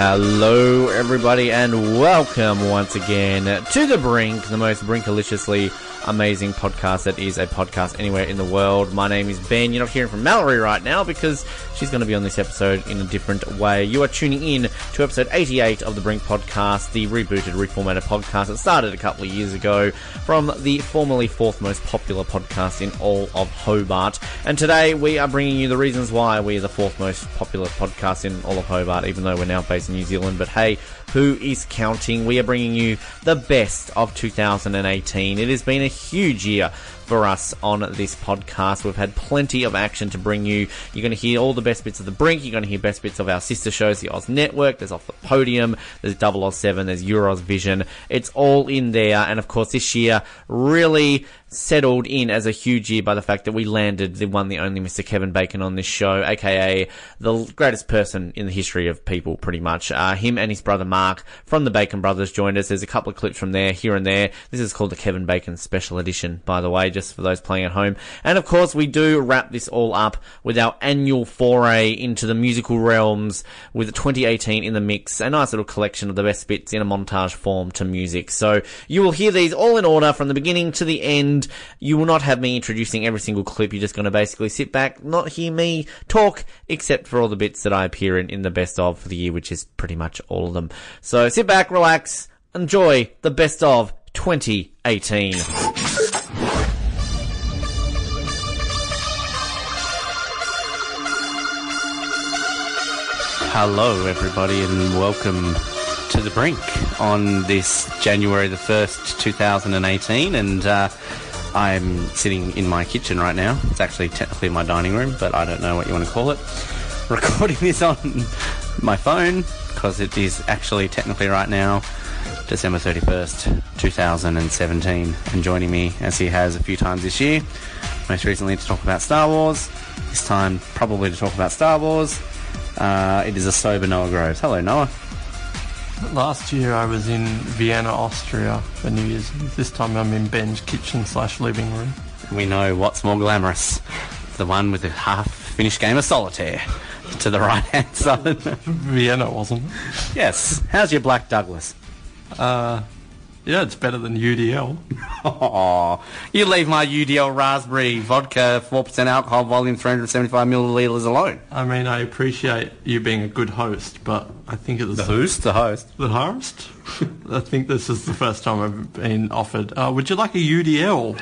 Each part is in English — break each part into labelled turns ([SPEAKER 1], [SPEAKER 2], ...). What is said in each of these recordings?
[SPEAKER 1] Hello, everybody, and welcome once again to The Brink, the most brinkaliciously amazing podcast that is a podcast anywhere in the world. My name is Ben. You're not hearing from Mallory right now because she's going to be on this episode in a different way. You are tuning in to episode 88 of The Brink podcast, the rebooted, reformatted podcast that started a couple of years ago from the formerly fourth most popular podcast in all of Hobart. And today we are bringing you the reasons why we are the fourth most popular podcast in all of Hobart, even though we're now based in New Zealand. But hey, who is counting? We are bringing you the best of 2018. It has been a huge year for us on this podcast. We've had plenty of action to bring you. You're going to hear all the best bits of the brink. You're going to hear best bits of our sister shows, the Oz Network. There's Off the Podium. There's Double Oz 7. There's Euros Vision. It's all in there. And of course, this year really settled in as a huge year by the fact that we landed the one, the only Mr. Kevin Bacon on this show, aka the greatest person in the history of people, pretty much. Uh, him and his brother Mark from the Bacon Brothers joined us. There's a couple of clips from there, here and there. This is called the Kevin Bacon Special Edition, by the way, just for those playing at home. And of course, we do wrap this all up with our annual foray into the musical realms with 2018 in the mix, a nice little collection of the best bits in a montage form to music. So you will hear these all in order from the beginning to the end. You will not have me introducing every single clip. You're just going to basically sit back, not hear me talk, except for all the bits that I appear in in the best of for the year, which is pretty much all of them. So sit back, relax, enjoy the best of 2018.
[SPEAKER 2] Hello, everybody, and welcome to the brink on this January the 1st, 2018. And uh, I'm sitting in my kitchen right now. It's actually technically my dining room, but I don't know what you want to call it. Recording this on my phone because it is actually technically right now December 31st, 2017. And joining me, as he has a few times this year, most recently to talk about Star Wars, this time probably to talk about Star Wars. Uh, it is a sober Noah Groves. Hello, Noah.
[SPEAKER 3] Last year I was in Vienna, Austria for New Year's This time I'm in Ben's kitchen slash living room.
[SPEAKER 2] We know what's more glamorous. The one with the half finished game of solitaire to the right hand side.
[SPEAKER 3] Vienna, wasn't it?
[SPEAKER 2] yes. How's your Black Douglas?
[SPEAKER 3] Uh, yeah, it's better than UDL.
[SPEAKER 2] Oh, you leave my UDL raspberry vodka, 4% alcohol, volume 375 milliliters alone.
[SPEAKER 3] I mean, I appreciate you being a good host, but I think it's The
[SPEAKER 2] Who's the host?
[SPEAKER 3] the host. I think this is the first time I've been offered. Uh, would you like a UDL?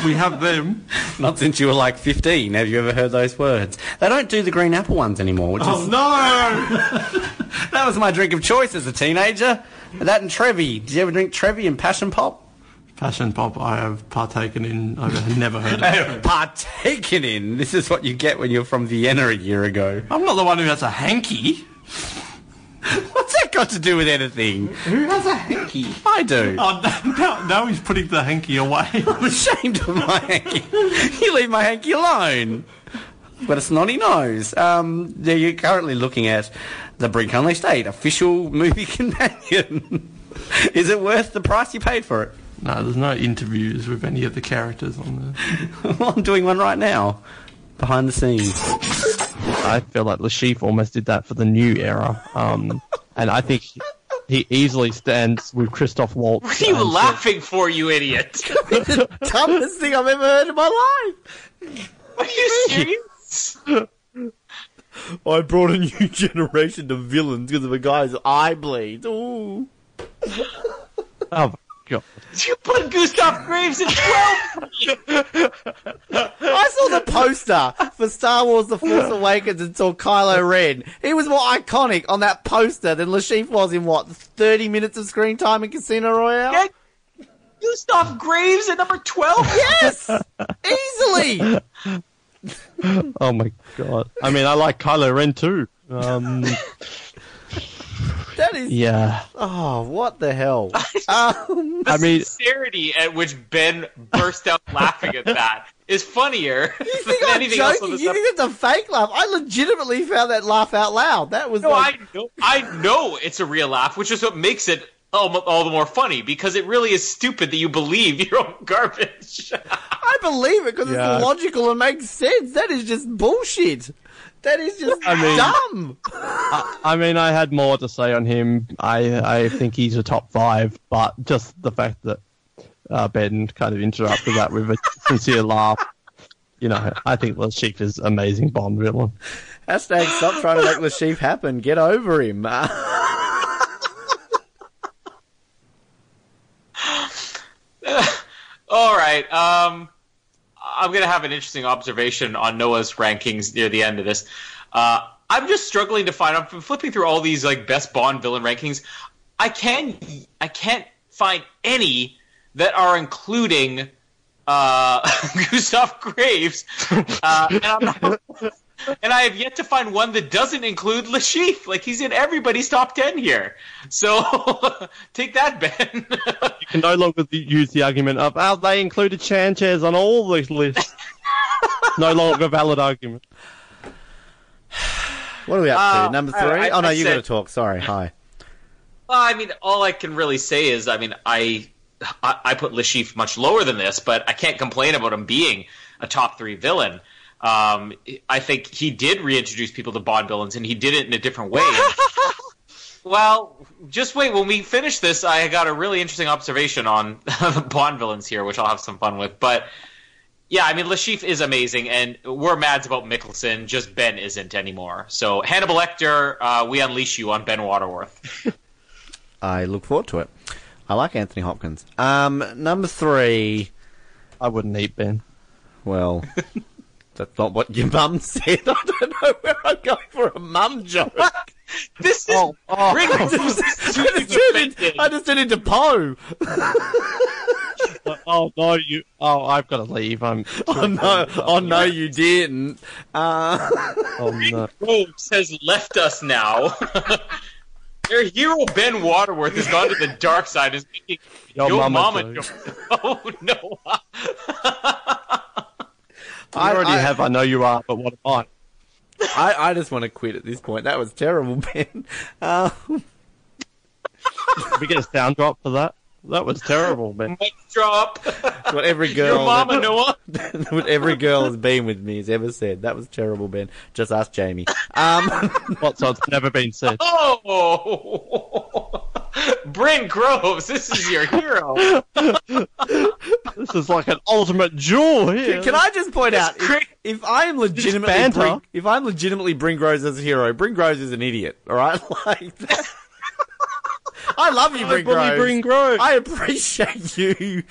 [SPEAKER 3] we have them.
[SPEAKER 2] Not since you were like 15. Have you ever heard those words? They don't do the green apple ones anymore,
[SPEAKER 3] Oh
[SPEAKER 2] is
[SPEAKER 3] no!
[SPEAKER 2] that was my drink of choice as a teenager. That and Trevi. Did you ever drink Trevi and Passion Pop?
[SPEAKER 3] Passion pop. I have partaken in. I've never heard of it.
[SPEAKER 2] Partaken in. This is what you get when you're from Vienna a year ago.
[SPEAKER 3] I'm not the one who has a hanky.
[SPEAKER 2] What's that got to do with anything?
[SPEAKER 3] Who has a hanky?
[SPEAKER 2] I do.
[SPEAKER 3] Oh, now, now he's putting the hanky away.
[SPEAKER 2] I'm ashamed of my hanky. You leave my hanky alone. I've got a snotty nose. Um, yeah, you're currently looking at the Brink Unleashed 8 official movie companion. Is it worth the price you paid for it?
[SPEAKER 3] No, there's no interviews with any of the characters on there.
[SPEAKER 2] well, I'm doing one right now, behind the scenes.
[SPEAKER 4] I feel like Le Chiffre almost did that for the new era. Um, and I think he easily stands with Christoph Waltz.
[SPEAKER 5] What are you
[SPEAKER 4] and-
[SPEAKER 5] laughing for, you idiot?
[SPEAKER 1] the dumbest thing I've ever heard in my life.
[SPEAKER 5] Are you serious?
[SPEAKER 1] I brought a new generation of villains because of a guy's eye bleed. Ooh.
[SPEAKER 4] Oh, my God.
[SPEAKER 5] You put Gustav Graves in 12!
[SPEAKER 1] I saw the poster for Star Wars The Force Awakens and saw Kylo Ren. He was more iconic on that poster than Le Chiffre was in what, 30 minutes of screen time in Casino Royale?
[SPEAKER 5] Get Gustav Graves at number 12?
[SPEAKER 1] Yes! Easily!
[SPEAKER 4] oh my God. I mean, I like Kylo Ren too. Um,
[SPEAKER 1] That is.
[SPEAKER 4] yeah.
[SPEAKER 1] Oh, what the hell? Um,
[SPEAKER 5] The
[SPEAKER 4] I mean- The
[SPEAKER 5] sincerity at which Ben burst out laughing at that is funnier
[SPEAKER 1] you
[SPEAKER 5] than
[SPEAKER 1] I'm
[SPEAKER 5] anything else on
[SPEAKER 1] joking?
[SPEAKER 5] this
[SPEAKER 1] You
[SPEAKER 5] episode.
[SPEAKER 1] think it's a fake laugh? I legitimately found that laugh out loud. That was
[SPEAKER 5] No,
[SPEAKER 1] like,
[SPEAKER 5] I know, I know it's a real laugh, which is what makes it all, all the more funny because it really is stupid that you believe your own garbage.
[SPEAKER 1] I believe it because
[SPEAKER 4] Yeah.
[SPEAKER 1] it's logical and makes sense. That is just bullshit. That is just
[SPEAKER 4] I mean-
[SPEAKER 1] dumb.
[SPEAKER 4] I mean, I had more to say on him. I I think he's a top five, but just the fact that uh, Ben kind of interrupted that with a sincere laugh. You know, I think Le Chiffre is amazing Bond villain.
[SPEAKER 1] Hashtag stop trying to make the sheep happen. Get over him.
[SPEAKER 5] All right. Um, I'm going to have an interesting observation on Noah's rankings near the end of this. Uh, I'm just struggling to find. I'm flipping through all these like best Bond villain rankings. I can I can't find any that are including uh, Gustav Graves, uh, and, I'm not, and I have yet to find one that doesn't include Le Chiffre. Like he's in everybody's top ten here. So take that, Ben.
[SPEAKER 4] You can no longer use the argument of, oh, they included Sanchez on all these lists. no longer a valid argument.
[SPEAKER 1] What are we up
[SPEAKER 5] Uh,
[SPEAKER 1] to? Number
[SPEAKER 5] I-
[SPEAKER 1] three?
[SPEAKER 5] I-
[SPEAKER 1] oh no,
[SPEAKER 5] I
[SPEAKER 1] you
[SPEAKER 5] said-
[SPEAKER 1] got to talk. Sorry. Hi.
[SPEAKER 5] Well, I mean, all I can really say is, I mean, I I, I put Le Chiffre much lower than this, but I can't complain about him being a top three villain. Um, I think he did reintroduce people to Bond villains, and he did it in a different way. well, just wait. When we finish this, I got a really interesting observation on Bond villains here, which I'll have some fun with. But yeah, I mean, Le Chiffre is amazing, and we're mad about Mikkelsen. Just Ben isn't anymore. So Hannibal Lecter, uh, we unleash you on Ben Waterworth.
[SPEAKER 1] I look forward to it. I like Anthony Hopkins. Um, number three.
[SPEAKER 4] I wouldn't eat Ben.
[SPEAKER 1] Well, that's not what your mum said. I don't know where I'm going for a mum joke.
[SPEAKER 5] This is
[SPEAKER 4] Oh, oh.
[SPEAKER 5] Rick
[SPEAKER 1] I
[SPEAKER 5] Rose
[SPEAKER 1] just,
[SPEAKER 5] is
[SPEAKER 1] I
[SPEAKER 5] too
[SPEAKER 1] just turned
[SPEAKER 5] offended.
[SPEAKER 1] into, I just turned into Poe.
[SPEAKER 4] oh no, you! Oh, I've got to leave. I'm.
[SPEAKER 1] Oh no! Oh no, you didn't. Uh,
[SPEAKER 4] Oh no.
[SPEAKER 5] Rose has left us now. Their hero Ben Waterworth has gone to the dark side. Is making
[SPEAKER 4] your,
[SPEAKER 5] Yo
[SPEAKER 4] mama
[SPEAKER 5] Mama
[SPEAKER 4] jokes.
[SPEAKER 5] jokes. Oh no!
[SPEAKER 4] I already
[SPEAKER 1] I-
[SPEAKER 4] have. I know you are, but what am I?
[SPEAKER 1] I, I just want to quit at this point. That was terrible, Ben.
[SPEAKER 4] Did we get a sound drop for that? That was terrible, Ben.
[SPEAKER 5] Mic drop.
[SPEAKER 1] what every girl,
[SPEAKER 5] Your mama Noah.
[SPEAKER 1] that, what every girl has been with me has ever said. That was terrible, Ben. Just ask Jamie. Um,
[SPEAKER 4] What? So it's never been said.
[SPEAKER 5] Oh, Bryn Groves, this is your hero.
[SPEAKER 4] This is like an ultimate jewel here.
[SPEAKER 1] Can I just point out, if,
[SPEAKER 5] great.
[SPEAKER 1] if I am legitimately bring, if I'm legitimately Bring Rose as a hero, Bring Groves is an idiot. All right, like that. I love you, Bring
[SPEAKER 4] Groves.
[SPEAKER 1] Rose.
[SPEAKER 4] Bring Grove.
[SPEAKER 1] I appreciate you.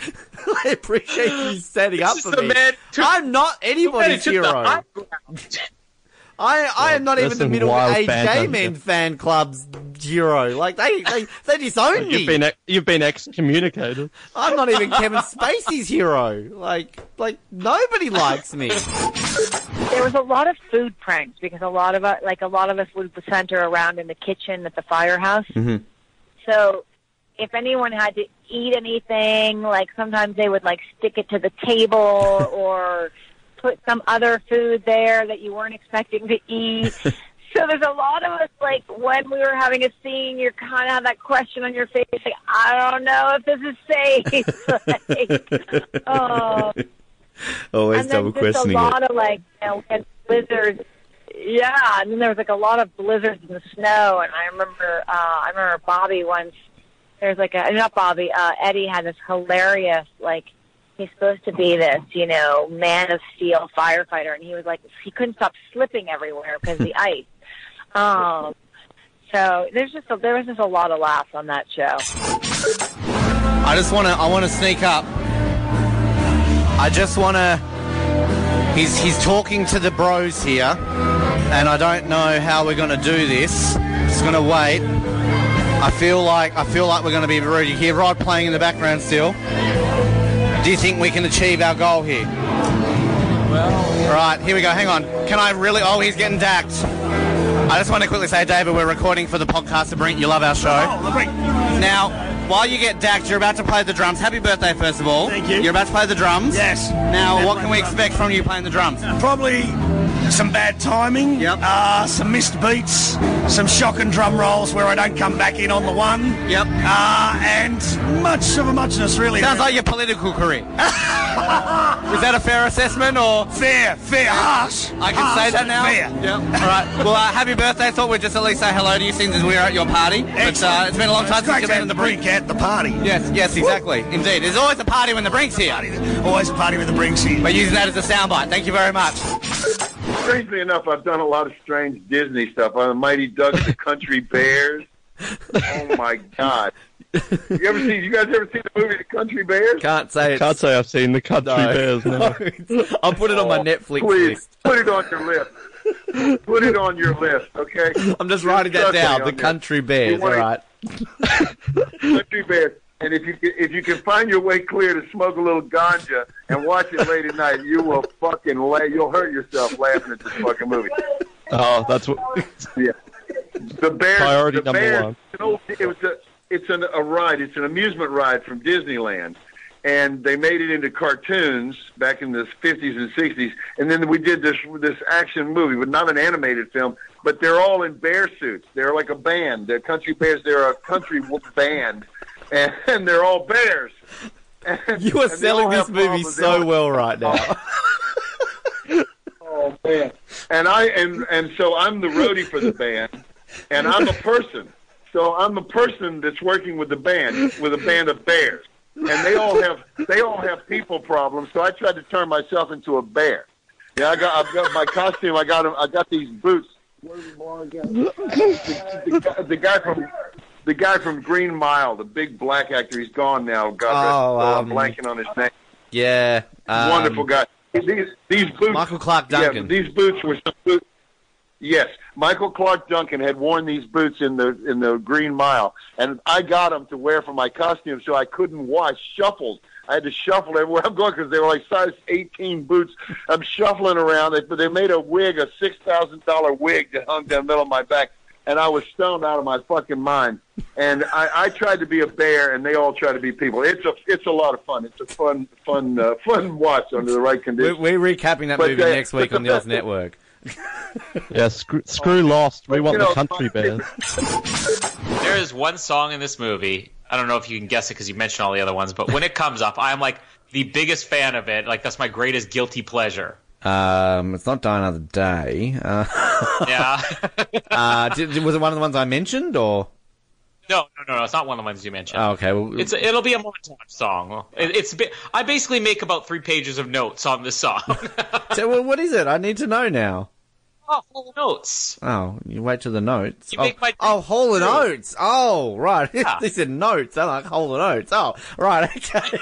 [SPEAKER 1] I appreciate you standing up
[SPEAKER 5] This
[SPEAKER 1] for
[SPEAKER 5] the
[SPEAKER 1] me. I'm not anybody's hero.
[SPEAKER 5] High ground.
[SPEAKER 1] I, I am not
[SPEAKER 4] there's
[SPEAKER 1] even the middle
[SPEAKER 4] wild
[SPEAKER 1] aged
[SPEAKER 4] banter
[SPEAKER 1] gay
[SPEAKER 4] here.
[SPEAKER 1] men fan club's hero. Like they they, they disown me.
[SPEAKER 4] You've been you've been excommunicated.
[SPEAKER 1] I'm not even Kevin Spacey's hero. Like like nobody likes me.
[SPEAKER 6] there was a lot of food pranks because a lot of us, like a lot of us would center around in the kitchen at the firehouse.
[SPEAKER 1] Mhm.
[SPEAKER 6] So if anyone had to eat anything, like sometimes they would like stick it to the table or put some other food there that you weren't expecting to eat. So there's a lot of us like when we were having a scene, you're kind of have that question on your face, like I don't know if this is safe. like, oh,
[SPEAKER 1] Always
[SPEAKER 6] and then just a lot of like you know, we had blizzards. Yeah, and then there was like a lot of blizzards in the snow. And I remember, uh, I remember Bobby once. There's like a not Bobby. Uh, Eddie had this hilarious like he's supposed to be this you know man of steel firefighter, and he was like he couldn't stop slipping everywhere because the ice. Um, so there's just a, there was just a lot of laughs on that show.
[SPEAKER 1] I just want to. I want to sneak up. I just want to. He's he's talking to the bros here, and I don't know how we're going to do this. Just going to wait. I feel like I feel like we're going to be rude. You hear Rod playing in the background still. Do you think we can achieve our goal here? Well, right here we go. Hang on. Can I really? Oh, he's getting dacked. I just want to quickly say, David, we're recording for the podcast to Brink. You love our show. Oh, Now, while you get dacked, you're about to play the drums. Happy birthday, first of all.
[SPEAKER 7] Thank you.
[SPEAKER 1] You're about to play the drums.
[SPEAKER 7] Yes.
[SPEAKER 1] Now, what can we
[SPEAKER 7] the
[SPEAKER 1] expect from you playing the drums?
[SPEAKER 7] Probably some bad timing,
[SPEAKER 1] Yep.
[SPEAKER 7] uh, some missed beats, some shock and drum rolls where I don't come back in on the one,
[SPEAKER 1] Yep.
[SPEAKER 7] uh, and much of a muchness, really.
[SPEAKER 1] Sounds like your political career. Is that a fair assessment or?
[SPEAKER 7] fair, fair, harsh.
[SPEAKER 1] I can
[SPEAKER 7] harsh,
[SPEAKER 1] say that now.
[SPEAKER 7] Fair.
[SPEAKER 1] Yeah. All right. Well, uh, happy birthday. I Thought we'd just at least say hello to you since we're at your party. But uh, it's been a long time
[SPEAKER 7] It's
[SPEAKER 1] since you've been in the brink.
[SPEAKER 7] brink at the party.
[SPEAKER 1] Yes. Yes. Exactly. Indeed. There's always a party when the brink's here.
[SPEAKER 7] Always a party when the brinks here.
[SPEAKER 1] We're using that as a soundbite. Thank you very much.
[SPEAKER 8] Strangely enough, I've done a lot of strange Disney stuff. On the Mighty Ducks, the Country Bears. Oh my God! You ever see? You guys ever seen the movie The Country Bears?
[SPEAKER 1] Can't say it.
[SPEAKER 4] Can't say I've seen the Country Bears. No.
[SPEAKER 1] I'll put it on my oh, Netflix
[SPEAKER 8] Please
[SPEAKER 1] list.
[SPEAKER 8] put it on your list. Put it on your list, okay?
[SPEAKER 1] I'm just writing that down. The
[SPEAKER 8] this.
[SPEAKER 1] Country Bears.
[SPEAKER 8] You
[SPEAKER 1] All
[SPEAKER 8] wanna-
[SPEAKER 1] right.
[SPEAKER 8] Country Bears. And if you can, if you can find your way clear to smoke a little ganja and watch it late at night, you will fucking la- you'll hurt yourself laughing at this fucking movie.
[SPEAKER 4] Oh, that's what.
[SPEAKER 8] Yeah. The bear.
[SPEAKER 4] Priority
[SPEAKER 8] the
[SPEAKER 4] number
[SPEAKER 8] Bears,
[SPEAKER 4] one.
[SPEAKER 8] Old, it was a, it's an, a ride. It's an amusement ride from Disneyland, and they made it into cartoons back in the 50s and 60s. And then we did this this action movie, but not an animated film. But they're all in bear suits. They're like a band. They're country bears. They're a country band, and, and they're all bears. And-
[SPEAKER 1] You are selling this movie so
[SPEAKER 8] all-
[SPEAKER 1] well right now.
[SPEAKER 8] Oh man! And I and and so I'm the roadie for the band, and I'm a person. So I'm a person that's working with the band with a band of bears, and they all have they all have people problems. So I tried to turn myself into a bear. Yeah, I got I've got my costume. I got I got these boots. What is it, Paul, again? The, the, guy- the guy from the guy from Green Mile, the big black actor. He's gone now. God rest
[SPEAKER 1] Oh,
[SPEAKER 8] his
[SPEAKER 1] um,
[SPEAKER 8] I'm blanking on his name.
[SPEAKER 1] yeah. Um,
[SPEAKER 8] Wonderful guy. These these boots.
[SPEAKER 1] Michael Clarke Duncan.
[SPEAKER 8] Yeah, these boots were some boots. Yes, Michael Clarke Duncan had worn these boots in the in the Green Mile, and I got them to wear for my costume, so I couldn't wash shuffled. I had to shuffle everywhere I'm going because they were like size 18 boots. I'm shuffling around. They, they made a wig, a six thousand dollar wig that hung down the middle of my back, and I was stoned out of my fucking mind. And I, I tried to be a bear, and they all try to be people. It's a it's a lot of fun. It's a fun fun uh, fun watch under the right
[SPEAKER 1] We're,
[SPEAKER 8] conditions.
[SPEAKER 1] we're recapping that
[SPEAKER 8] But,
[SPEAKER 1] movie next week on the
[SPEAKER 8] the
[SPEAKER 1] Oz Network.
[SPEAKER 4] Yeah, screw, screw Lost. We
[SPEAKER 8] But,
[SPEAKER 4] want
[SPEAKER 8] you
[SPEAKER 4] the Country Bears.
[SPEAKER 5] There is one song in this movie. I don't know if you can guess it because you mentioned all the other ones, but when it comes up, I'm like the biggest fan of it. Like that's my greatest guilty pleasure.
[SPEAKER 1] Um, it's not Die Another Day. Uh,
[SPEAKER 5] Yeah.
[SPEAKER 1] uh, did, was it one of the ones I mentioned, or?
[SPEAKER 5] no, no, no, no. It's not one of the ones you mentioned.
[SPEAKER 1] Oh, okay. Well,
[SPEAKER 5] It's it'll be a montage song. It, it's a bit, I basically make about three pages of notes on this song.
[SPEAKER 1] so, well, what is it? I need to know now.
[SPEAKER 5] oh, full of notes.
[SPEAKER 1] Oh, you wait till the notes.
[SPEAKER 5] You
[SPEAKER 1] oh,
[SPEAKER 5] make my-
[SPEAKER 1] oh, Hall and. Oates. Oh, right.
[SPEAKER 5] Yeah.
[SPEAKER 1] they said notes. I like Hall and Oates. Oh, right. Okay.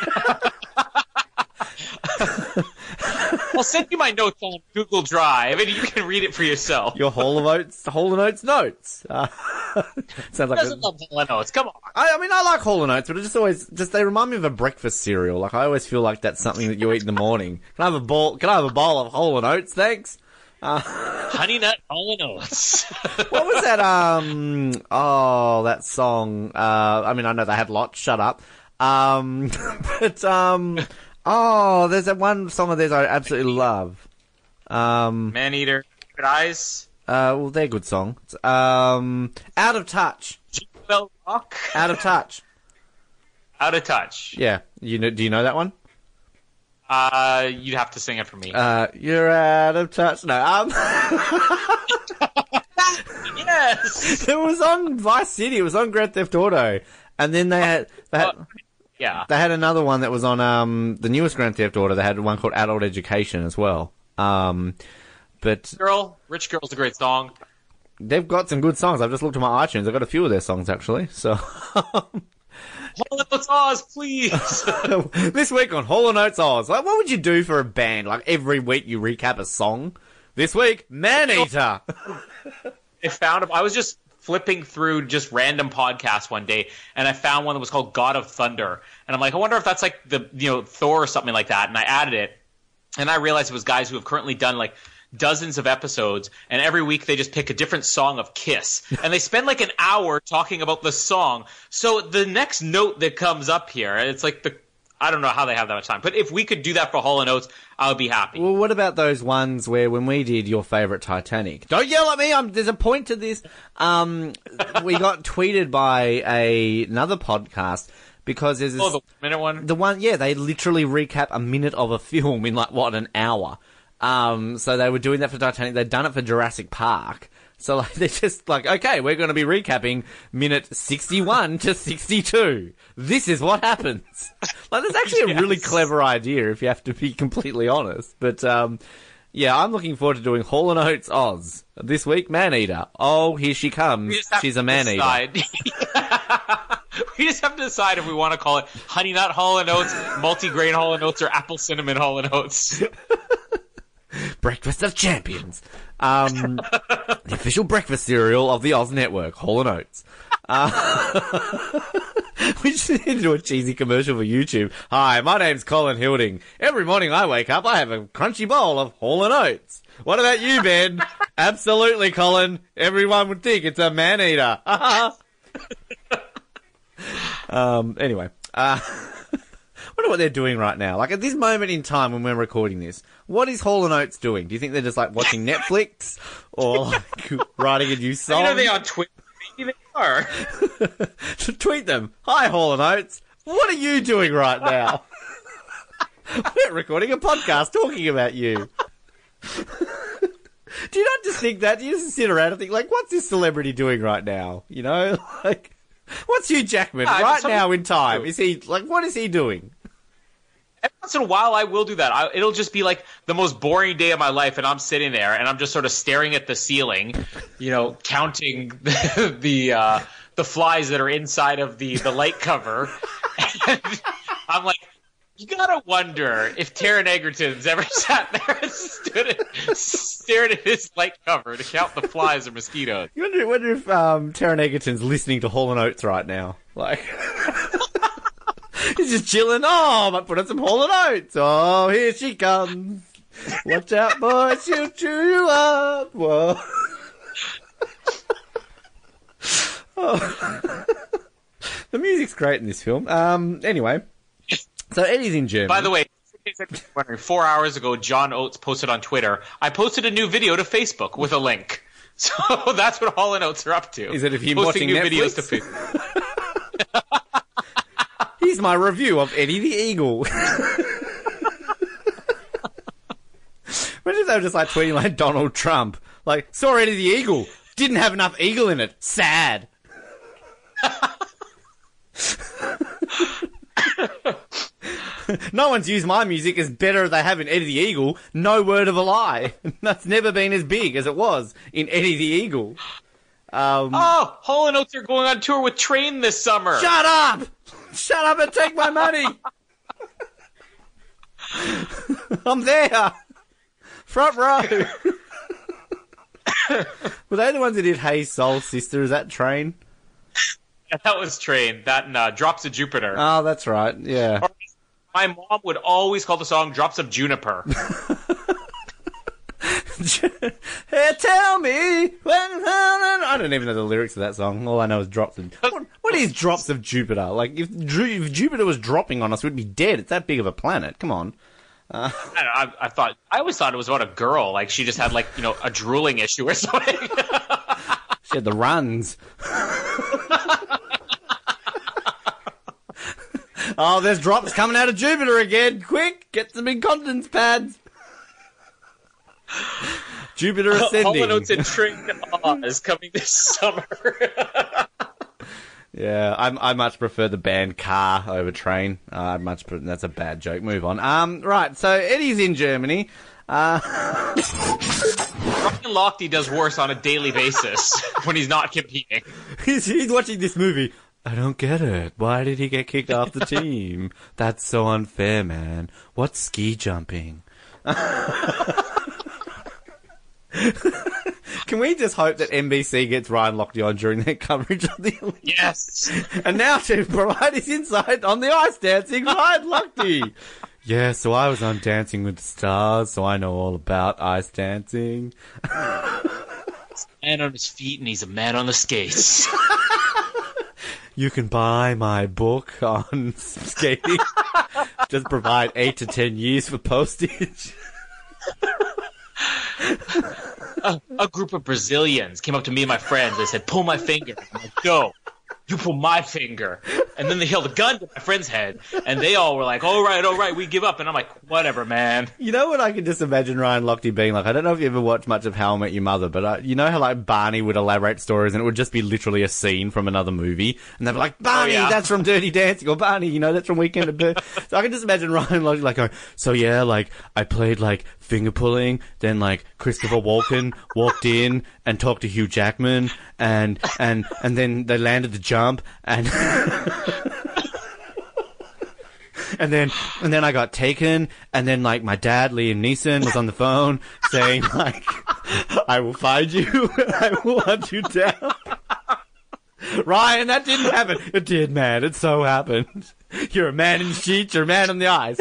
[SPEAKER 5] I'll send you my notes on Google Drive, and you can read it for yourself.
[SPEAKER 1] Your Hall of Oates, Hall and Oates notes. Uh, sounds like. A,
[SPEAKER 5] doesn't love Hall and Oates. Come on.
[SPEAKER 1] I, I mean, I like Hall and Oates, but it just always just they remind me of a breakfast cereal. Like I always feel like that's something that you eat in the morning. Can I have a bowl? Can I have a bowl of Hall and Oates? Thanks.
[SPEAKER 5] Honey Nut Hall and Oates.
[SPEAKER 1] What was that? Um. Oh, that song. Uh. I mean, I know they had lots. Shut up. Um. But um. Oh, there's that one song of theirs I absolutely love. Um.
[SPEAKER 5] Man Eater. Good eyes.
[SPEAKER 1] Uh. Well, they're good songs. Um. Out of touch.
[SPEAKER 5] Bell Rock.
[SPEAKER 1] Out of touch.
[SPEAKER 5] Out of touch.
[SPEAKER 1] Yeah. You know? Do you know that one?
[SPEAKER 5] Uh, you'd have to sing it for me.
[SPEAKER 1] Uh. You're out of touch. No. Um.
[SPEAKER 5] yes.
[SPEAKER 1] it was on Vice City. It was on Grand Theft Auto. And then they had. They had
[SPEAKER 5] Uh, yeah.
[SPEAKER 1] They had another one that was on um, the newest Grand Theft Auto. They had one called Adult Education as well. Um, but
[SPEAKER 5] Girl, Rich Girl's a great song.
[SPEAKER 1] they've got some good songs. I've just looked at my iTunes. I've got a few of their songs actually. So
[SPEAKER 5] Hold Let's Oz, please.
[SPEAKER 1] this week on Hall and Oates Oz, like, what would you do for a band? Like every week you recap a song. This week, Maneater.
[SPEAKER 5] I found I was just flipping through just random podcasts one day, and I found one that was called God of Thunder, and I'm like, I wonder if that's like the you know Thor or something like that, and I added it, and I realized it was guys who have currently done like dozens of episodes, and every week they just pick a different song of Kiss, and they spend like an hour talking about the song. So the next note that comes up here, it's like the I don't know how they have that much time. But if we could do that for Hall and Oates, I would be happy.
[SPEAKER 1] Well, what about those ones where when we did your favorite Titanic? Don't yell at me. I'm, there's a point to this. Um, we got tweeted by a another podcast because there's this,
[SPEAKER 5] oh, the minute one.
[SPEAKER 1] the one. Yeah, they literally recap a minute of a film in like what an hour. Um, so they were doing that for Titanic. They'd done it for Jurassic Park. So like they're just like, okay, we're going to be recapping minute 61 to 62. This is what happens. Like that's actually a really clever idea if you have to be completely honest. But um, yeah, I'm looking forward to doing Hall and Oates Oz this week. Man Eater. Oh, here she comes. She's a man eater.
[SPEAKER 5] we just have to decide if we want to call it Honey Nut Hall and Oates, Multi-Grain Hall and Oates, or Apple Cinnamon Hall and Oates.
[SPEAKER 1] Breakfast of Champions. Um, the official breakfast cereal of the Oz Network, Hall and Oates. Uh, we just need to do a cheesy commercial for YouTube. Hi, my name's Colin Hilding. Every morning I wake up, I have a crunchy bowl of Hall and Oates. What about you, Ben? Absolutely, Colin. Everyone would think it's a man eater. um. Anyway, uh, wonder what they're doing right now. Like at this moment in time when we're recording this, what is Hall and Oates doing? Do you think they're just like watching Netflix or like writing a new song?
[SPEAKER 5] You know they on Twitter. They are.
[SPEAKER 1] Tweet them. Hi, Hall and Oates. What are you doing right now? we're recording a podcast talking about you. Do you not just think that? Do you just sit around and think, like, what's this celebrity doing right now? You know, like, what's Hugh Jackman
[SPEAKER 5] Yeah,
[SPEAKER 1] right now in time? Is he like, what is he doing?
[SPEAKER 5] Every once in a while, I will do that. I, it'll just be like the most boring day of my life, and I'm sitting there and I'm just sort of staring at the ceiling, you know, counting the the, uh, the flies that are inside of the the light cover. And I'm like, you gotta wonder if Taron Egerton's ever sat there and stood at, stared at his light cover to count the flies or mosquitoes.
[SPEAKER 1] You wonder, wonder if um, Taron Egerton's listening to Hall and Oates right now. Like, he's just chilling. Oh, I might put on some Hall and Oates. Oh, here she comes. Watch out, boy, she'll chew you up. Whoa. Oh. the music's great in this film. Um, anyway, so Eddie's in Germany.
[SPEAKER 5] By the way, in case anyone's wondering, four hours ago, John Oates posted on Twitter, I posted a new video to Facebook with a link. So that's what Hall and Oates are up to.
[SPEAKER 1] Is it of him
[SPEAKER 5] Posting
[SPEAKER 1] watching
[SPEAKER 5] new videos
[SPEAKER 1] Netflix?
[SPEAKER 5] to Facebook.
[SPEAKER 1] Here's my review of Eddie the Eagle. Imagine if they were just like tweeting like Donald Trump. Like, saw Eddie the Eagle. Didn't have enough eagle in it. Sad. no one's used my music as better as they have in Eddie the Eagle. No word of a lie. That's never been as big as it was in Eddie the Eagle. Um,
[SPEAKER 5] Oh, Hall and Oates are going on tour with Train this summer.
[SPEAKER 1] Shut up! Shut up and take my money! I'm there! Front row! Were they the ones that did Hey Soul Sister? Is that train?
[SPEAKER 5] Yeah, that was Train. That and uh, Drops of Jupiter.
[SPEAKER 1] Oh, that's right, yeah.
[SPEAKER 5] My mom would always call the song Drops of Juniper.
[SPEAKER 1] hey, tell me when. I don't even know the lyrics of that song. All I know is drops of. What, what is drops of Jupiter? Like, if, if Jupiter was dropping on us, we'd be dead. It's that big of a planet. Come on.
[SPEAKER 5] I, don't know, I, I thought I always thought it was about a girl, like she just had like you know a drooling issue or something.
[SPEAKER 1] She had the runs. oh, there's drops coming out of Jupiter again. Quick, get some incontinence pads. Jupiter ascending.
[SPEAKER 5] and Oates and Train Oz coming this summer.
[SPEAKER 1] Yeah, I, I much prefer the band Car over Train. Uh, I much pre- that's a bad joke. Move on. Um, right. So Eddie's in Germany.
[SPEAKER 5] Ryan Lochte does worse on a daily basis when he's not competing.
[SPEAKER 1] He's, he's watching this movie. I don't get it. Why did he get kicked off the team? That's so unfair, man. What's ski jumping? Can we just hope that NBC gets Ryan Lochte on during their coverage of the Olympics?
[SPEAKER 5] Yes.
[SPEAKER 1] And now to provide his insight on the ice dancing, Ryan Lochte. Yeah, so I was on Dancing with the Stars, so I know all about ice dancing.
[SPEAKER 5] Man on his feet and he's a man on the skates.
[SPEAKER 1] You can buy my book on skating. just provide eight to ten years for postage.
[SPEAKER 5] a group of Brazilians came up to me and my friends. They said, "Pull my finger." I'm like, "No, you pull my finger." And then they held a gun to my friend's head, and they all were like, "All right, all right, we give up." And I'm like, "Whatever, man."
[SPEAKER 1] You know what I can just imagine Ryan Lochte being like? I don't know if you ever watched much of How I Met Your Mother, but uh, you know how like Barney would elaborate stories and it would just be literally a scene from another movie, and they'd be like, "Barney,
[SPEAKER 5] yeah.
[SPEAKER 1] that's from Dirty Dancing," or "Barney, you know, that's from Weekend at Bernie's." so I can just imagine Ryan Lochte like going, "So yeah, like I played like finger pulling, then like Christopher Walken walked in and talked to Hugh Jackman, and and and then they landed the jump and." And then, and then I got taken, and then like my dad, Liam Neeson, was on the phone saying like, "I will find you, I will hunt you down." Ryan, that didn't happen. It did, man. It so happened. You're a man in sheets. You're a man in the eyes.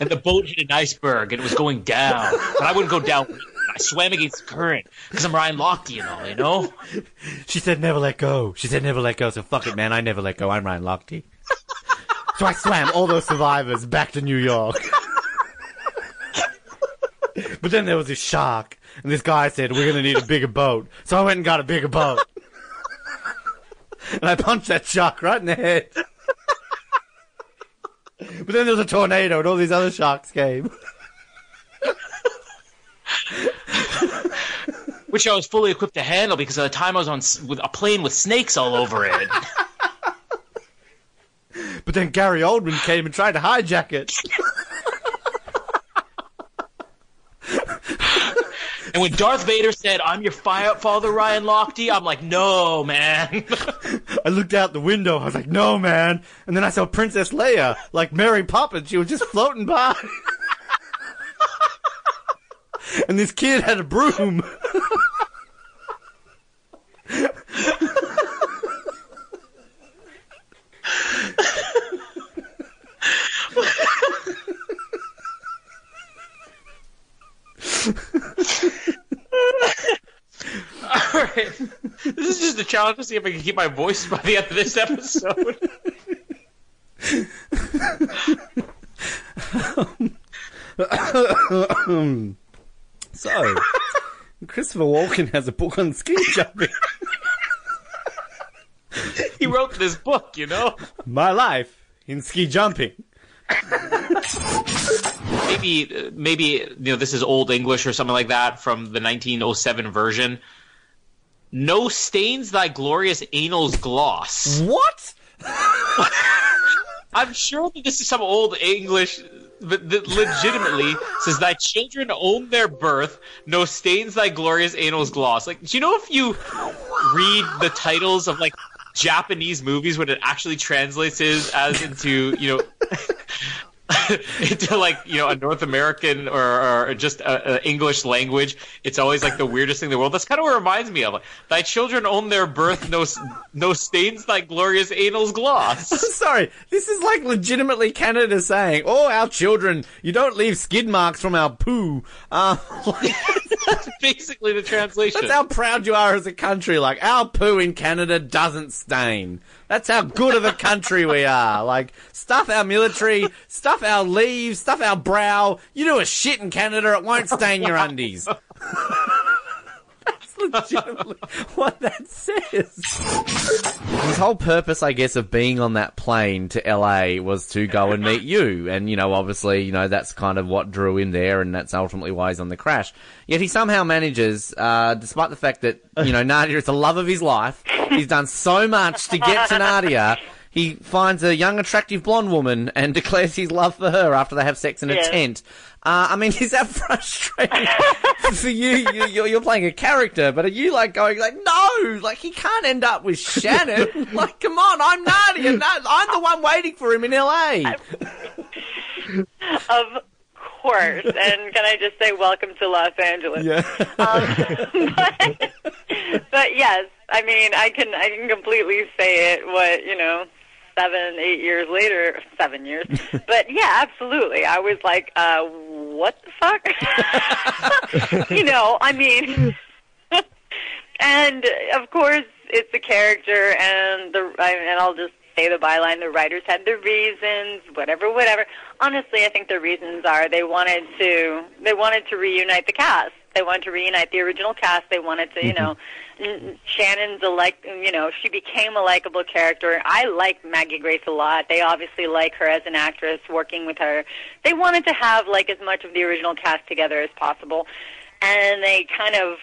[SPEAKER 5] And the boat hit an iceberg, and it was going down, but I wouldn't go down. I swam against the current because I'm Ryan Lochte and all, you know.
[SPEAKER 1] She said never let go. She said never let go. So fuck it, man. I never let go. I'm Ryan Lochte. So I swam all those survivors back to New York. But then there was this shark, and this guy said, We're gonna need a bigger boat. So I went and got a bigger boat. And I punched that shark right in the head. But then there was a tornado, and all these other sharks came.
[SPEAKER 5] Which I was fully equipped to handle because at the time I was on with a plane with snakes all over it.
[SPEAKER 1] But then Gary Oldman came and tried to hijack it.
[SPEAKER 5] And when Darth Vader said, "I'm your fire father, Ryan Lochte," I'm like, "No, man."
[SPEAKER 1] I looked out the window. I was like, no, man. And then I saw Princess Leia, like Mary Poppins. She was just floating by. And this kid had a broom.
[SPEAKER 5] all right, this is just a challenge to see if I can keep my voice by the end of this episode.
[SPEAKER 1] So, Christopher Walken has a book on ski jumping.
[SPEAKER 5] he wrote this book, you know.
[SPEAKER 1] My life in ski jumping.
[SPEAKER 5] maybe maybe you know this is old English or something like that from the 1907 version. No stains thy glorious anal's gloss.
[SPEAKER 1] What?
[SPEAKER 5] I'm sure that this is some old English legitimately says thy children own their birth, no stains thy glorious anal's gloss. Like, do you know if you read the titles of like Japanese movies, what it actually translates is as into you know. into like you know a North American or, or just a, a English language, it's always like the weirdest thing in the world. That's kind of what it reminds me of. Like, thy children own their birth, no no stains thy glorious anal's gloss.
[SPEAKER 1] Sorry, this is like legitimately Canada saying, "Oh, our children, you don't leave skid marks from our poo." Uh, like,
[SPEAKER 5] That's basically the translation.
[SPEAKER 1] that's how proud you are as a country. Like our poo in Canada doesn't stain. That's how good of a country we are. Like stuff our military, stuff our leaves, stuff our brow. You do a shit in Canada, it won't stain your undies. Legitimately what that says. His whole purpose, I guess, of being on that plane to LA was to go and meet you. And, you know, obviously, you know, that's kind of what drew him there, and that's ultimately why he's on the crash. Yet he somehow manages, uh, despite the fact that, you know, Nadia is the love of his life, he's done so much to get to Nadia. He finds a young, attractive blonde woman and declares his love for her after they have sex in a tent. Uh, I mean, is that frustrating for you? you you're, you're playing a character, but are you like going like, no, like he can't end up with Shannon? like, come on, I'm Nadia. No, I'm the one waiting for him in LA.
[SPEAKER 6] Of course. And can I just say, welcome to Los Angeles.
[SPEAKER 1] Yeah.
[SPEAKER 6] Um, but, but yes, I mean, I can I can completely say it. What you know, seven, eight years later, seven years. But yeah, absolutely. I was like, uh, what the fuck? you know, I mean. And of course,
[SPEAKER 9] it's the character and the I- and I'll just say the byline. The writers had their reasons, whatever, whatever. Honestly, I think the reasons are they wanted to they wanted to reunite the cast. They wanted to reunite the original cast. They wanted to, you know, n- Shannon's a like, you know, she became a likable character. I like Maggie Grace a lot. They obviously like her as an actress, working with her. They wanted to have like as much of the original cast together as possible, and they kind of.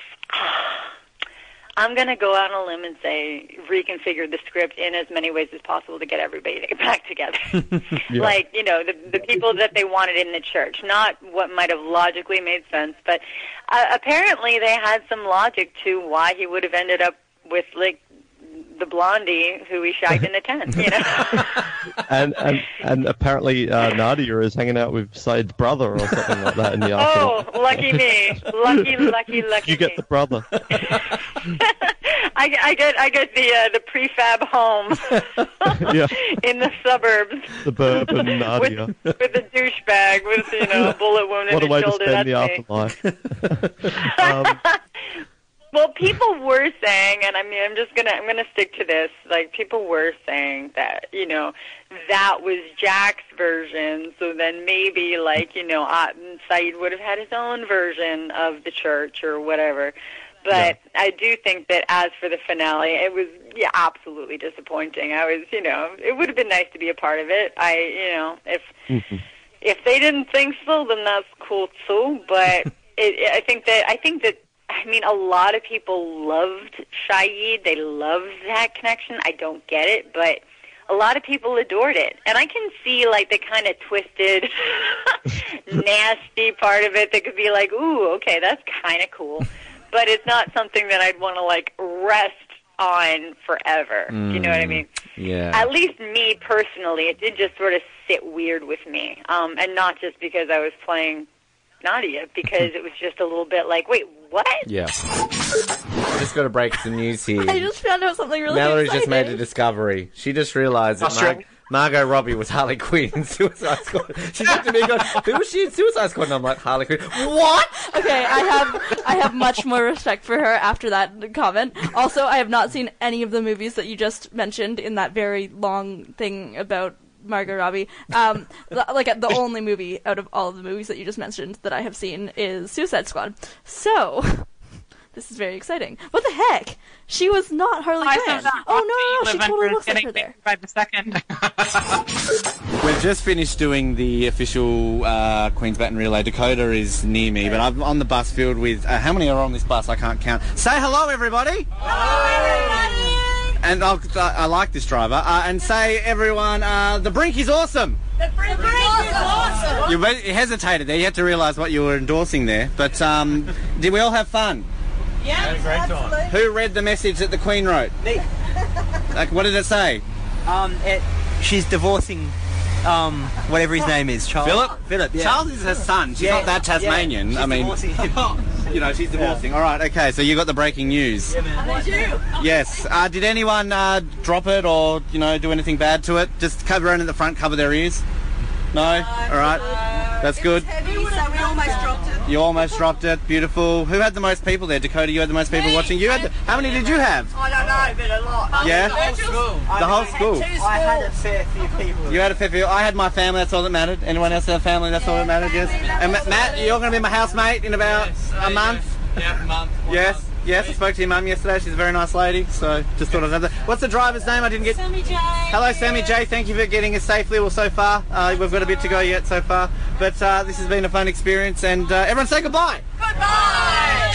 [SPEAKER 9] I'm going to go out on a limb and say reconfigure the script in as many ways as possible to get everybody back together. Like, you know, the, the people that they wanted in the church, not what might have logically made sense, but uh, apparently they had some logic to why he would have ended up with, like, the blondie who we shagged in the tent, you know?
[SPEAKER 4] And and, and apparently uh, Nadia is hanging out with Sayid's brother or something like that in the afternoon.
[SPEAKER 9] oh, lucky me. Lucky, lucky, lucky
[SPEAKER 4] You get
[SPEAKER 9] me.
[SPEAKER 4] the brother.
[SPEAKER 9] I, get- I get I get the uh, the prefab home
[SPEAKER 4] yeah,
[SPEAKER 9] in the suburbs.
[SPEAKER 4] the bourbon Nadia.
[SPEAKER 9] with a douchebag with you know a bullet wound in
[SPEAKER 4] What a
[SPEAKER 9] his
[SPEAKER 4] way to
[SPEAKER 9] shoulder.
[SPEAKER 4] spend
[SPEAKER 9] That's
[SPEAKER 4] the
[SPEAKER 9] me.
[SPEAKER 4] afterlife. um,
[SPEAKER 9] Well, people were saying, and I mean, I'm just gonna I'm gonna stick to this. Like people were saying that you know that was Jack's version. So then maybe like you know Sayid would have had his own version of the church or whatever. But I do think that as for the finale, it was yeah absolutely disappointing. I was you know it would have been nice to be a part of it. I you know if mm-hmm. if they didn't think so, then that's cool too. But it, I think that I think that I mean a lot of people loved Shayid. They loved that connection. I don't get it, but a lot of people adored it, and I can see like the kind of twisted, nasty part of it that could be like, ooh, okay, that's kind of cool, but it's not something that I'd want to like rest on forever. Do you know what I mean?
[SPEAKER 1] Yeah.
[SPEAKER 9] At least me personally, it did just sort of sit weird with me, um, and not just because I was playing Nadia, because it was just a little bit like, wait, what?
[SPEAKER 1] Yeah. just got to break some news here.
[SPEAKER 10] I just found out something really
[SPEAKER 1] Mallory
[SPEAKER 10] exciting.
[SPEAKER 1] just made a discovery. She just realised that
[SPEAKER 5] Australia?
[SPEAKER 1] Mar- Margot Robbie was Harley Quinn in Suicide Squad. She looked at me and goes, Who was she in Suicide Squad? And I'm like, Harley Quinn. What?
[SPEAKER 10] Okay, I have I have much more respect for her after that comment. Also, I have not seen any of the movies that you just mentioned in that very long thing about Margot Robbie. Um, the- like the only movie out of all of the movies that you just mentioned that I have seen is Suicide Squad. So. This is very exciting. What the heck? She was not Harley Quinn.
[SPEAKER 11] saw
[SPEAKER 10] Oh no, no, she totally looks like her there.
[SPEAKER 11] by the second.
[SPEAKER 2] We've just finished doing the official uh, Queen's Baton Relay. Dakota is near me, but I'm on the bus filled with. Uh, how many are on this bus? I can't count. Say hello, everybody! And I'll, I like this driver. Uh, and say, everyone, uh, the brink is awesome. The brink You re- you hesitated there. You had to realise what you were endorsing there. But um, did we all have fun?
[SPEAKER 12] Yeah, great absolutely. time.
[SPEAKER 2] Who read the message that the Queen wrote?
[SPEAKER 12] Me.
[SPEAKER 2] Like, what did it say?
[SPEAKER 12] Um, it, she's divorcing, um, whatever his name is, Charles.
[SPEAKER 2] Philip?
[SPEAKER 12] Philip. Yeah.
[SPEAKER 2] Charles is her son. She's
[SPEAKER 12] Yeah,
[SPEAKER 2] not that
[SPEAKER 12] yeah.
[SPEAKER 2] Tasmanian.
[SPEAKER 12] She's
[SPEAKER 2] I mean, you know, she's divorcing. All right, okay. So you got the breaking news. Yes. Uh, did anyone uh, drop it or you know do anything bad to it? Just cover everyone at the front, cover their ears. No. All right. That's good.
[SPEAKER 13] Heavy, so we almost dropped it.
[SPEAKER 2] You almost dropped it. Beautiful. Who had the most people there? Dakota, you had the most people watching. You had. The, how many did you have?
[SPEAKER 13] I don't know, but a lot.
[SPEAKER 2] Yeah?
[SPEAKER 13] The whole school.
[SPEAKER 2] The whole school.
[SPEAKER 12] I had a fair few people.
[SPEAKER 2] You had a fair few. I had my family. That's all that mattered. Anyone else have family? That's all that mattered. Yes. And Matt, you're going to be my housemate in about a month.
[SPEAKER 3] Yeah, a month.
[SPEAKER 2] Yes. Yes. I spoke to your mum yesterday. She's a very nice lady. So just thought I'd have that. What's the driver's name? I didn't get.
[SPEAKER 13] Sammy J.
[SPEAKER 2] Hello, Sammy J. Thank you for getting us safely. Well, so far uh, we've got a bit to go yet so far, but uh, this has been a fun experience. And uh, everyone say goodbye. Goodbye.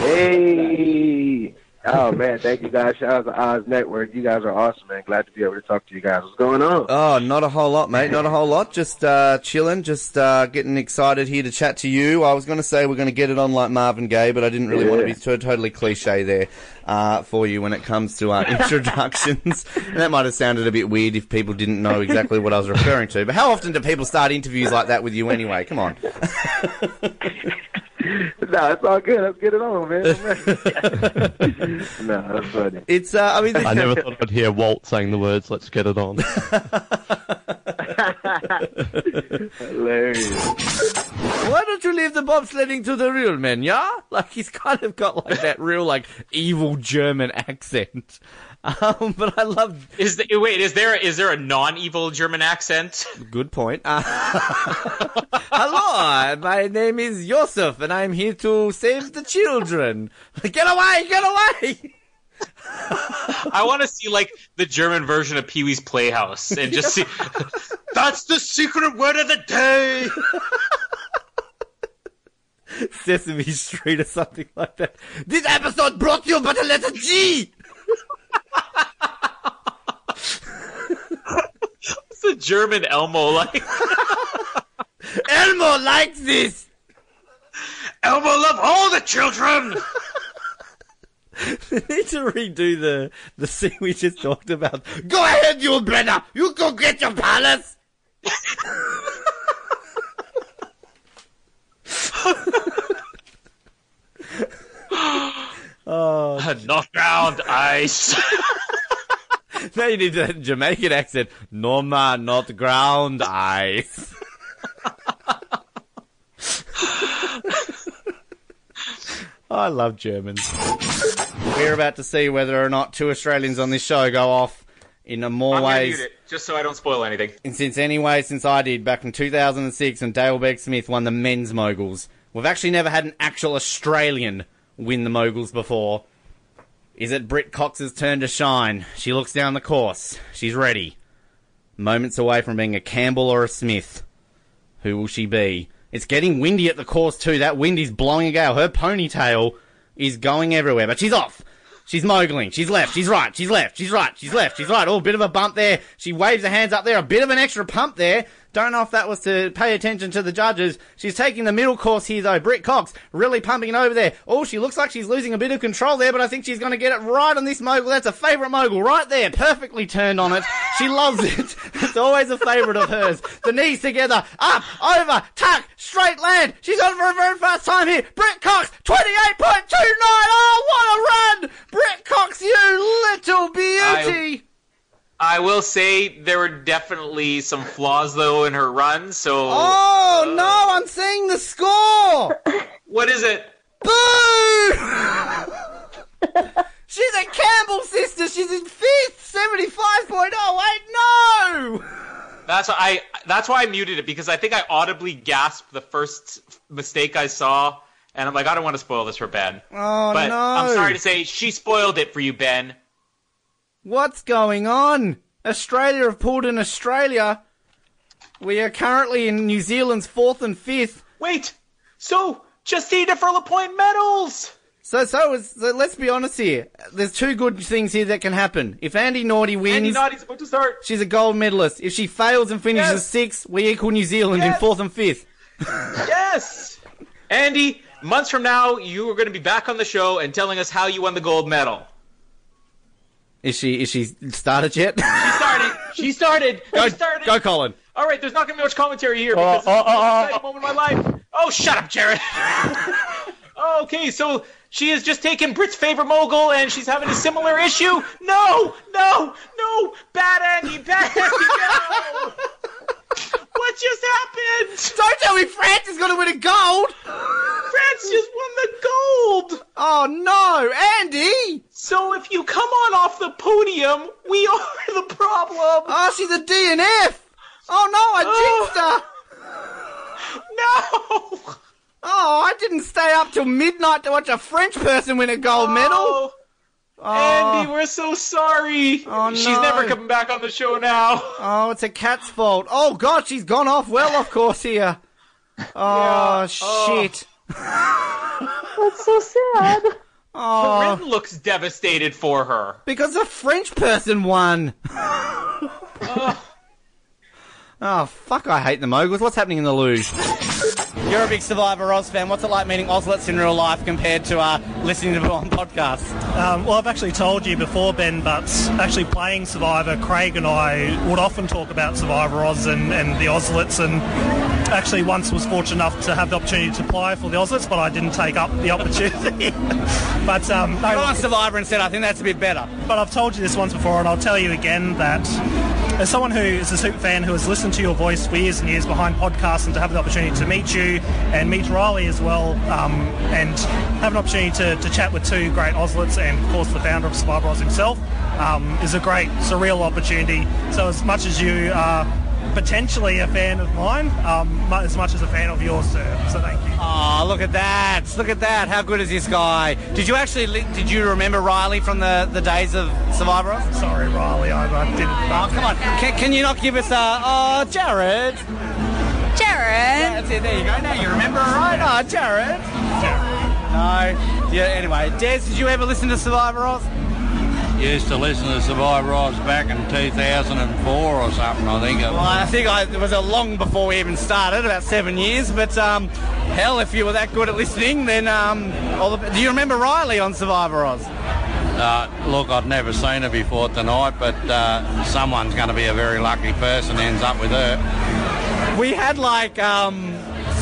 [SPEAKER 14] Hey. Oh man, thank you guys. Shout out to Oz Network. You guys are awesome, man. Glad to be able to talk to you guys. What's going on?
[SPEAKER 1] Oh, not a whole lot, mate. Not a whole lot. Just uh, chilling. Just uh, getting excited here to chat to you. I was going to say we're going to get it on like Marvin Gaye, but I didn't really want to be to- totally cliche there uh, for you when it comes to uh, introductions. and that might have sounded a bit weird if people didn't know exactly what I was referring to. But how often do people start interviews like that with you anyway? Come on.
[SPEAKER 14] no, it's all good. Let's get it on, man. no, that's funny.
[SPEAKER 1] It's. Uh, I mean,
[SPEAKER 4] I never thought I'd hear Walt saying the words "Let's get it on."
[SPEAKER 14] Hilarious.
[SPEAKER 1] Why don't you leave the bobsledding to the real men, yeah? Like he's kind of got like that real like evil German accent. Um, but I love.
[SPEAKER 5] Is the, wait? Is there is there a non-evil German accent?
[SPEAKER 1] Good point. Uh, hello, my name is Josef, and I'm here to save the children. Get away! Get away!
[SPEAKER 5] I want to see like the German version of Pee Wee's Playhouse and just see. That's the secret word of the day.
[SPEAKER 1] Sesame Street or something like that. This episode brought to you by the letter G.
[SPEAKER 5] What's the German Elmo like?
[SPEAKER 1] Elmo likes this.
[SPEAKER 5] Elmo love all the children.
[SPEAKER 1] We need to redo the the scene we just talked about. Go ahead, you Brenner. You go get your palace. oh,
[SPEAKER 5] not ground ice.
[SPEAKER 1] now you need that Jamaican accent. No man, not ground ice. I love Germans. We're about to see whether or not two Australians on this show go off in a more
[SPEAKER 5] I'm
[SPEAKER 1] ways.
[SPEAKER 5] mute it just so I don't spoil anything.
[SPEAKER 1] And since anyway, since I did back in 2006 and Dale Begg-Smith won the men's moguls, we've actually never had an actual Australian win the moguls before. Is it Britt Cox's turn to shine? She looks down the course. She's ready. Moments away from being a Campbell or a Smith. Who will she be? It's getting windy at the course too. That wind is blowing a gale. Her ponytail is going everywhere, but she's off. She's mogling. She's left. She's right. She's left. She's right. She's left. She's right. Oh, bit of a bump there. She waves her hands up there. A bit of an extra pump there. Don't know if that was to pay attention to the judges. She's taking the middle course here though. Britt Cox really pumping it over there. Oh, she looks like she's losing a bit of control there, but I think she's going to get it right on this mogul. That's a favourite mogul right there. Perfectly turned on it. She loves it. It's always a favourite of hers. The knees together. Up, over, tuck, straight land. She's on for a very fast time here. Britt Cox, 28.29. Oh, what a run. Britt Cox, you little beauty.
[SPEAKER 5] I will say there were definitely some flaws though in her run. So
[SPEAKER 1] Oh uh, no, I'm seeing the score!
[SPEAKER 5] what is it?
[SPEAKER 1] Boo! She's a Campbell sister, she's in fifth, 75.08, no!
[SPEAKER 5] That's why I. That's why I muted it because I think I audibly gasped the first mistake I saw, and I'm like, I don't want to spoil this for Ben.
[SPEAKER 1] Oh
[SPEAKER 5] but
[SPEAKER 1] no!
[SPEAKER 5] I'm sorry to say, she spoiled it for you, Ben.
[SPEAKER 1] What's going on? Australia have pulled in Australia. We are currently in New Zealand's fourth and fifth.
[SPEAKER 5] Wait, so Justine Dufour-Lapointe medals.
[SPEAKER 1] So, so, is, so let's be honest here. There's two good things here that can happen. If Andy Naughty wins,
[SPEAKER 5] Andy Naughty's about to start.
[SPEAKER 1] she's a gold medalist. If she fails and finishes
[SPEAKER 5] Yes.
[SPEAKER 1] sixth, we equal New Zealand in fourth and fifth.
[SPEAKER 5] Yes, Andy. Months from now, you are going to be back on the show and telling us how you won the gold medal.
[SPEAKER 1] Is she? Is she started yet?
[SPEAKER 5] She started. She started.
[SPEAKER 1] go,
[SPEAKER 5] She started.
[SPEAKER 1] go, Colin.
[SPEAKER 5] All right, there's not going to be much commentary here
[SPEAKER 1] Oh,
[SPEAKER 5] because this is uh, uh, the most exciting moment of my life. Oh, shut up, Jared. okay, so she has just taken Brit's favorite mogul and she's having a similar issue. No, no, no, bad Andy, bad Andy, no. what just happened?
[SPEAKER 1] Don't tell me France is going to win a gold.
[SPEAKER 5] France just won the gold.
[SPEAKER 1] Oh no, Andy!
[SPEAKER 5] So if you come on off the podium, we are the problem.
[SPEAKER 1] Oh, she's a DNF. Oh no, I oh. jinxed her.
[SPEAKER 5] No.
[SPEAKER 1] Oh, I didn't stay up till midnight to watch a French person win a gold medal.
[SPEAKER 5] Oh. Oh, Andy, we're so sorry.
[SPEAKER 1] Oh, no.
[SPEAKER 5] She's never coming back on the show now.
[SPEAKER 1] Oh, it's a cat's fault. Oh god, she's gone off well of course here. Oh, oh shit.
[SPEAKER 6] That's so sad.
[SPEAKER 1] Oh,
[SPEAKER 5] Corinne looks devastated for her.
[SPEAKER 1] because a French person won. Oh fuck! I hate the moguls. What's happening in the luge? You're a big Survivor Oz fan. What's it like meeting Ozlets in real life compared to uh, listening to them on podcasts?
[SPEAKER 11] Um, well, I've actually told you before, Ben, but actually playing Survivor, Craig and I would often talk about Survivor Oz and, and the Ozlets, and actually once was fortunate enough to have the opportunity to apply for the Ozlets, but I didn't take up the opportunity. but um, no,
[SPEAKER 1] on Survivor instead. I think that's a bit better.
[SPEAKER 11] but I've told you this once before, and I'll tell you again that as someone who is a super fan who has listened to your voice for years and years behind podcasts, and to have the opportunity to meet you and meet Riley as well, um, and have an opportunity to, to chat with two great Oslets and of course the founder of Survivor Oz himself, um, is a great surreal opportunity. So as much as you are potentially a fan of mine, um, as much as a fan of yours, sir. So thank you.
[SPEAKER 15] Oh, look at that! Look at that! How good is this guy? Did you actually? Did you remember Riley from the, the days of Survivor? Oz?
[SPEAKER 11] Sorry, Riley, I, I didn't.
[SPEAKER 15] Oh, come on! Can, can you not give us a? Oh, Jared.
[SPEAKER 16] Jared.
[SPEAKER 15] That's it. There you go. Now you remember, all right? Oh, Jared. Jared. No. Yeah. Anyway, Des, did you ever listen to Survivor Oz?
[SPEAKER 17] Used to listen to Survivor Oz back in 2004 or something, I think.
[SPEAKER 15] it Well, I think I, it was a long before we even started, about seven years. But um, hell, if you were that good at listening, then um, all the, do you remember Riley on Survivor Oz?
[SPEAKER 17] Uh, look, I'd never seen her before tonight, but uh, someone's going to be a very lucky person ends up with her.
[SPEAKER 15] We had like um,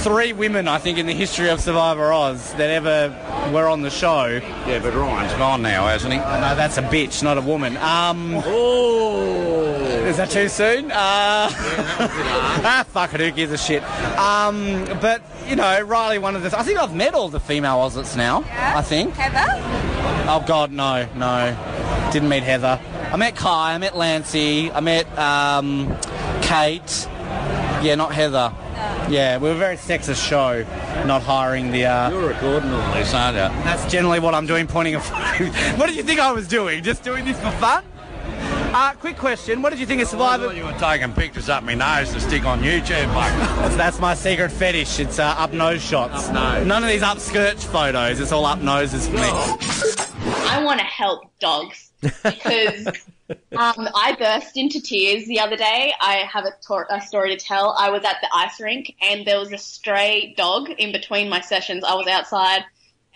[SPEAKER 15] three women, I think, in the history of Survivor Oz that ever were on the show.
[SPEAKER 17] Yeah, but Ryan's gone now, hasn't he?
[SPEAKER 15] no, that's a bitch, not a woman. Um, Is that too soon? Uh, ah, fuck it, who gives a shit? Um, but, you know, Riley, one of the... I think I've met all the female Oslets now, yeah. I think.
[SPEAKER 16] Heather?
[SPEAKER 15] Oh, God, no, no. Didn't meet Heather. I met Kai, I met Lancy, I met um, Kate. Yeah, not Heather. Yeah, we were a very sexist show, not hiring the... Uh,
[SPEAKER 17] You're recording all this, aren't you?
[SPEAKER 15] That's generally what I'm doing, pointing a what did you think I was doing? Just doing this for fun? Uh, quick question. What did you think of Survivor?
[SPEAKER 17] You were taking pictures up my nose to stick on YouTube, mate.
[SPEAKER 15] That's my secret fetish. It's uh, up nose shots. None of these up skirt photos. It's all up noses for me.
[SPEAKER 18] I want to help dogs because um, I burst into tears the other day. I have a, a story to tell. I was at the ice rink and there was a stray dog in between my sessions. I was outside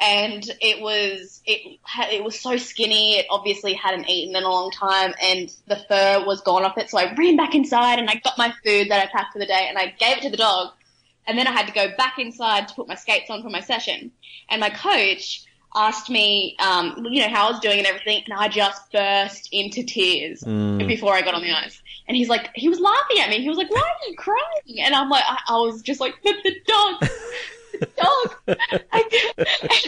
[SPEAKER 18] and it was it it was so skinny. It obviously hadn't eaten in a long time, and the fur was gone off it. So I ran back inside and I got my food that I packed for the day, and I gave it to the dog. And then I had to go back inside to put my skates on for my session. And my coach asked me, um, you know, how I was doing and everything, and I just burst into tears
[SPEAKER 19] Mm.
[SPEAKER 18] before I got on the ice. And he's like, he was laughing at me. He was like, "Why are you crying?" And I'm like, I, I was just like, "The, the dog." the Dog, and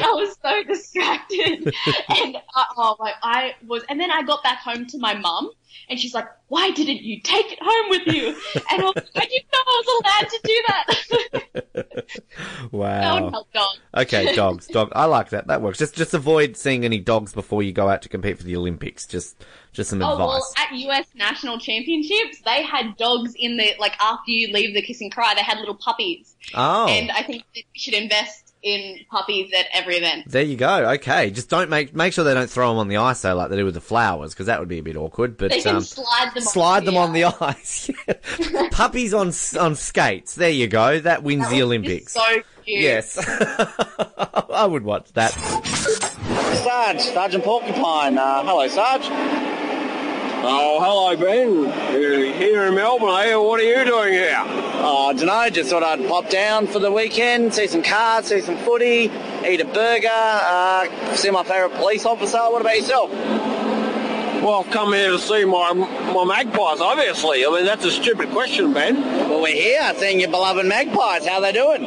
[SPEAKER 18] I was so distracted, and uh, oh my, I was, and then I got back home to my mum, and she's like, "Why didn't you take it home with you?" And I, was, I didn't know I was allowed to do that.
[SPEAKER 1] Wow.
[SPEAKER 18] help dogs.
[SPEAKER 1] Okay, dogs. Dog. I like that. That works. Just just avoid seeing any dogs before you go out to compete for the Olympics. Just just some
[SPEAKER 18] Oh
[SPEAKER 1] advice.
[SPEAKER 18] well, at US national championships, they had dogs in the like after you leave the kiss and cry, they had little puppies.
[SPEAKER 1] Oh.
[SPEAKER 18] And I think we should invest in puppies at every event.
[SPEAKER 1] There you go. Okay, just don't make make sure they don't throw them on the ice though, like they do with the flowers, because that would be a bit awkward. But
[SPEAKER 18] they can
[SPEAKER 1] um,
[SPEAKER 18] slide them.
[SPEAKER 1] slide
[SPEAKER 18] on
[SPEAKER 1] them on the ice. Yeah. Puppies on on skates. There you go. That wins the Olympics.
[SPEAKER 18] So cute.
[SPEAKER 1] Yes, I would watch that.
[SPEAKER 15] Sarge, Sergeant Porcupine. Uh, hello, Sarge.
[SPEAKER 20] Oh, hello, Ben. You're here in Melbourne, you? What are you doing here?
[SPEAKER 15] Oh, I don't know. Just thought I'd pop down for the weekend, see some cars, see some footy, eat a burger, uh, see my favourite police officer. What about yourself?
[SPEAKER 20] Well, I've come here to see my my magpies, obviously. I mean, that's a stupid question, Ben.
[SPEAKER 15] Well, we're here seeing your beloved magpies. How are they doing?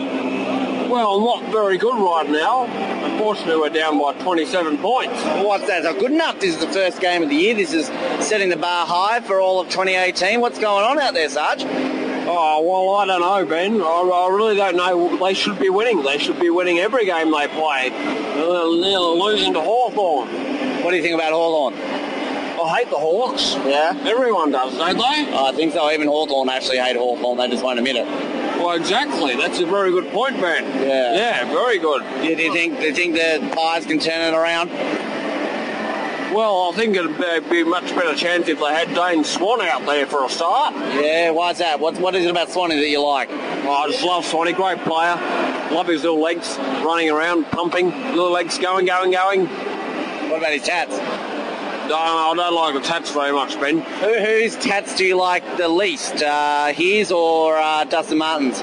[SPEAKER 20] Well, not very good right now. Unfortunately, we're down by 27 points.
[SPEAKER 15] What's that? Not good enough. This is the first game of the year. This is setting the bar high for all of 2018. What's going on out there, Sarge?
[SPEAKER 20] Oh, well, I don't know, Ben. I, I really don't know. They should be winning. They should be winning every game they play. They're, they're losing to Hawthorn.
[SPEAKER 15] What do you think about Hawthorn?
[SPEAKER 20] I hate the Hawks.
[SPEAKER 15] Yeah?
[SPEAKER 20] Everyone does, don't they?
[SPEAKER 15] I think so. Even Hawthorn actually hate Hawthorn. They just won't admit it.
[SPEAKER 20] Well, exactly. That's a very good point, Ben.
[SPEAKER 15] Yeah.
[SPEAKER 20] Yeah, very good.
[SPEAKER 15] Do you think, do you think the Pies can turn it around?
[SPEAKER 20] Well, I think it'd be- be a much better chance if they had Dane Swan out there for a start.
[SPEAKER 15] Yeah, why's that? What, what is it about Swanee that you like?
[SPEAKER 20] Oh, I just love Swanee, great player. Love his little legs running around, pumping, little legs going, going, going.
[SPEAKER 15] What about his tats?
[SPEAKER 20] No, I don't like the tats very much, Ben.
[SPEAKER 15] Who, whose tats do you like the least? Uh, his or uh, Dustin Martin's?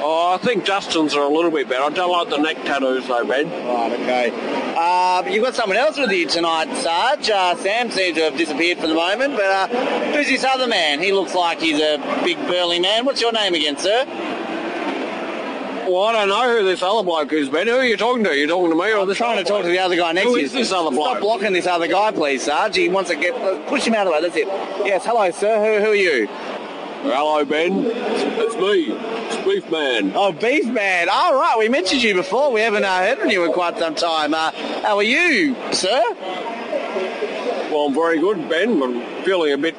[SPEAKER 20] Oh, I think Justin's are a little bit better. I don't like the neck tattoos though, Ben.
[SPEAKER 15] Right, okay. Uh, you've got someone else with you tonight, Sarge. Uh, Sam seems to have disappeared for the moment, but uh, who's this other man? He looks like he's a big burly man. What's your name again, sir?
[SPEAKER 20] Well, I don't know who this other bloke is, Ben. Who are you talking to? You talking to me or
[SPEAKER 15] I'm
[SPEAKER 20] this
[SPEAKER 15] trying to talk to the other guy next to you.
[SPEAKER 20] is this other bloke?
[SPEAKER 15] Stop blocking this other guy, please, Sarge. He wants to get push him out of the way. That's it. Yes, hello, sir. Who, who are you?
[SPEAKER 20] Hello, Ben. It's, it's me. It's Beef Man.
[SPEAKER 15] Oh, Beef Man. All right, we mentioned you before. We haven't uh, heard from you in quite some time. Uh, how are you, sir?
[SPEAKER 20] Well, I'm very good, Ben. I'm feeling a bit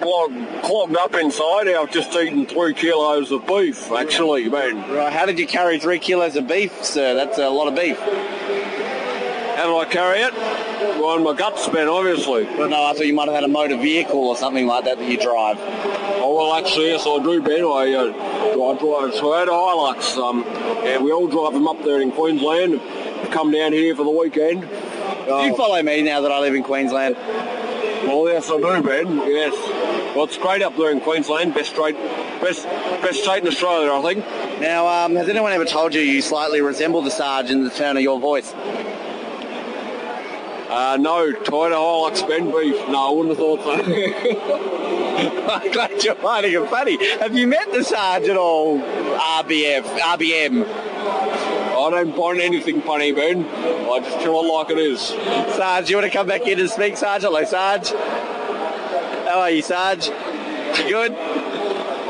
[SPEAKER 20] clogged, clogged up inside. I've just eaten three kilos of beef, actually, Ben.
[SPEAKER 15] Right, how did you carry three kilos of beef, sir? That's a lot of beef.
[SPEAKER 20] How do I carry it? Well, on my guts, Ben, obviously.
[SPEAKER 15] Well, no, I thought you might have had a motor vehicle or something like that that you drive.
[SPEAKER 20] Oh, well, actually, yes, I do, Ben. I, uh, I drive Toyota Hilux. Um, and we all drive them up there in Queensland. Come down here for the weekend.
[SPEAKER 15] Do you follow me now that I live in Queensland?
[SPEAKER 20] Well, yes, I do, Ben. Yes. Well, it's great up there in Queensland. Best state, best, best state in Australia, I think.
[SPEAKER 15] Now, um, has anyone ever told you you slightly resemble the Sarge in the tone of your voice?
[SPEAKER 20] Uh, no, Toyota Hilux Ben Beef. No, I wouldn't have thought so.
[SPEAKER 15] I'm glad you're finding it funny. Have you met the Sarge at all? RBF, RBM.
[SPEAKER 20] I don't find anything funny, Ben. I just tell it like it is.
[SPEAKER 15] Sarge, you want to come back in and speak, Sarge? Hello, Sarge. How are you, Sarge? You good?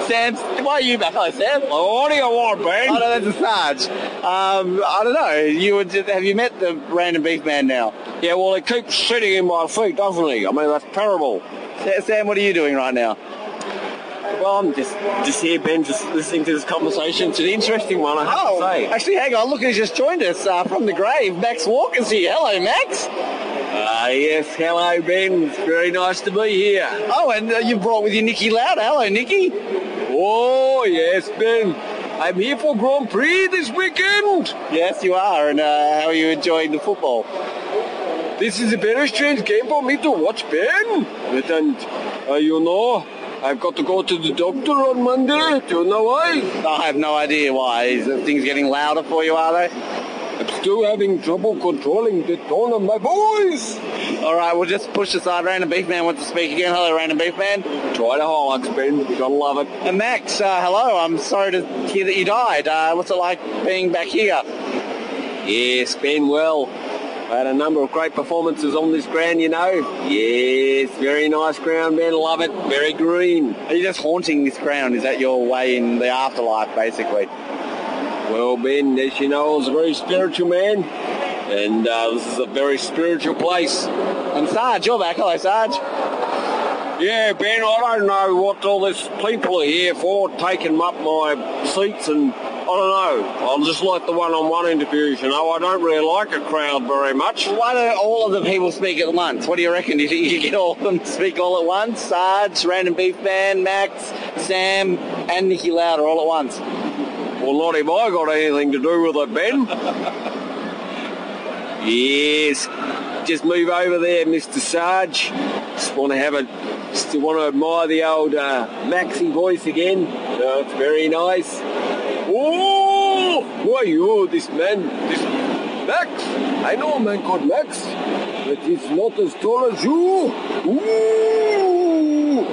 [SPEAKER 15] Sam, why are you back? Hello, Sam.
[SPEAKER 20] Oh, what do you want, Ben?
[SPEAKER 15] Oh, no, that's a Sarge. Um, I don't know. You would, have you met the random beef man now?
[SPEAKER 20] Yeah, well, it keeps sitting in my feet, doesn't he? I mean, that's terrible.
[SPEAKER 15] Sam, what are you doing right now?
[SPEAKER 20] Well, I'm just just here, Ben, just listening to this conversation. It's an interesting one, I have
[SPEAKER 15] Oh,
[SPEAKER 20] to say.
[SPEAKER 15] actually, hang on. Look who's just joined us uh, from the grave. Max Walker's here. Hello, Max.
[SPEAKER 20] Ah, yes, hello, Ben. It's very nice to be here.
[SPEAKER 15] Oh, and uh, you brought with you Niki Lauda. Hello, Niki.
[SPEAKER 20] Oh, yes, Ben. I'm here for Grand Prix this weekend.
[SPEAKER 15] Yes, you are. And uh, how are you enjoying the football?
[SPEAKER 20] This is a very strange game for me to watch, Ben. But, and, uh, you know, I've got to go to the doctor on Monday. Do you know why?
[SPEAKER 15] I have no idea why. Is things getting louder for you, are they?
[SPEAKER 20] I'm still having trouble controlling the tone of my voice.
[SPEAKER 15] All right, we'll just push aside. Random Beef Man wants to speak again. Hello, Random Beef Man.
[SPEAKER 20] Try to Hilux, Ben. You gotta love it.
[SPEAKER 15] And Max, uh, hello. I'm sorry to hear that you died. Uh, what's it like being back here?
[SPEAKER 20] Yes, Ben, well, I had a number of great performances on this ground, you know. Yes, very nice ground, Ben. Love it. Very green.
[SPEAKER 15] Are you just haunting this ground? Is that your way in the afterlife, basically?
[SPEAKER 20] Well, Ben, as you know, I was a very spiritual man, and uh, this is a very spiritual place.
[SPEAKER 15] And Sarge, you're back. Hello, Sarge.
[SPEAKER 20] Yeah, Ben, I don't know what all this people are here for, taking up my seats and don't know. I'm just like the one-on-one interviews, you know. I don't really like a crowd very much.
[SPEAKER 15] Why don't all of the people speak at once? What do you reckon? Do you think you get all of them to speak all at once? Sarge, Random Beef Man, Max, Sam, and Niki Lauda all at once.
[SPEAKER 20] Well, not if I got anything to do with it, Ben. yes. Just move over there, Mr. Sarge. Just want to have a, just want to admire the old uh, Maxi voice again. Uh, it's very nice. Oh, who are you, this man? This Max. I know a man called Max, but he's not as tall as you. Ooh.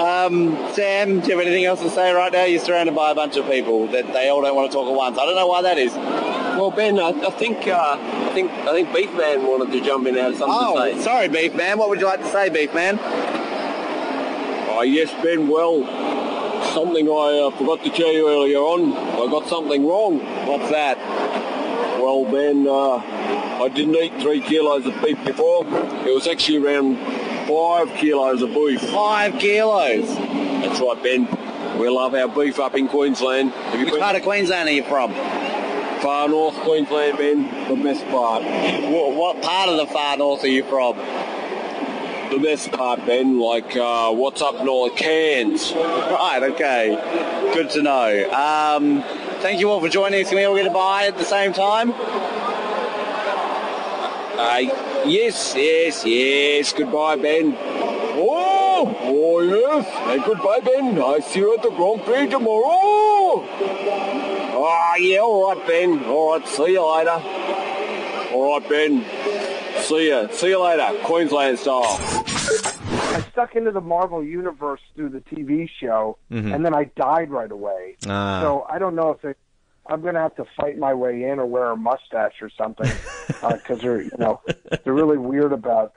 [SPEAKER 15] Um, Sam, do you have anything else to say right now? You're surrounded by a bunch of people that they all don't want to talk at once. I don't know why that is.
[SPEAKER 20] Well, Ben, I, I think uh, I think I think Beef Man wanted to jump in and have something
[SPEAKER 15] Oh,
[SPEAKER 20] to say.
[SPEAKER 15] sorry, Beef Man. What would you like to say, Beef Man?
[SPEAKER 20] Oh, yes, Ben. Well, something I uh, forgot to tell you earlier on. I got something wrong.
[SPEAKER 15] What's that?
[SPEAKER 20] Well, Ben, uh, I didn't eat three kilos of beef before. It was actually around five kilos of beef.
[SPEAKER 15] Five kilos.
[SPEAKER 20] That's right, Ben. We love our beef up in Queensland. Have
[SPEAKER 15] Which
[SPEAKER 20] been-
[SPEAKER 15] part of Queensland are you from?
[SPEAKER 20] Far north Queensland, Ben. The best part.
[SPEAKER 15] What, what part of the far north are you from?
[SPEAKER 20] The best part, Ben. Like, uh, what's up north? Cairns.
[SPEAKER 15] Right, okay. Good to know. Um, thank you all for joining us. Can we all get a bye at the same time?
[SPEAKER 20] Uh, yes, yes, yes. Goodbye, Ben. Oh, oh yes. And goodbye, Ben. I see you at the Grand Prix tomorrow. Oh! Oh, yeah, all right, Ben. All right, see you later. All right, Ben. See ya. See you later, Queensland style.
[SPEAKER 19] I stuck into the Marvel universe through the TV show,
[SPEAKER 1] Mhm.
[SPEAKER 19] and then I died right away.
[SPEAKER 1] Ah.
[SPEAKER 19] So I don't know if it, I'm going to have to fight my way in or wear a mustache or something because they're you know they're really weird about.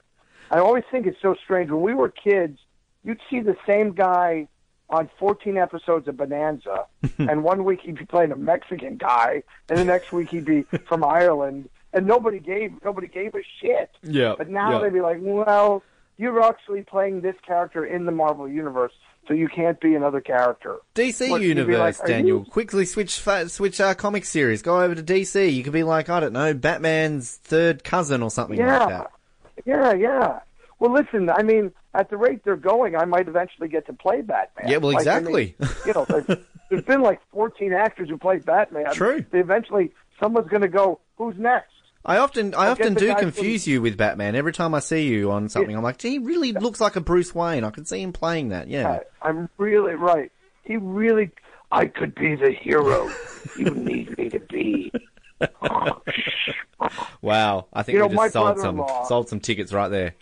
[SPEAKER 19] I always think it's so strange when we were kids. You'd see the same guy on 14 episodes of Bonanza, and one week he'd be playing a Mexican guy, and the next week he'd be from Ireland, and nobody gave nobody gave a shit.
[SPEAKER 1] Yeah,
[SPEAKER 19] But now
[SPEAKER 1] yeah.
[SPEAKER 19] they'd be like, well, you're actually playing this character in the Marvel universe, so you can't be another character.
[SPEAKER 1] DC
[SPEAKER 19] What,
[SPEAKER 1] universe,
[SPEAKER 19] like,
[SPEAKER 1] Daniel.
[SPEAKER 19] you-
[SPEAKER 1] Quickly switch switch uh, comic series. Go over to DC. You could be like I don't know, Batman's third cousin or something
[SPEAKER 19] yeah,
[SPEAKER 1] like that.
[SPEAKER 19] yeah, yeah. Well, listen, I mean, at the rate they're going, I might eventually get to play Batman.
[SPEAKER 1] Yeah, well,
[SPEAKER 19] Like, I mean,
[SPEAKER 1] exactly.
[SPEAKER 19] you know, there's, there's been like 14 actors who played Batman.
[SPEAKER 1] True.
[SPEAKER 19] Eventually, someone's going to go, who's next?
[SPEAKER 1] I often I
[SPEAKER 19] I'll
[SPEAKER 1] often do
[SPEAKER 19] guy from-
[SPEAKER 1] confuse you with Batman. Every time I see you on something, I'm like, he really looks like a Bruce Wayne. I can see him playing that. Yeah.
[SPEAKER 19] I'm really right. He really, I could be the hero you need me to be.
[SPEAKER 1] Wow. I think
[SPEAKER 19] You know,
[SPEAKER 1] we just sold some sold some tickets right there.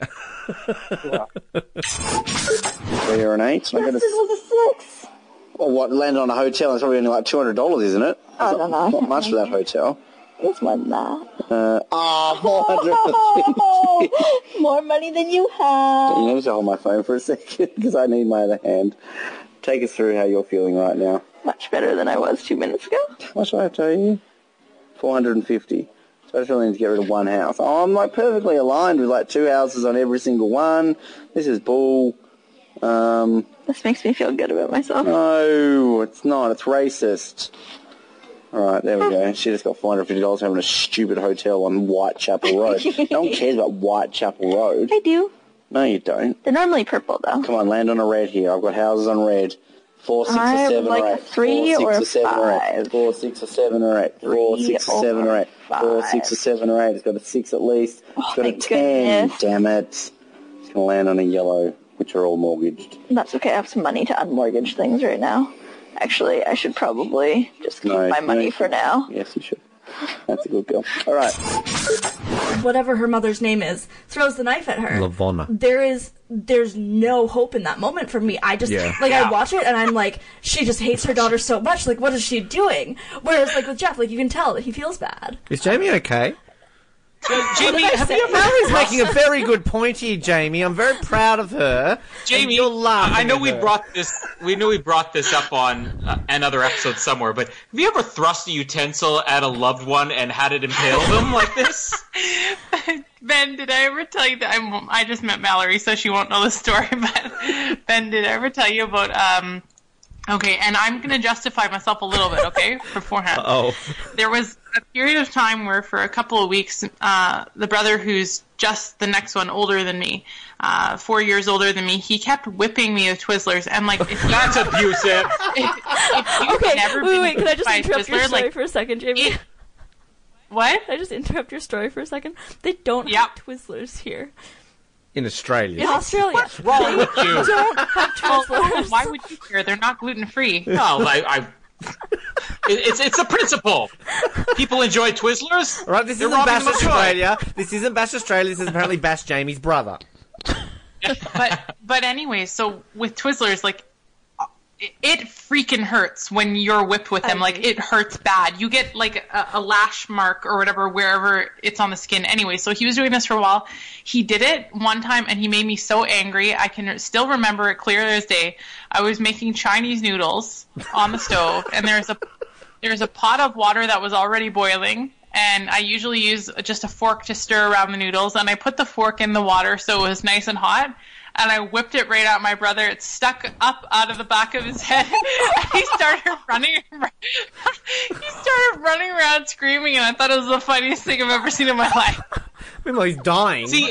[SPEAKER 21] Three or an eight. I got a,
[SPEAKER 22] six.
[SPEAKER 21] well, what landed on a hotel? It's probably only like two hundred dollars, isn't it?
[SPEAKER 22] I don't know.
[SPEAKER 21] Not much for that hotel.
[SPEAKER 22] It's one, that.
[SPEAKER 21] Uh, ah.
[SPEAKER 22] Oh, more money than you have.
[SPEAKER 21] You need to hold my phone for a second because I need my other hand. Take us through how you're feeling right now.
[SPEAKER 22] Much better than I was two minutes ago.
[SPEAKER 21] How much do I tell you? Four hundred and fifty. So I just really need to get rid of one house. Oh, I'm like perfectly aligned with like two houses on every single one. This is bull. Um,
[SPEAKER 22] This makes me feel good about myself.
[SPEAKER 21] no, it's not. It's racist. All right, there we go. She just got four hundred fifty dollars having a stupid hotel on Whitechapel Road. no one cares about Whitechapel Road.
[SPEAKER 22] I do.
[SPEAKER 21] No, you don't.
[SPEAKER 22] They're normally purple though.
[SPEAKER 21] Come on, land on a red here. I've got houses on red. Four, six,
[SPEAKER 22] I
[SPEAKER 21] or seven,
[SPEAKER 22] like
[SPEAKER 21] or eight.
[SPEAKER 22] three
[SPEAKER 21] Four, six,
[SPEAKER 22] or
[SPEAKER 21] or seven, or eight.
[SPEAKER 22] five.
[SPEAKER 21] Four, six, or seven, or eight. Four,
[SPEAKER 22] Three
[SPEAKER 21] six, or seven, or eight. Four, six, or seven, or eight. It's got a six at least. Oh, it's got a ten.
[SPEAKER 22] goodness.
[SPEAKER 21] Damn it. It's gonna land on a yellow, which are all mortgaged.
[SPEAKER 22] That's okay. I have some money to unmortgage things right now. Actually, I should probably just keep
[SPEAKER 21] No,
[SPEAKER 22] my money
[SPEAKER 21] you
[SPEAKER 22] for now.
[SPEAKER 21] Yes, you should. That's a good girl. All right.
[SPEAKER 10] Whatever her mother's name is, throws the knife at her.
[SPEAKER 1] LaVona.
[SPEAKER 10] There is, there's no hope in that moment for me. I just,
[SPEAKER 1] Yeah.
[SPEAKER 10] like,
[SPEAKER 1] Yeah.
[SPEAKER 10] I watch it and I'm like, she just hates her daughter so much. Like, what is she doing? Whereas, like, with Jeff, like, you can tell that he feels bad.
[SPEAKER 1] Is Jamie okay?
[SPEAKER 5] Jamie, have you ever
[SPEAKER 1] Mallory's making a very good point here, Jamie. I'm very proud of her.
[SPEAKER 5] Jamie,
[SPEAKER 1] you're laughing
[SPEAKER 5] I know we
[SPEAKER 1] her.
[SPEAKER 5] brought this. We knew we brought this up on uh, another episode somewhere. But have you ever thrust a utensil at a loved one and had it impale them like this?
[SPEAKER 23] Ben, did I ever tell you that I'm, I just met Mallory, so she won't know the story. But Ben, did I ever tell you about? Um, okay, and I'm gonna justify myself a little bit, okay, beforehand.
[SPEAKER 1] Oh.
[SPEAKER 23] There was a period of time where, for a couple of weeks, uh, the brother who's just the next one older than me, uh, four years older than me, he kept whipping me with Twizzlers, and like if you,
[SPEAKER 5] That's abusive.
[SPEAKER 23] If, if you've
[SPEAKER 10] Okay,
[SPEAKER 23] never
[SPEAKER 10] wait,
[SPEAKER 23] been
[SPEAKER 10] wait, can I just
[SPEAKER 23] by a
[SPEAKER 10] interrupt your story
[SPEAKER 23] like,
[SPEAKER 10] for a second, Jamie?
[SPEAKER 23] what?
[SPEAKER 10] Can I just interrupt your story for a second? They don't have Twizzlers here.
[SPEAKER 1] In Australia.
[SPEAKER 10] In Australia.
[SPEAKER 23] What's wrong with you?
[SPEAKER 10] don't have Twizzlers.
[SPEAKER 23] why would you care? They're not gluten free.
[SPEAKER 5] No, I. I it- it's it's a principle. People enjoy Twizzlers.
[SPEAKER 1] All right, this
[SPEAKER 5] They're
[SPEAKER 1] isn't
[SPEAKER 5] robbing
[SPEAKER 1] Bash
[SPEAKER 5] them of joy.
[SPEAKER 1] Australia. This isn't Bash Australia. This is apparently Bash Jamie's brother.
[SPEAKER 23] but but anyway, so with Twizzlers, like it, freaking hurts when you're whipped with them. Like it hurts bad. You get like a, a lash mark or whatever wherever it's on the skin. Anyway, so he was doing this for a while. He did it one time and he made me so angry. I can still remember it clear as day. I was making Chinese noodles on the stove, and there's a there's a pot of water that was already boiling and I usually use just a fork to stir around the noodles and I put the fork in the water so it was nice and hot and I whipped it right at my brother. It stuck up out of the back of his head. and he started running he started running around screaming and I thought it was the funniest thing I've ever seen in my life.
[SPEAKER 1] Meanwhile, he's dying.
[SPEAKER 5] See,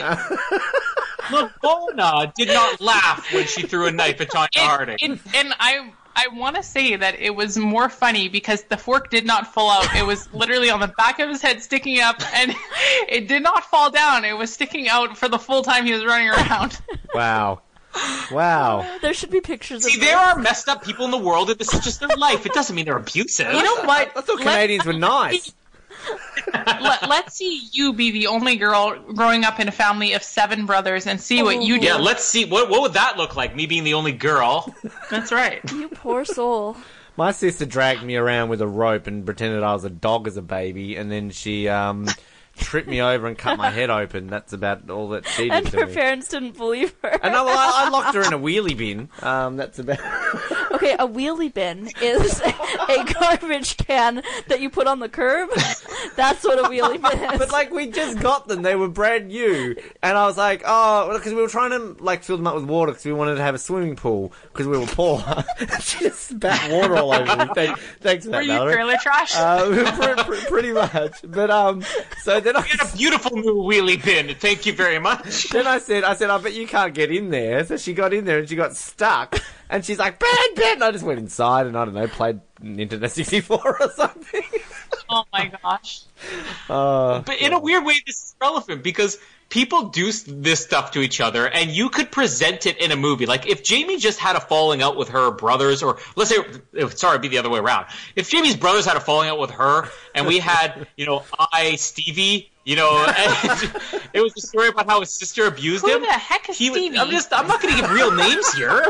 [SPEAKER 5] Lavona did not laugh when she threw a knife at Tonya Harding.
[SPEAKER 23] And, and I I want to say that it was more funny because the fork did not fall out. It was literally on the back of his head sticking up and it did not fall down. It was sticking out for the full time he was running around.
[SPEAKER 1] Wow. Wow.
[SPEAKER 10] Uh, there should be pictures
[SPEAKER 5] See,
[SPEAKER 10] of
[SPEAKER 5] there are messed up people in the world, and this is just their life. It doesn't mean they're abusive.
[SPEAKER 23] You know what?
[SPEAKER 1] I thought Canadians were nice.
[SPEAKER 23] Let, let's see you be the only girl growing up in a family of seven brothers and see what you do.
[SPEAKER 5] Yeah, let's see. What what would that look like? Me being the only girl.
[SPEAKER 23] That's right.
[SPEAKER 10] You poor soul.
[SPEAKER 1] My sister dragged me around with a rope and pretended I was a dog as a baby, and then she um, tripped me over and cut my head open. That's about all that she did
[SPEAKER 10] And
[SPEAKER 1] to
[SPEAKER 10] her
[SPEAKER 1] me.
[SPEAKER 10] parents didn't believe her.
[SPEAKER 1] And I, well, I, I locked her in a wheelie bin. Um, that's about.
[SPEAKER 10] Okay, a wheelie bin is a garbage can that you put on the curb. That's what a wheelie bin is.
[SPEAKER 1] But like we just got them, they were brand new, and I was like, oh, because we were trying to like fill them up with water because we wanted to have a swimming pool because we were poor. she just spat water all over me. Thank, thanks for that,
[SPEAKER 23] Were you
[SPEAKER 1] Mallory.
[SPEAKER 23] trailer trash?
[SPEAKER 1] Uh, pre- pre- pretty much, but um, so then I got
[SPEAKER 5] a beautiful new wheelie bin. Thank you very much.
[SPEAKER 1] Then I said, I said, I bet you can't get in there. So she got in there and she got stuck. And she's like, Ben, Ben! And I just went inside and I don't know, played Nintendo 64 or something.
[SPEAKER 23] oh my gosh.
[SPEAKER 1] Uh,
[SPEAKER 5] But in a weird way, this is relevant because people do this stuff to each other, and you could present it in a movie. Like if Jamie just had a falling out with her brothers, or let's say, sorry, it'd be the other way around. If Jamie's brothers had a falling out with her, and we had, you know, I Stevie. You know, and it was a story about how his sister abused
[SPEAKER 23] Who
[SPEAKER 5] him.
[SPEAKER 23] Who the heck is
[SPEAKER 5] He
[SPEAKER 23] Stevie?
[SPEAKER 5] I'm just, I'm not going to give real names here.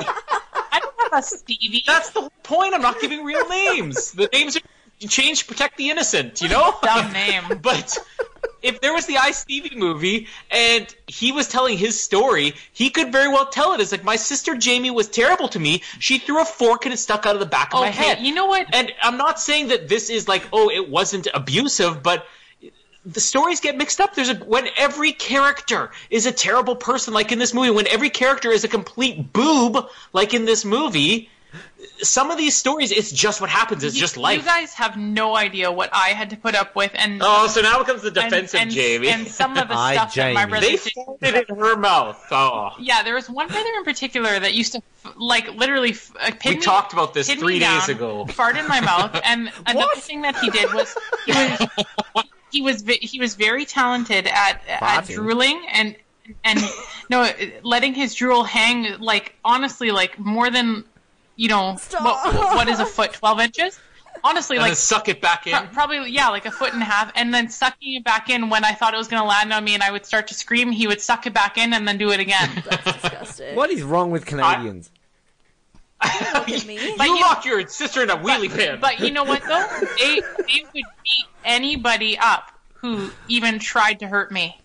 [SPEAKER 23] I don't have a Stevie.
[SPEAKER 5] That's the whole point. I'm not giving real names. The names are changed to protect the innocent. You know,
[SPEAKER 23] dumb name.
[SPEAKER 5] But if there was the I Stevie movie and he was telling his story, he could very well tell it as like my sister Jamie was terrible to me. She threw a fork and it stuck out of the back of my head.
[SPEAKER 23] you know what?
[SPEAKER 5] And I'm not saying that this is like oh it wasn't abusive, but the stories get mixed up. There's a when every character is a terrible person, like in this movie, when every character is a complete boob, like in this movie. Some of these stories, it's just what happens. It's
[SPEAKER 23] You-
[SPEAKER 5] just life.
[SPEAKER 23] You guys have no idea what I had to put up with, and
[SPEAKER 5] Oh, so now comes the defensive
[SPEAKER 23] and, and,
[SPEAKER 5] Jamie.
[SPEAKER 23] and some of the
[SPEAKER 5] Hi,
[SPEAKER 23] stuff that my
[SPEAKER 5] Jamie.
[SPEAKER 23] brother
[SPEAKER 5] They
[SPEAKER 23] did.
[SPEAKER 5] it in her mouth. Oh.
[SPEAKER 23] Yeah, there was one brother in particular that used to like literally f- uh, pin
[SPEAKER 5] We
[SPEAKER 23] me-
[SPEAKER 5] talked about this three days
[SPEAKER 23] down,
[SPEAKER 5] ago.
[SPEAKER 23] Fart in my mouth, and another thing that he did was he was he was he was very talented at at drooling and and no letting his drool hang like honestly like more than you know what, what is a foot twelve inches. Honestly,
[SPEAKER 5] And
[SPEAKER 23] like
[SPEAKER 5] suck it back in.
[SPEAKER 23] Pro- probably yeah, like a foot and a half, and then sucking it back in when I thought it was going to land on me, and I would start to scream. He would suck it back in and then do it again.
[SPEAKER 10] That's disgusting.
[SPEAKER 1] what is wrong with Canadians?
[SPEAKER 5] you locked your sister in a wheelie bin.
[SPEAKER 23] But you know what though? They they would beat anybody up who even tried to hurt me.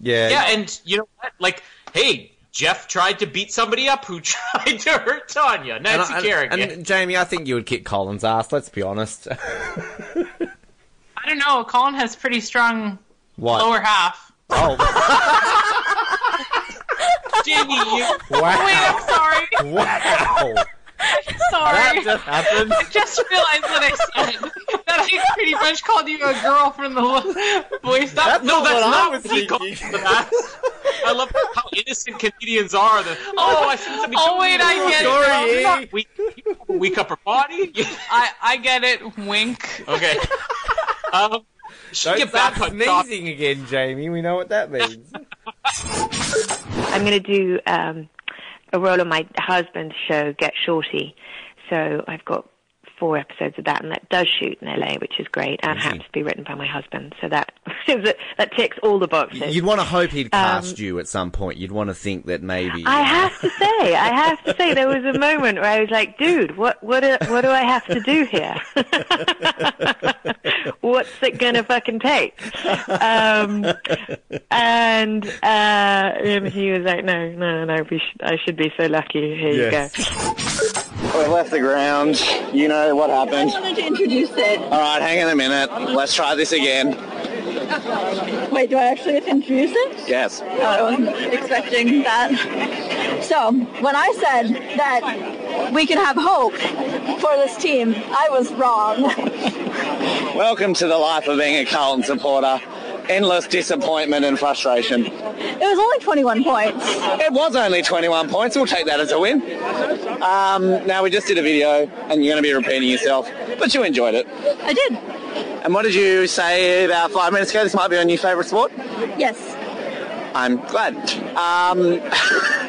[SPEAKER 1] yeah.
[SPEAKER 5] yeah, and you know what? Like, hey, Jeff tried to beat somebody up who tried to hurt
[SPEAKER 1] Tonya.
[SPEAKER 5] Nancy
[SPEAKER 1] I-
[SPEAKER 5] Kerrigan.
[SPEAKER 1] and, and Jamie, I think you would kick Colin's ass. Let's be honest.
[SPEAKER 23] I don't know. Colin has pretty strong
[SPEAKER 1] What?
[SPEAKER 23] lower half.
[SPEAKER 1] Oh,
[SPEAKER 5] Jamie, you.
[SPEAKER 1] Wow.
[SPEAKER 23] Wait, I'm sorry.
[SPEAKER 1] wow.
[SPEAKER 23] Sorry.
[SPEAKER 1] That just happened.
[SPEAKER 23] I just realized what I said. That I pretty much called you a girl from the lo- voice.
[SPEAKER 5] That, no,
[SPEAKER 1] not
[SPEAKER 5] that's
[SPEAKER 1] what I
[SPEAKER 5] not
[SPEAKER 1] was
[SPEAKER 5] what he
[SPEAKER 1] thinking.
[SPEAKER 5] called for that. I love how innocent comedians are. That oh, I said something.
[SPEAKER 23] Oh, wait, I get it now.
[SPEAKER 5] Sorry, weak, weak upper body.
[SPEAKER 23] I I get it. Wink.
[SPEAKER 5] Okay. Um, should
[SPEAKER 1] Don't
[SPEAKER 5] get back
[SPEAKER 1] start
[SPEAKER 5] on topic.
[SPEAKER 1] again, Jamie. We know what that means.
[SPEAKER 24] I'm going to do um, a role on my husband's show, Get Shorty. So I've got four episodes of that, and that does shoot in LA, which is great, and happens to be written by my husband. So that that ticks all the boxes.
[SPEAKER 1] You'd want to hope he'd
[SPEAKER 24] Um,
[SPEAKER 1] cast you at some point. You'd want to think that maybe.
[SPEAKER 24] I have to say, I have to say, there was a moment where I was like, "Dude, what, what, do, what do I have to do here? What's it gonna fucking take?" Um, and, uh, and he was like, "No, no, no, we should, I should be so lucky. Here
[SPEAKER 21] Yes.
[SPEAKER 24] you go."
[SPEAKER 21] We've left the ground. You know what happened.
[SPEAKER 22] I wanted to introduce it.
[SPEAKER 21] All right, hang on a minute. Let's try this again.
[SPEAKER 22] Wait, do I actually have to introduce it?
[SPEAKER 21] Yes.
[SPEAKER 22] Oh, I wasn't expecting that. So, when I said that we can have hope for this team, I was wrong.
[SPEAKER 21] Welcome to the life of being a Carlton supporter. Endless disappointment and frustration.
[SPEAKER 22] It was only 21 points.
[SPEAKER 21] It was only 21 points. We'll take that as a win. Um, now, we just did a video, and you're going to be repeating yourself, but you enjoyed it.
[SPEAKER 22] I did.
[SPEAKER 21] And what did you say about five minutes ago? This might be your new favourite sport?
[SPEAKER 22] Yes.
[SPEAKER 15] I'm glad. Um,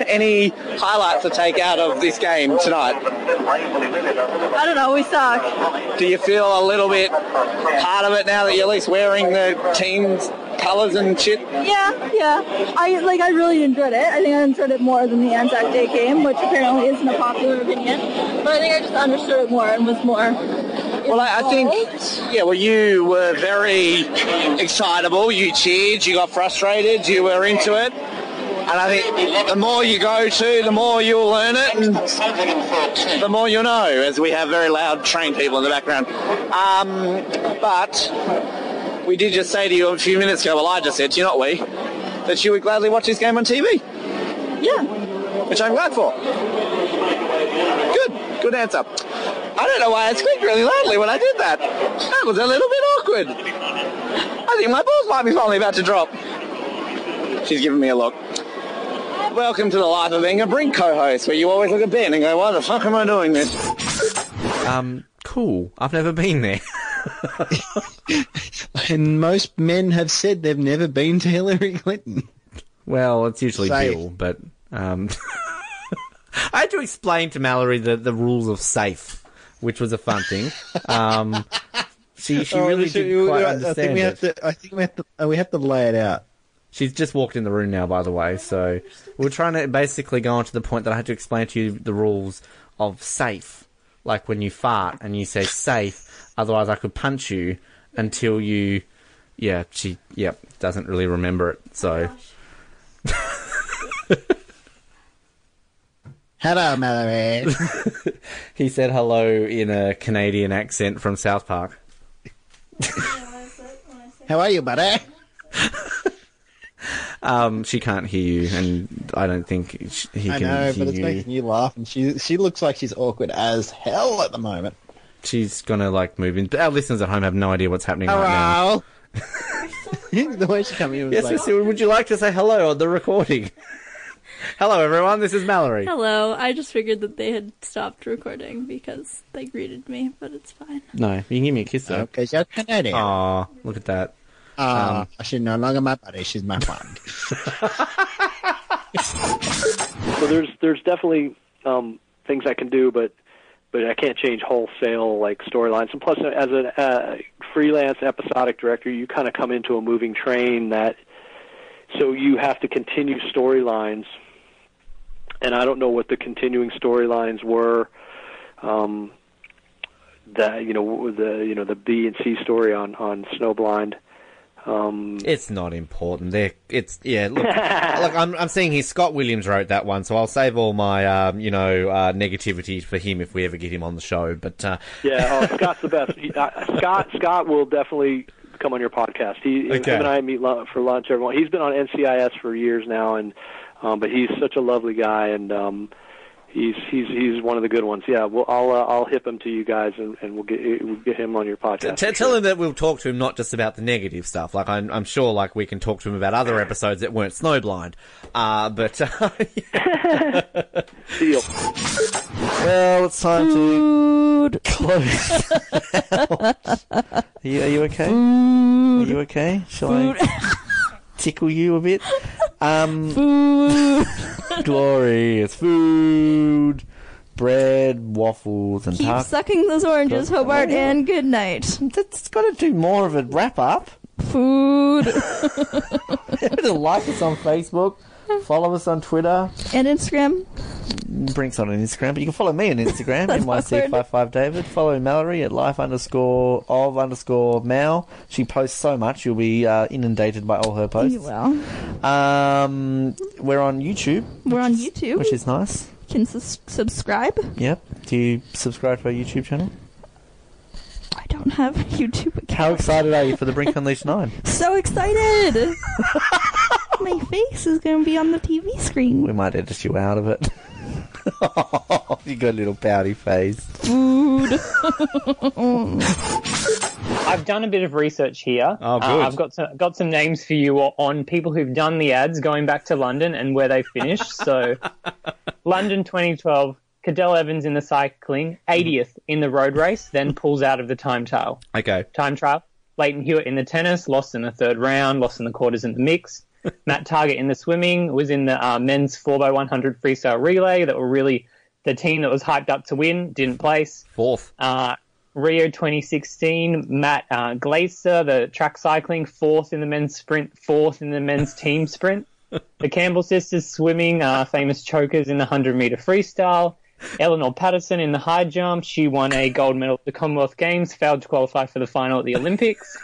[SPEAKER 15] any highlights to take out of this game tonight?
[SPEAKER 22] I don't know. We suck.
[SPEAKER 15] Do you feel a little bit part of it now that you're at least wearing the team's colours and shit?
[SPEAKER 22] Yeah, yeah. I like. I really enjoyed it. I think I enjoyed it more than the Anzac Day game, which apparently isn't a popular opinion. But I think I just understood it more and was more.
[SPEAKER 15] Well, I, I think, yeah, well, you were very excitable. You cheered, you got frustrated, you were into it. And I think the more you go to, the more you'll learn it, and the more you'll know, as we have very loud trained people in the background. Um, but we did just say to you a few minutes ago, well, I just said to you, not we, that you would gladly watch this game on TV.
[SPEAKER 22] Yeah.
[SPEAKER 15] Which I'm glad for. Good, good answer. I don't know why I squeaked really loudly when I did that. That was a little bit awkward. I think my balls might be finally about to drop. She's giving me a look. Welcome to the life of being a Brink co-host, where you always look at Ben and go, why the fuck am I doing this?
[SPEAKER 1] Um, cool. I've never been there.
[SPEAKER 25] And most men have said they've never been to Hillary Clinton.
[SPEAKER 1] Well, it's usually
[SPEAKER 25] Safe.
[SPEAKER 1] Bill, but um, I had to explain to Mallory the, the rules of safe, which was a fun thing. Um, she she
[SPEAKER 25] Oh,
[SPEAKER 1] really
[SPEAKER 25] we
[SPEAKER 1] didn't quite
[SPEAKER 25] I
[SPEAKER 1] understand
[SPEAKER 25] think we
[SPEAKER 1] it.
[SPEAKER 25] have to. I think we have to. uh, We have to lay it out.
[SPEAKER 1] She's just walked in the room now, by the way. So we're trying to basically go on to the point that I had to explain to you the rules of safe. Like when you fart and you say safe, otherwise I could punch you until you. Yeah, she. Yep, doesn't really remember it. So.
[SPEAKER 25] Hello, Mallory.
[SPEAKER 1] he said hello in a Canadian accent from South Park.
[SPEAKER 25] How are you, buddy?
[SPEAKER 1] Um, she can't hear you, and I don't think sh- he
[SPEAKER 25] I
[SPEAKER 1] can I
[SPEAKER 25] know,
[SPEAKER 1] hear
[SPEAKER 25] but it's
[SPEAKER 1] you.
[SPEAKER 25] making you laugh, and she she looks like she's awkward as hell at the moment.
[SPEAKER 1] She's gonna like move in. But Our listeners at home have no idea what's happening right now.
[SPEAKER 25] Hello. the way she came in was
[SPEAKER 1] Yes,
[SPEAKER 25] like,
[SPEAKER 1] Miss Seward, would you like to say hello on the recording? hello, everyone. This is Mallory.
[SPEAKER 10] Hello. I just figured that they had stopped recording because they greeted me, but it's fine.
[SPEAKER 1] No, you can give me a kiss though.
[SPEAKER 25] Okay, you're Canadian.
[SPEAKER 1] Aw, look at that.
[SPEAKER 25] Ah,
[SPEAKER 1] Um,
[SPEAKER 25] she's no longer my buddy. She's my friend.
[SPEAKER 26] So there's there's definitely um, things I can do, but but I can't change wholesale like storylines. And plus, as a uh, freelance episodic director, you kind of come into a moving train that so you have to continue storylines. And I don't know what the continuing storylines were. Um, that you know the you know the B and C story on on Snowblind. Um,
[SPEAKER 1] It's not important. They're, it's yeah. Look, look, I'm I'm seeing here. Scott Williams wrote that one, so I'll save all my um, you know uh, negativity for him if we ever get him on the show. But uh,
[SPEAKER 26] Yeah, oh, Scott's the best. He, uh, Scott Scott will definitely come on your podcast. He
[SPEAKER 1] Okay.
[SPEAKER 26] him and I meet for lunch. Everyone, he's been on NCIS for years now, and um, but he's such a lovely guy, and um, he's he's he's one of the good ones. Yeah, well, I'll uh, I'll hip him to you guys, and, and we'll get we'll get him on your podcast.
[SPEAKER 1] T- tell him that we'll talk to him not just about the negative stuff. Like I'm, I'm sure, like we can talk to him about other episodes that weren't snowblind. Uh, but uh,
[SPEAKER 26] Deal.
[SPEAKER 1] Well, it's time to close. are, you, are you okay? Are you okay? Shall I tickle you a bit? Um, food. Glory, it's food, bread, waffles, and
[SPEAKER 10] Keep sucking those oranges, Hobart,
[SPEAKER 1] Oh,
[SPEAKER 10] and good night.
[SPEAKER 1] That's got to do more of a wrap up.
[SPEAKER 10] Food.
[SPEAKER 1] like us on Facebook, follow us on Twitter.
[SPEAKER 10] and Instagram.
[SPEAKER 1] Brink's on Instagram, but you can follow me on Instagram,
[SPEAKER 10] That's
[SPEAKER 1] NYC55 David. Follow Mallory at life underscore of underscore Mal. She posts so much, you'll be uh, inundated by all her posts.
[SPEAKER 10] You will.
[SPEAKER 1] Um, we're on YouTube,
[SPEAKER 10] We're on YouTube.
[SPEAKER 1] which is nice.
[SPEAKER 10] Can sus- subscribe.
[SPEAKER 1] Yep. Do you subscribe to our YouTube channel?
[SPEAKER 10] I don't have YouTube account.
[SPEAKER 1] How excited are you for the Brink Unleashed 9?
[SPEAKER 10] So excited! My face is going to be on the TV screen.
[SPEAKER 1] We might edit you out of it. you got a little pouty face.
[SPEAKER 10] Food.
[SPEAKER 27] I've done a bit of research here.
[SPEAKER 1] Oh,
[SPEAKER 27] Uh,
[SPEAKER 1] good.
[SPEAKER 27] I've got some, got some names for you on people who've done the ads going back to London and where they finished. so, London 2012, Cadel Evans in the cycling, 80th in the road race, then pulls out of the time trial.
[SPEAKER 1] Okay.
[SPEAKER 27] Time trial. Lleyton Hewitt in the tennis, lost in the third round, lost in the quarters in the mix. Matt Targett in the swimming was in the uh, men's 4x100 freestyle relay that were really the team that was hyped up to win, didn't place.
[SPEAKER 1] Fourth.
[SPEAKER 27] Uh, Rio 2016, Matt uh, Glaetzer, the track cycling, fourth in the men's sprint, fourth in the men's team sprint. The Campbell sisters swimming, uh, famous chokers in the 100 meter freestyle. Eleanor Patterson in the high jump. She won a gold medal at the Commonwealth Games, failed to qualify for the final at the Olympics.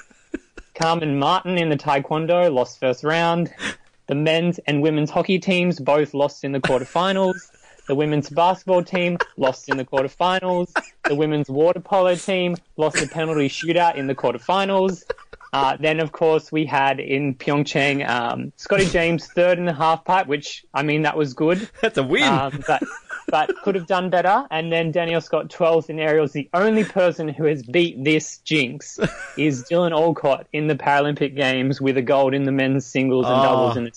[SPEAKER 27] Carmen Marton in the Taekwondo lost first round. The men's and women's hockey teams both lost in the quarterfinals. The women's basketball team lost in the quarterfinals. The women's water polo team lost a penalty shootout in the quarterfinals. Uh, then, of course, we had in Pyeongchang um, Scotty James third in the half pipe, which I mean that was good.
[SPEAKER 1] That's a win.
[SPEAKER 27] Um, but but could have done better. And then Daniel Scott 12th in aerials. The only person who has beat this jinx is Dylan Alcott in the Paralympic Games with a gold in the men's singles and
[SPEAKER 1] Oh.
[SPEAKER 27] doubles in the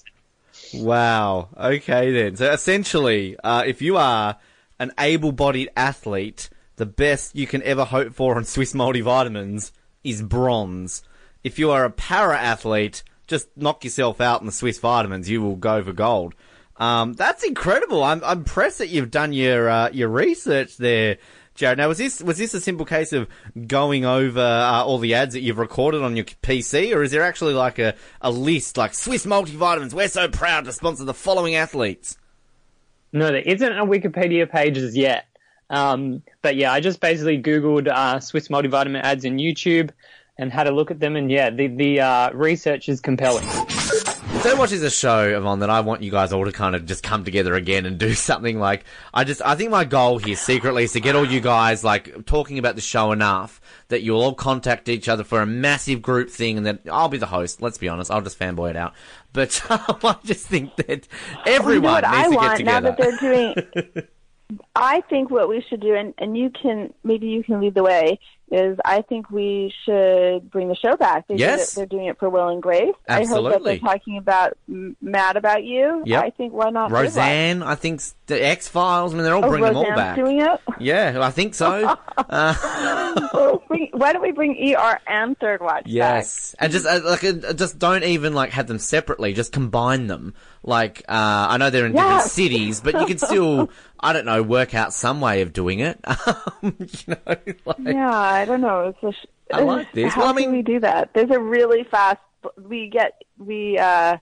[SPEAKER 1] Wow. Okay then. So essentially, uh, if you are an able-bodied athlete, the best you can ever hope for on Swisse multivitamins is bronze. If you are a para-athlete, just knock yourself out in the Swisse vitamins. You will go for gold. Um, that's incredible. I'm, I'm impressed that you've done your uh, your research there, Jared. Now, was this was this a simple case of going over uh, all the ads that you've recorded on your PC, or is there actually like a, a list like Swisse multivitamins? We're so proud to sponsor the following athletes.
[SPEAKER 27] No, there isn't a Wikipedia page as yet. Um, but yeah, I just basically Googled uh, Swisse multivitamin ads in YouTube and had a look at them, and yeah, the the uh, research is compelling.
[SPEAKER 1] So much is a show, Yvonne, that I want you guys all to kind of just come together again and do something like I just I think my goal here secretly is to get all you guys like talking about the show enough that you'll all contact each other for a massive group thing and then I'll be the host, let's be honest, I'll just fanboy it out. But um, I just think that everyone
[SPEAKER 28] you know what
[SPEAKER 1] needs
[SPEAKER 28] I
[SPEAKER 1] to
[SPEAKER 28] want
[SPEAKER 1] get
[SPEAKER 28] now that they're doing. I think what we should do, and, and you can maybe you can lead the way, is I think we should bring the show back. They
[SPEAKER 1] Yes.
[SPEAKER 28] they're doing it for Will and Grace. Absolutely. I hope that they're talking about M- Mad About You.
[SPEAKER 1] Yep.
[SPEAKER 28] I think why not?
[SPEAKER 1] Roseanne, I think the X Files. I mean, they're all
[SPEAKER 28] Oh,
[SPEAKER 1] bringing them all back.
[SPEAKER 28] doing it.
[SPEAKER 1] Yeah, I think so. uh,
[SPEAKER 28] Well, bring- why don't we bring ER and Third Watch
[SPEAKER 1] Yes, and just uh, like uh, just don't even like have them separately. Just combine them. Like uh, I know they're in different cities, but you can still I don't know work out some way of doing it. Um, you know, like.
[SPEAKER 28] Yeah, I don't know. It's a sh-
[SPEAKER 1] I like this.
[SPEAKER 28] How
[SPEAKER 1] Well, I
[SPEAKER 28] can we do that? There's a really fast. We get we uh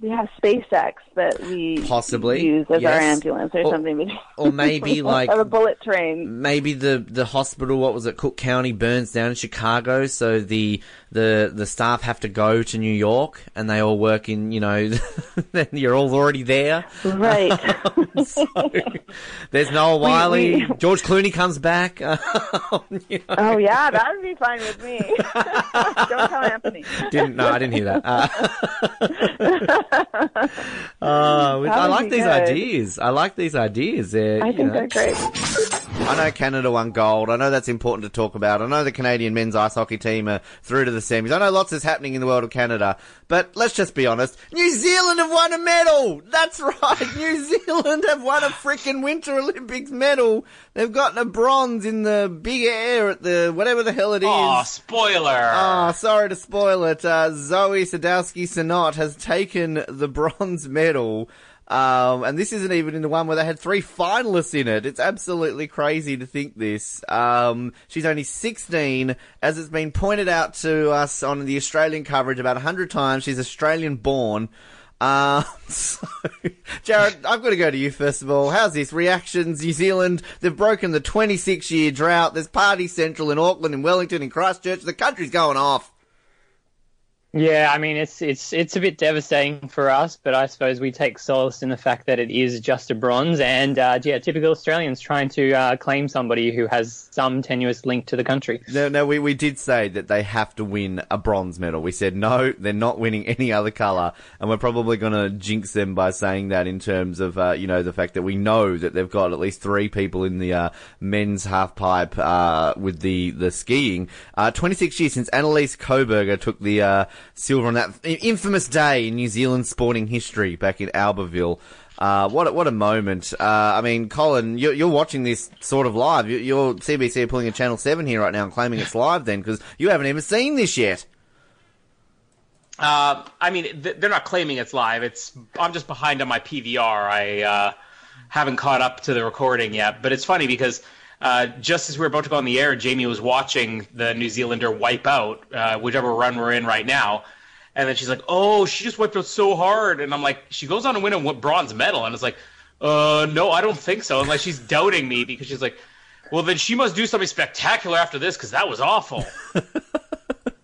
[SPEAKER 28] we have SpaceX that we
[SPEAKER 1] Possibly,
[SPEAKER 28] use as our ambulance or,
[SPEAKER 1] Or-
[SPEAKER 28] something.
[SPEAKER 1] or maybe, like-
[SPEAKER 28] a bullet train.
[SPEAKER 1] maybe the the hospital, what was it, Cook County burns down in Chicago, so the the the staff have to go to New York, and they all work in you know, then you're all already there.
[SPEAKER 28] Right.
[SPEAKER 1] so, there's
[SPEAKER 28] We-
[SPEAKER 1] Wiley,
[SPEAKER 28] we-
[SPEAKER 1] George Clooney comes back.
[SPEAKER 28] Oh yeah, that would be fine with me. Don't tell Anthony.
[SPEAKER 1] Didn't no, I didn't hear that. Uh, uh, I like these
[SPEAKER 28] good.
[SPEAKER 1] ideas. I like these ideas. They're,
[SPEAKER 28] I think
[SPEAKER 1] know.
[SPEAKER 28] they're great.
[SPEAKER 1] I know Canada won gold. I know that's important to talk about. I know the Canadian men's ice hockey team are through to the semis. I know lots is happening in the world of Canada. But let's just be honest. New Zealand have won a medal! That's right! New Zealand have won a freaking Winter Olympics medal! They've gotten a bronze in the big air at the whatever the hell it is.
[SPEAKER 5] Oh, spoiler!
[SPEAKER 1] Oh, sorry to spoil it. Uh, Zoi Sadowski-Synnott has taken the bronze medal. Um, and this isn't even in the one where they had three finalists in it. It's absolutely crazy to think this. Um, she's only 16, as it's been pointed out to us on the Australian coverage about 100 times. She's Australian born. Um, so, Jared, I've got to go to you first of all. How's this? Reactions, New Zealand, they've broken the 26 year drought. There's Party Central in Auckland, in Wellington, in Christchurch. The country's going off.
[SPEAKER 27] Yeah, I mean it's it's it's a bit devastating for us, but I suppose we take solace in the fact that it is just a bronze, and uh, yeah, typical Australians trying to uh, claim somebody who has some tenuous link to the country.
[SPEAKER 1] No, no, we, we did say that they have to win a bronze medal. We said no, they're not winning any other colour, and we're probably going to jinx them by saying that in terms of uh, you know the fact that we know that they've got at least three people in the uh, men's half pipe uh, with the the skiing. Uh, 26 years since Annelise Coberger took the uh, silver on that infamous day in New Zealand sporting history back in Albertville. Uh, what a, what a moment! Uh, I mean, Colin, you're, you're watching this sort of live. You- You're CBC are pulling a Channel Seven here right now and claiming it's live, then because you haven't even seen this yet.
[SPEAKER 5] Uh, I mean, th- they're not claiming it's live. It's I'm just behind on my PVR. I uh, haven't caught up to the recording yet. But it's funny because uh, just as we were about to go on the air, Jamie was watching the New Zealander wipe out uh, whichever run we're in right now. And then she's like, "Oh, she just wiped out so hard," and I'm like, "She goes on to win a bronze medal," and it's like, "Uh, no, I don't think so." And like she's doubting me because she's like, "Well, then she must do something spectacular after this because that was awful."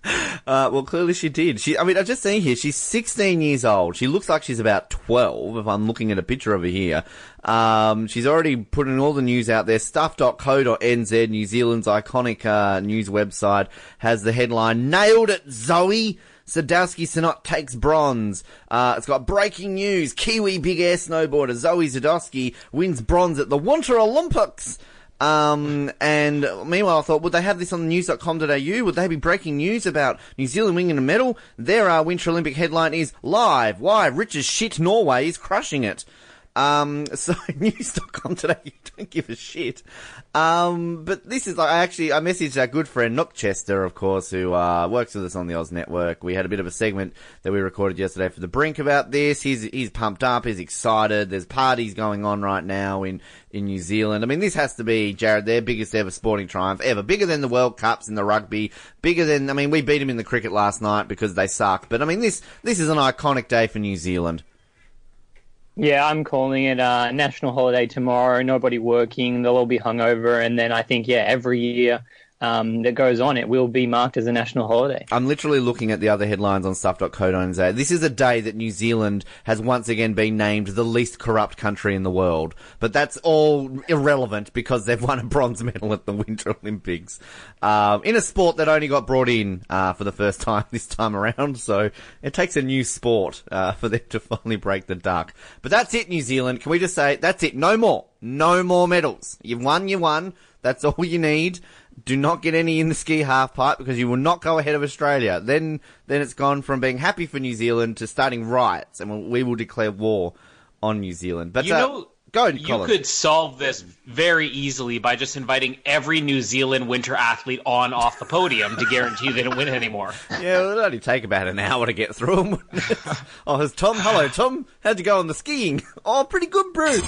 [SPEAKER 1] Uh, well, clearly she did. She, I mean, I've just seen here, she's 16 years old. She looks like she's about 12, if I'm looking at a picture over here. Um, she's already putting all the news out there. Stuff.co.nz, New Zealand's iconic, uh, news website, has the headline, Nailed it, Zoi! Sadowski Sinot takes bronze. Uh, it's got breaking news. Kiwi big air snowboarder Zoi Sadowski wins bronze at the Winter Olympics. Um, and meanwhile, I thought, would they have this on news.com.au? Would they be breaking news about New Zealand winning a medal? Their uh, Winter Olympic headline is live. Why? Rich as shit Norway is crushing it. Um, so news.com today, you don't give a shit. Um, but this is like, I actually, I messaged our good friend Nook Chester, of course, who, uh, works with us on the Oz Network. We had a bit of a segment that we recorded yesterday for the brink about this. He's, he's pumped up, he's excited. There's parties going on right now in, in New Zealand. I mean, this has to be, Jared, their biggest ever sporting triumph ever. Bigger than the World Cups in the rugby. Bigger than, I mean, we beat them in the cricket last night because they suck. But I mean, this, this is an iconic day for New Zealand.
[SPEAKER 27] Yeah, I'm calling it a national holiday tomorrow. Nobody working. They'll all be hungover, and then I think yeah, every year um, that goes on, it will be marked as a national holiday.
[SPEAKER 1] I'm literally looking at the other headlines on stuff.co.nz. This is a day that New Zealand has once again been named the least corrupt country in the world. But that's all irrelevant because they've won a bronze medal at the Winter Olympics. Um, in a sport that only got brought in, uh, for the first time this time around. So it takes a new sport, uh, for them to finally break the duck. But that's it, New Zealand. Can we just say, that's it. No more. No more medals. You've won, you won. That's all you need do not get any in the ski half pipe because you will not go ahead of Australia. Then, then it's gone from being happy for New Zealand to starting riots, and we'll, we will declare war on New Zealand. But
[SPEAKER 5] you
[SPEAKER 1] uh,
[SPEAKER 5] know,
[SPEAKER 1] go
[SPEAKER 5] you
[SPEAKER 1] Colin.
[SPEAKER 5] could solve this very easily by just inviting every New Zealand winter athlete on off the podium to guarantee they don't win anymore.
[SPEAKER 1] Yeah, well, it'll only take about an hour to get through them. oh, it's Tom. Hello, Tom. How'd you go on the skiing? Oh, pretty good, Bruce.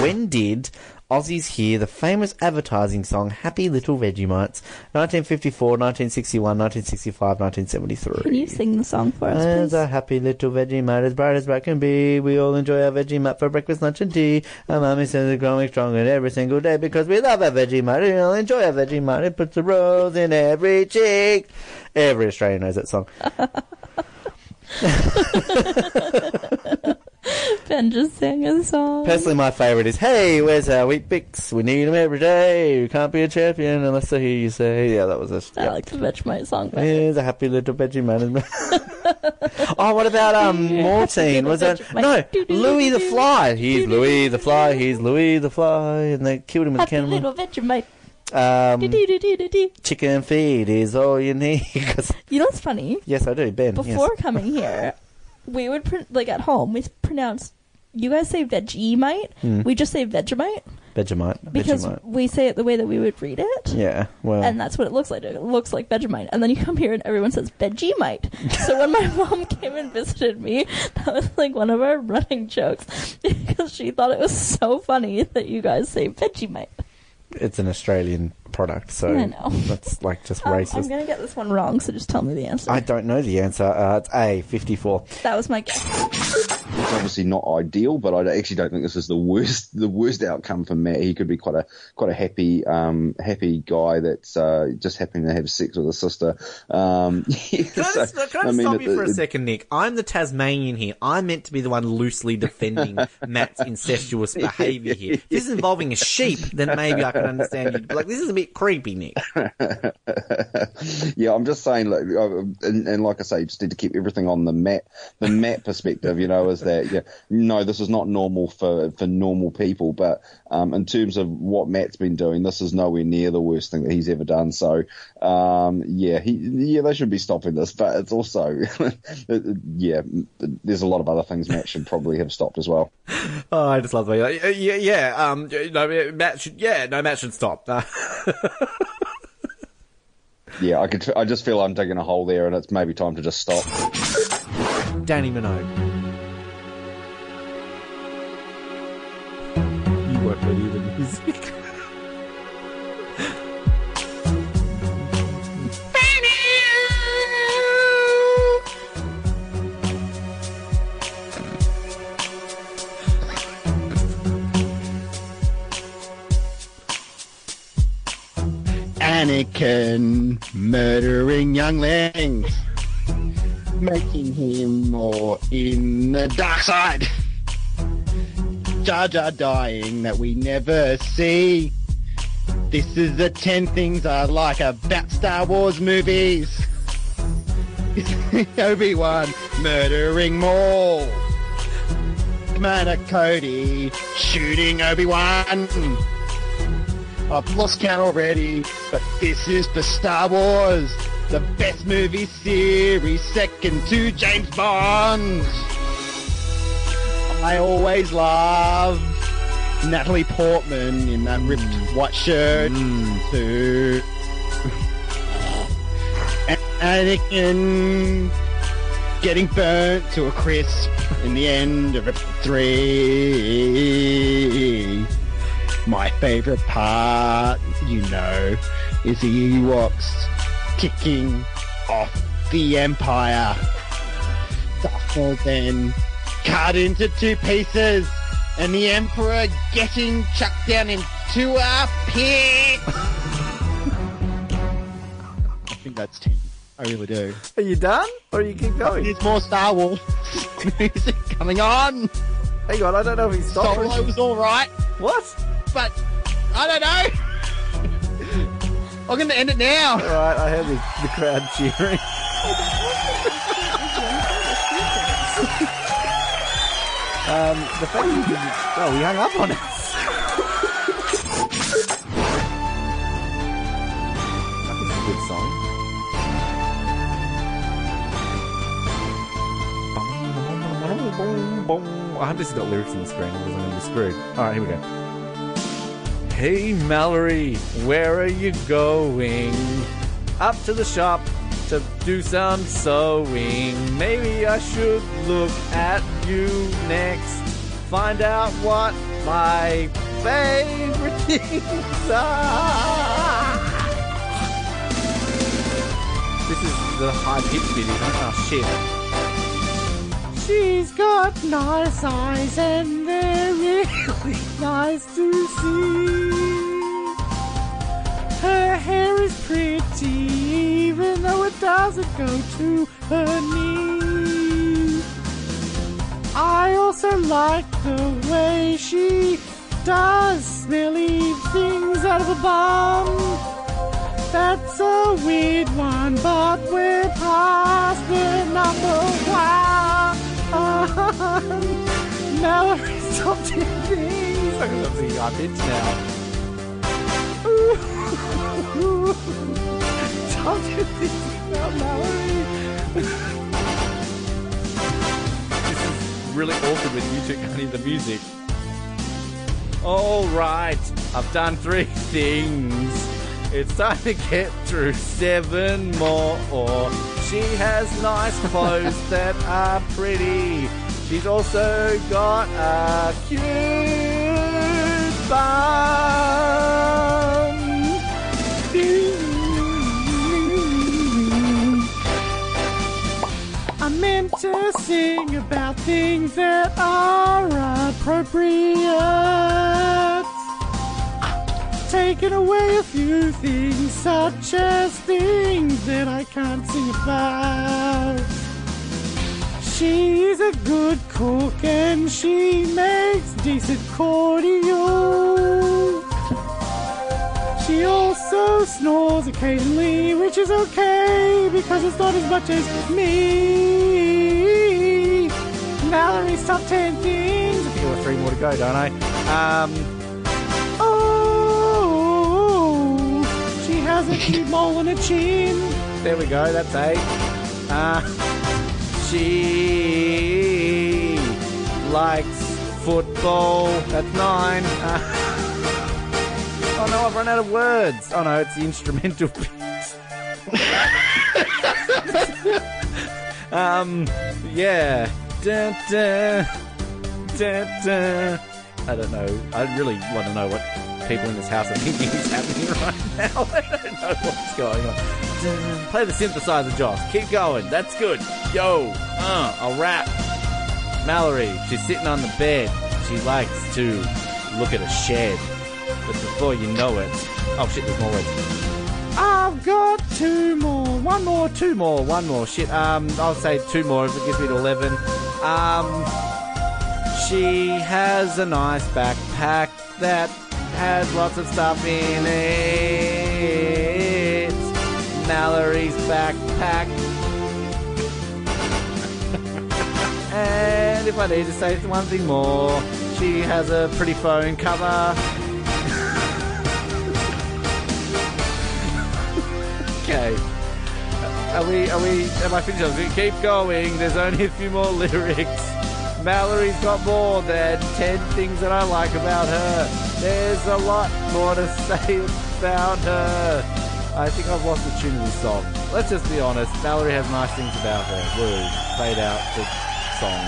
[SPEAKER 1] When did Aussies hear the famous advertising song Happy Little Vegemites? 1954, 1961, 1965, 1973.
[SPEAKER 10] Can you sing the song for us,
[SPEAKER 1] As
[SPEAKER 10] please?
[SPEAKER 1] a happy little Vegemite, as bright as bright can be. We all enjoy our Vegemite for breakfast, lunch, and tea. Our mommy says it's growing stronger every single day because we love our Vegemite. We all enjoy our Vegemite. It puts a rose in every cheek. Every Australian knows that song.
[SPEAKER 10] Ben just sang a song.
[SPEAKER 1] Personally, my favourite is, "Hey, where's our Weet-Bix? We need 'em every day. You can't be a champion unless I hear you say." Yeah, that was a.
[SPEAKER 10] I like the Vegemite song better.
[SPEAKER 1] Here's a happy little Vegemite. oh, what about um Mortein? Was that no Louis the Fly? He's Louis the Fly. He's Louis the Fly, and they killed him with a
[SPEAKER 10] Happy
[SPEAKER 1] cannon.
[SPEAKER 10] little Vegemite.
[SPEAKER 1] Um, chicken feed is all you need.
[SPEAKER 10] You know what's funny?
[SPEAKER 1] yes, I do. Ben.
[SPEAKER 10] Before
[SPEAKER 1] yes.
[SPEAKER 10] coming here, we would pr- like at home we pronounce. You guys say Vegemite.
[SPEAKER 1] Hmm.
[SPEAKER 10] We just say Vegemite
[SPEAKER 1] Vegemite.
[SPEAKER 10] because
[SPEAKER 1] Vegemite.
[SPEAKER 10] we say it the way that we would read it.
[SPEAKER 1] Yeah. Well.
[SPEAKER 10] And that's what it looks like. It looks like Vegemite. And then you come here and everyone says Vegemite. so when my mom came and visited me, that was like one of our running jokes because she thought it was so funny that you guys say Vegemite.
[SPEAKER 1] it's an Australian product, so
[SPEAKER 10] I know.
[SPEAKER 1] that's like just
[SPEAKER 10] Um,
[SPEAKER 1] racist.
[SPEAKER 10] I'm going to get this one wrong, so just tell me the answer.
[SPEAKER 1] I don't know the answer. Uh, it's A, 54.
[SPEAKER 10] that was my guess.
[SPEAKER 29] It's obviously not ideal, but I actually don't think this is the worst the worst outcome for Matt. He could be quite a quite a happy um, happy guy that's uh, just happening to have sex with a sister. Um, yeah,
[SPEAKER 1] Can I,
[SPEAKER 29] so,
[SPEAKER 1] just, can I,
[SPEAKER 29] I mean,
[SPEAKER 1] stop
[SPEAKER 29] it-
[SPEAKER 1] you for a second, Nick? I'm the Tasmanian here. I'm meant to be the one loosely defending Matt's incestuous behaviour here. If this is involving a sheep, then maybe I can understand you. Like, this is a bit creepy, Nick.
[SPEAKER 29] yeah, I'm just saying, like, uh, and, and like I say, you just need to keep everything on the mat, the mat perspective. You know, is that yeah, no, this is not normal for for normal people, but um, in terms of what Matt's been doing, this is nowhere near the worst thing that he's ever done. So, um, yeah, he yeah, they should be stopping this, but it's also, yeah, there's a lot of other things Matt should probably have stopped as well.
[SPEAKER 1] Oh, I just love the way. Uh, yeah, yeah. Um, no, Matt should. Yeah, no, Matt should stop. Uh,
[SPEAKER 29] yeah, I could. I just feel I'm digging a hole there, and it's maybe time to just stop.
[SPEAKER 1] Dannii Minogue. You won't believe the music.
[SPEAKER 25] Anakin murdering younglings, making him more in the dark side. Jar Jar dying that we never see. This is the 10 things I like about Star Wars movies. Obi-Wan murdering Maul. Commander Cody shooting Obi-Wan. I've lost count already, but this is for Star Wars, the best movie series, second to James Bond. I always love Natalie Portman in that ripped white shirt hmm. too. A- Anakin getting burnt to a crisp in the end of episode three. My favorite part, you know, is the Ewoks kicking off the Empire. Maul then cut into two pieces, and the Emperor getting chucked down into a pit. I think that's ten. I really do.
[SPEAKER 1] Are you done? Or do you keep going?
[SPEAKER 25] There's more Star Wars music coming on.
[SPEAKER 1] Hang on, I don't know if he's stopped.
[SPEAKER 25] Solo was alright.
[SPEAKER 1] What?
[SPEAKER 25] But I don't know. I'm gonna end it now.
[SPEAKER 1] Alright, I heard the, the crowd cheering. um, the fact you didn't... Oh, we hung up on us. That's a good song. I hope this has got lyrics on the screen, otherwise I'm going to be screwed. Alright, here we go. Hey Mallory, where are you going? Up to the shop to do some sewing. Maybe I should look at you next. Find out what my favorite things are. This is the high pitch it? Oh shit. She's got nice eyes and they're really nice to see. Her hair is pretty, even though it doesn't go to her knee. I also like the way she does smelly things out of a bum. That's a weird one, but we're past the number one. Mallory's top 10 things. I'm high pitch now. Top 10 things about Mallory. this is really awkward when you two can't the music. Alright, I've done three things. It's time to get through seven more. She has nice clothes that are pretty. She's also got a cute bum. I meant to sing about things that are appropriate taken away a few things, such as things that I can't sing about. She's a good cook and she makes decent cordial. She also snores occasionally, which is okay because it's not as much as me. Valerie's top 10 things. I think there were three more to go, don't I? Um, has a chin. There we go, that's eight. Uh, she likes football. That's nine. Uh, oh no, I've run out of words. Oh no, it's the instrumental um, yeah. Dun, dun, dun. I don't know. I really want to know what people in this house are thinking is happening right now. I don't know what's going on. Play the synthesizer, Josh. Keep going. That's good. Yo, uh, I'll rap. Mallory, she's sitting on the bed. She likes to look at a shed. But before you know it, oh shit, there's more words. I've got two more, one more, two more, one more. Shit, um, I'll say two more if it gives me to eleven. Um, she has a nice backpack that has lots of stuff in it. Mallory's backpack. and if I need to say one thing more, she has a pretty phone cover. okay. Are we, are we, am I finished? Keep going. There's only a few more lyrics. Mallory's got more than 10 things that I like about her. There's a lot more to say about her. I think I've lost the tune of the song. Let's just be honest. Mallory has nice things about her. Woo. Fade out the song.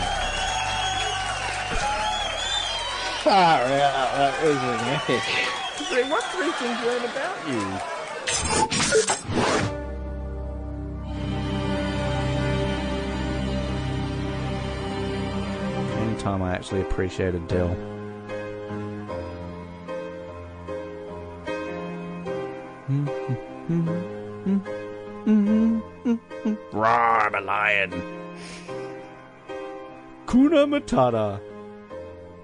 [SPEAKER 25] Far out, that was an epic.
[SPEAKER 1] What three things learn about you? Time I actually appreciated Dill. Roar, I'm a lion. Kuna Matata.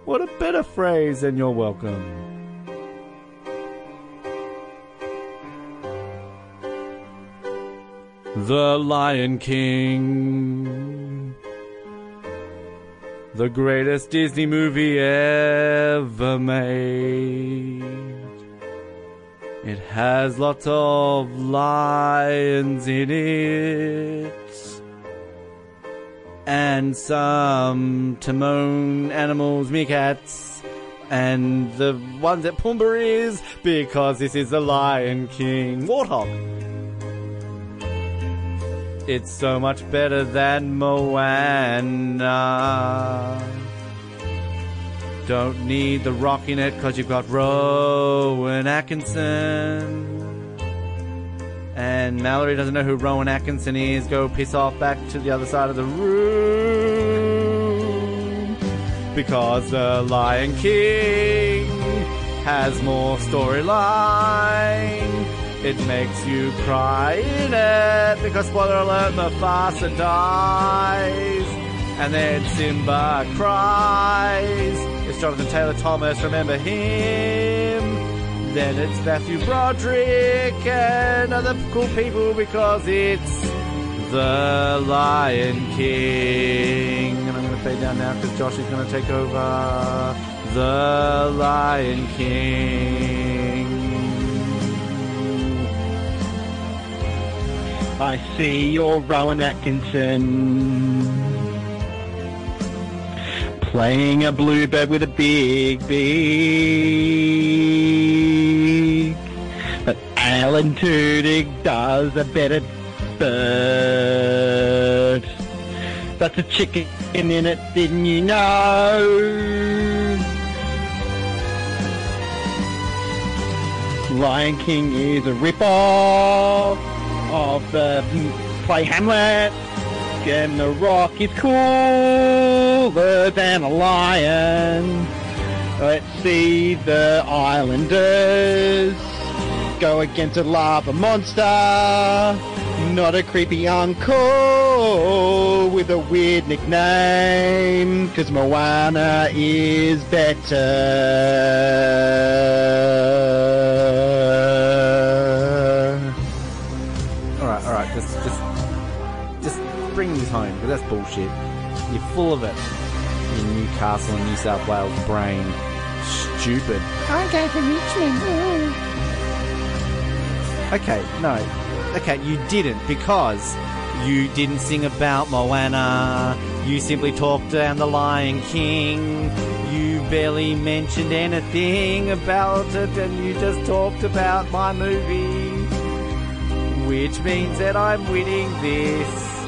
[SPEAKER 1] What a better phrase than you're welcome. The Lion King. The greatest Disney movie ever made. It has lots of lions in it. And some Timon animals, meerkats. And the ones that Pumbaa is, because this is the Lion King. Warthog. It's so much better than Moana. Don't need the rock in it because you've got Rowan Atkinson. And Mallory doesn't know who Rowan Atkinson is. Go piss off back to the other side of the room. Because the Lion King has more storyline. It makes you cry in it because spoiler alert, Mufasa dies, and then Simba cries. It's Jonathan Taylor Thomas, remember him? Then it's Matthew Broderick and other cool people because it's the Lion King. And I'm going to fade down now because Josh is going to take over. The Lion King.
[SPEAKER 25] I see you're Rowan Atkinson. Playing a bluebird with a big beak. But Alan Tudyk does a better bird. That's a chicken in it, didn't you know? Lion King is a rip-off of the play Hamlet. And the Rock is cooler than a lion. Let's see the Islanders go against a lava monster. Not a creepy uncle with a weird nickname. Cause Moana is better.
[SPEAKER 1] That's bullshit. You're full of it. Your Newcastle and New South Wales brain. Stupid.
[SPEAKER 30] I go for Richmond.
[SPEAKER 1] Okay, no. Okay, you didn't because you didn't sing about Moana. You simply talked down the Lion King. You barely mentioned anything about it, and you just talked about my movie. which means that I'm winning this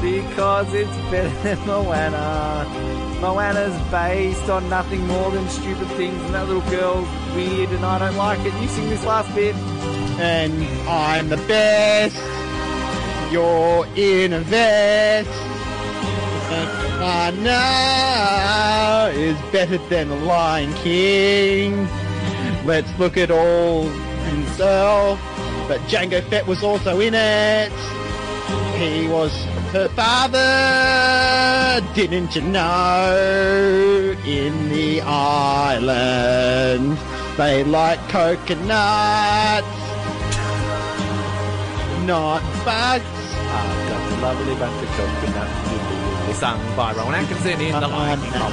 [SPEAKER 1] because it's better than Moana. Moana's based on nothing more than stupid things, and that little girl's weird, and I don't like it. You sing this last bit.
[SPEAKER 25] And I'm the best. You're in a vest. Moana is better than the Lion King. Let's look at all himself. But Jango Fett was also in it. He was her father. Didn't you know? In the island, they like coconuts, not bugs.
[SPEAKER 1] Ah, I've got a lovely bunch of coconuts. Sung by Rowan Atkinson in The uh, uh, Lion King. Uh,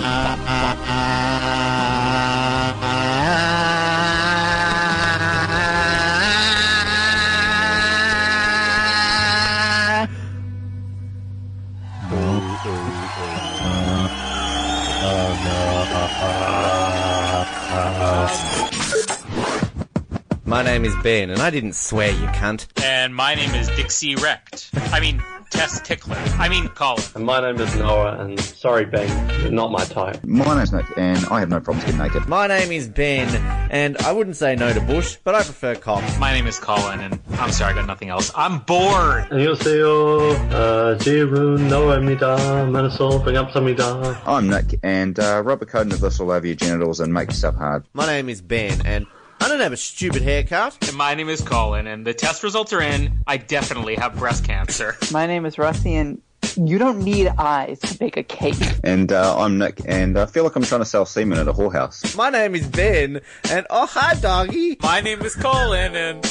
[SPEAKER 1] My name is Ben, and I didn't swear, you cunt.
[SPEAKER 5] And my name is Dixie Wrecked. I mean, Tess Tickler. I mean, Colin.
[SPEAKER 31] And my name is Noah, and sorry, Ben, you're not my type.
[SPEAKER 32] My name's Nick, and I have no problems getting naked.
[SPEAKER 1] My name is Ben, and I wouldn't say no to Bush, but I prefer cock.
[SPEAKER 5] My name is Colin, and I'm sorry, I got nothing else. I'm bored.
[SPEAKER 31] 안녕하세요. 어, 지금 노아입니다. 만나서 반갑습니다.
[SPEAKER 32] I'm Nick, and uh, rub a coating of this all over your genitals and make yourself hard.
[SPEAKER 1] My name is Ben, and I don't have a stupid haircut.
[SPEAKER 5] And my name is Colin, and the test results are in. I definitely have breast cancer.
[SPEAKER 33] My name is Rusty, and you don't need eyes to bake a cake.
[SPEAKER 32] And uh, I'm Nick, and I feel like I'm trying to sell semen at a whorehouse.
[SPEAKER 1] My name is Ben, and oh hi doggy.
[SPEAKER 5] My name is Colin, and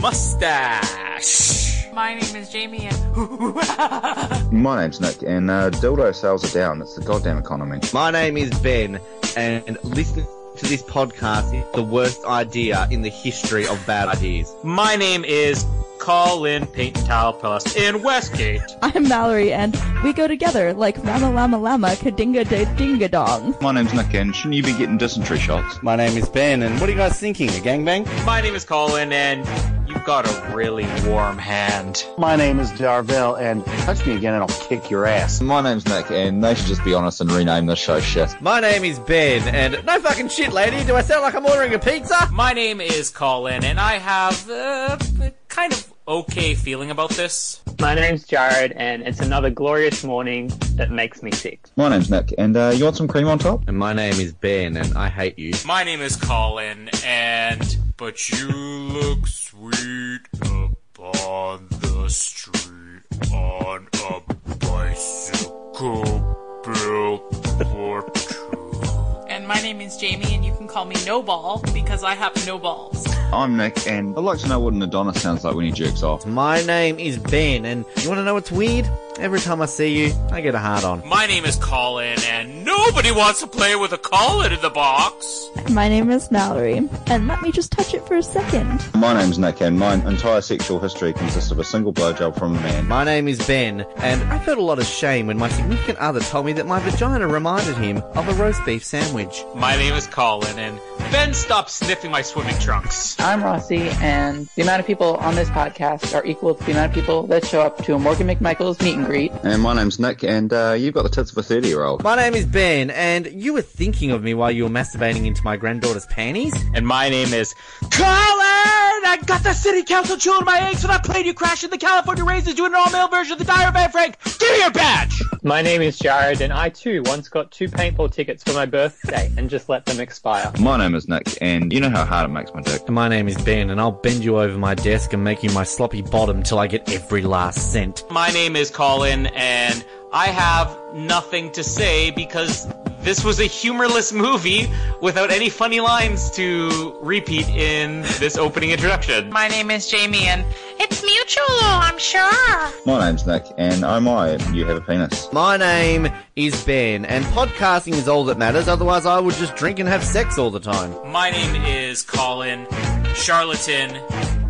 [SPEAKER 5] mustache.
[SPEAKER 23] My name is Jamie, and
[SPEAKER 32] My name's Nick, and uh, dildo sales are down. It's the goddamn economy.
[SPEAKER 1] My name is Ben, and listening to this podcast is the worst idea in the history of bad ideas.
[SPEAKER 5] My name is Colin Peyton Plus in Westgate.
[SPEAKER 10] I'm Mallory, and we go together like Rama Lama Lama Kadinga De Dinga Dong.
[SPEAKER 32] My name's Nick, and shouldn't you be getting dysentery shots?
[SPEAKER 1] My name is Ben, and what are you guys thinking? A gangbang?
[SPEAKER 5] My name is Colin, and you've got a really warm hand.
[SPEAKER 34] My name is Darvell, and touch me again and I'll kick your ass.
[SPEAKER 32] My name's Nick, and they should just be honest and rename this show shit.
[SPEAKER 1] My name is Ben, and no fucking shit, lady. Do I sound like I'm ordering a pizza?
[SPEAKER 5] My name is Colin, and I have uh, a kind of okay feeling about this.
[SPEAKER 27] My name's Jared, and it's another glorious morning that makes me sick.
[SPEAKER 32] My name's Nick, and uh, you want some cream on top?
[SPEAKER 1] And my name is Ben, and I hate you.
[SPEAKER 5] My name is Colin, and but you look sweet upon the street on a bicycle built for two.
[SPEAKER 23] and my name is Jamie, and you can call me No Ball because I have no balls.
[SPEAKER 32] I'm Nick, and I'd like to know what an Adonis sounds like when he jerks off.
[SPEAKER 1] My name is Ben, and you want to know what's weird? Every time I see you, I get a hard on.
[SPEAKER 5] My name is Colin, and nobody wants to play with a Colin in the box.
[SPEAKER 10] My name is Mallory, and let me just touch it for a second.
[SPEAKER 32] My name's Nick, and my entire sexual history consists of a single blowjob from a man.
[SPEAKER 1] My name is Ben, and I felt a lot of shame when my significant other told me that my vagina reminded him of a roast beef sandwich.
[SPEAKER 5] My name is Colin, and Ben, stop sniffing my swimming trunks.
[SPEAKER 33] I'm Rossi, and the amount of people on this podcast are equal to the amount of people that show up to a Morgan McMichael's meet and greet.
[SPEAKER 32] And my name's Nick, and uh, you've got the tits of a 30 year old.
[SPEAKER 1] My name is Ben, and you were thinking of me while you were masturbating into my granddaughter's panties?
[SPEAKER 5] And my name is Colin! I got the city council chewing my eggs when I played you crashing the California Raisins doing an all-male version of the Dire Band Frank! Give me your badge!
[SPEAKER 27] My name is Jared, and I too once got two paintball tickets for my birthday and just let them expire.
[SPEAKER 32] My name is Nick, and you know how hard it makes my dick.
[SPEAKER 1] And my name is Ben, and I'll bend you over my desk and make you my sloppy bottom till I get every last cent.
[SPEAKER 5] My name is Colin, and I have nothing to say because this was a humorless movie without any funny lines to repeat in this opening introduction.
[SPEAKER 23] My name is Jamie, and it's mutual, I'm sure.
[SPEAKER 32] My name's Nick, and oh my, you have a penis.
[SPEAKER 1] My name is Ben, and podcasting is all that matters, otherwise I would just drink and have sex all the time.
[SPEAKER 5] My name is Colin, charlatan,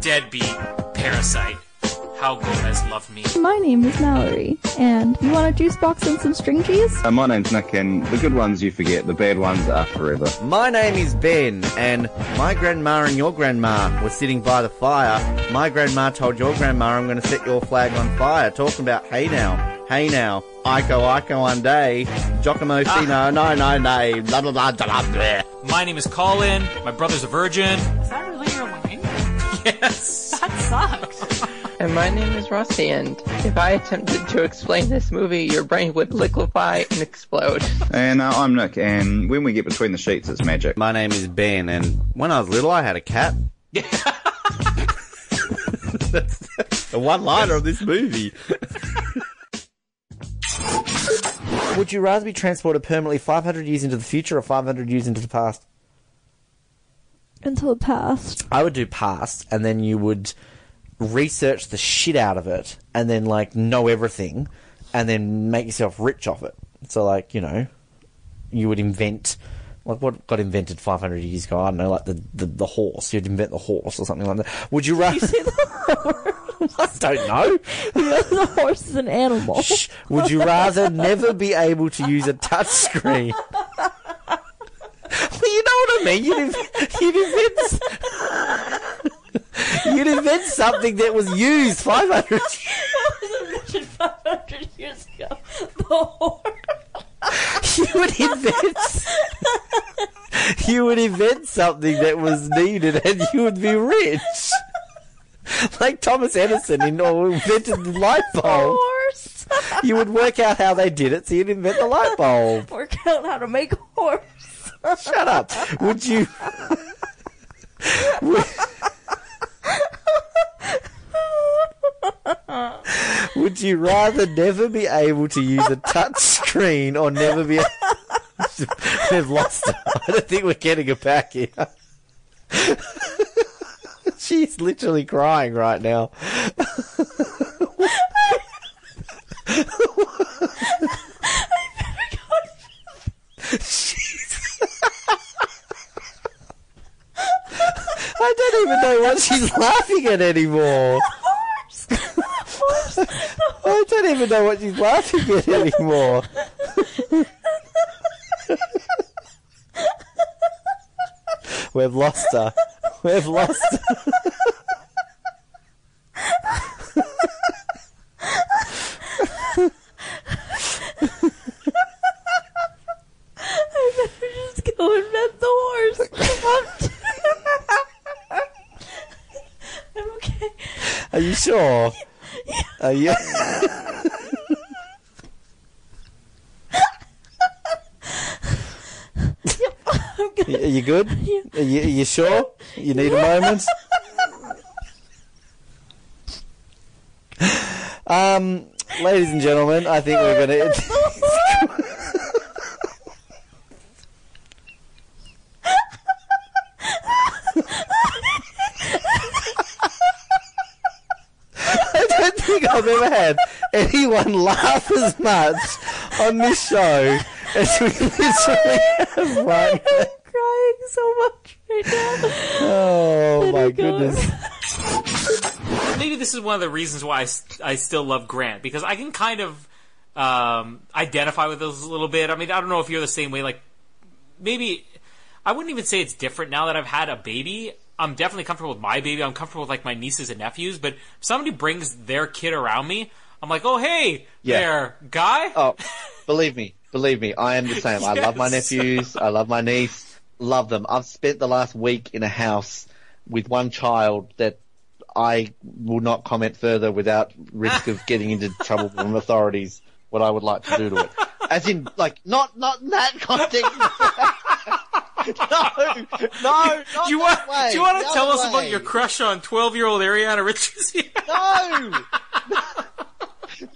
[SPEAKER 5] deadbeat, parasite. How Gomez loved me.
[SPEAKER 35] My name is Mallory, and you want a juice box and some string cheese?
[SPEAKER 32] Uh, my name's Nick, and the good ones you forget, the bad ones are forever.
[SPEAKER 1] My name is Ben, and my grandma and your grandma were sitting by the fire. My grandma told your grandma, I'm going to set your flag on fire, talking about, hey now, hey now, Iko Iko one day, Giacomo Fino, no, no, no, blah, blah, blah, blah, blah.
[SPEAKER 5] My name is Colin. My brother's a virgin.
[SPEAKER 23] Is that really your line?
[SPEAKER 5] Yes.
[SPEAKER 23] That sucks.
[SPEAKER 33] And my name is Rossi, and if I attempted to explain this movie, your brain would liquefy and explode.
[SPEAKER 32] And uh, I'm Nick, and when we get between the sheets, it's magic.
[SPEAKER 1] My name is Ben, and when I was little, I had a cat. That's the one liner of this movie. Would you rather be transported permanently 500 years into the future or 500 years into the past?
[SPEAKER 35] Into the past.
[SPEAKER 1] I would do past, and then you would research the shit out of it, and then like know everything, and then make yourself rich off it. So like you know, you would invent like what got invented 500 years ago. I don't know, like the the, the horse. You'd invent the horse or something like that. Would you rather? I don't know.
[SPEAKER 35] the horse is an animal.
[SPEAKER 1] Shh. Would you rather never be able to use a touch screen? Well, you know what I mean. You'd, inv- you'd invent. You'd invent something that was used 500
[SPEAKER 10] What was invented 500 years ago? The horse.
[SPEAKER 1] You would invent. You would invent something that was needed, and you would be rich. Like Thomas Edison in, or invented the light bulb.
[SPEAKER 10] Horse.
[SPEAKER 1] You would work out how they did it, so you'd invent the light bulb.
[SPEAKER 10] Work out how to make a horse.
[SPEAKER 1] Shut up. Would you? would, would you rather never be able to use a touch screen or never be? Able- We've lost. I don't think we're getting her back here. She's literally crying right now. I don't even know what she's laughing at anymore. I don't even know what she's laughing at anymore. We've lost her. We've lost her.
[SPEAKER 10] I better just go invent the horse. I'm okay.
[SPEAKER 1] Are you sure? Are you? Y- Are you good? Are you, are you sure? You need a moment? Um, ladies and gentlemen, I think we're going to. don't think I've ever had anyone laugh as much on this show as we literally have right now.
[SPEAKER 10] crying so much right now.
[SPEAKER 1] Oh my goodness.
[SPEAKER 5] Maybe this is one of the reasons why I still love Grant because I can kind of um, identify with those a little bit. I mean, I don't know if you're the same way. Like, maybe I wouldn't even say it's different now that I've had a baby. I'm definitely comfortable with my baby. I'm comfortable with like my nieces and nephews. But if somebody brings their kid around me, I'm like, oh hey,
[SPEAKER 36] Yeah.
[SPEAKER 5] there, guy.
[SPEAKER 36] Oh, believe me, believe me, I am the same. I love my nephews. I love my niece. Love them. I've spent the last week in a house with one child that I will not comment further without risk of getting into trouble from authorities. What I would like to do to it, as in, like, not not in that context. no, no,
[SPEAKER 5] do you want?
[SPEAKER 36] way,
[SPEAKER 5] Do you want to tell us about your crush on 12 year old Ariana Richards?
[SPEAKER 36] No.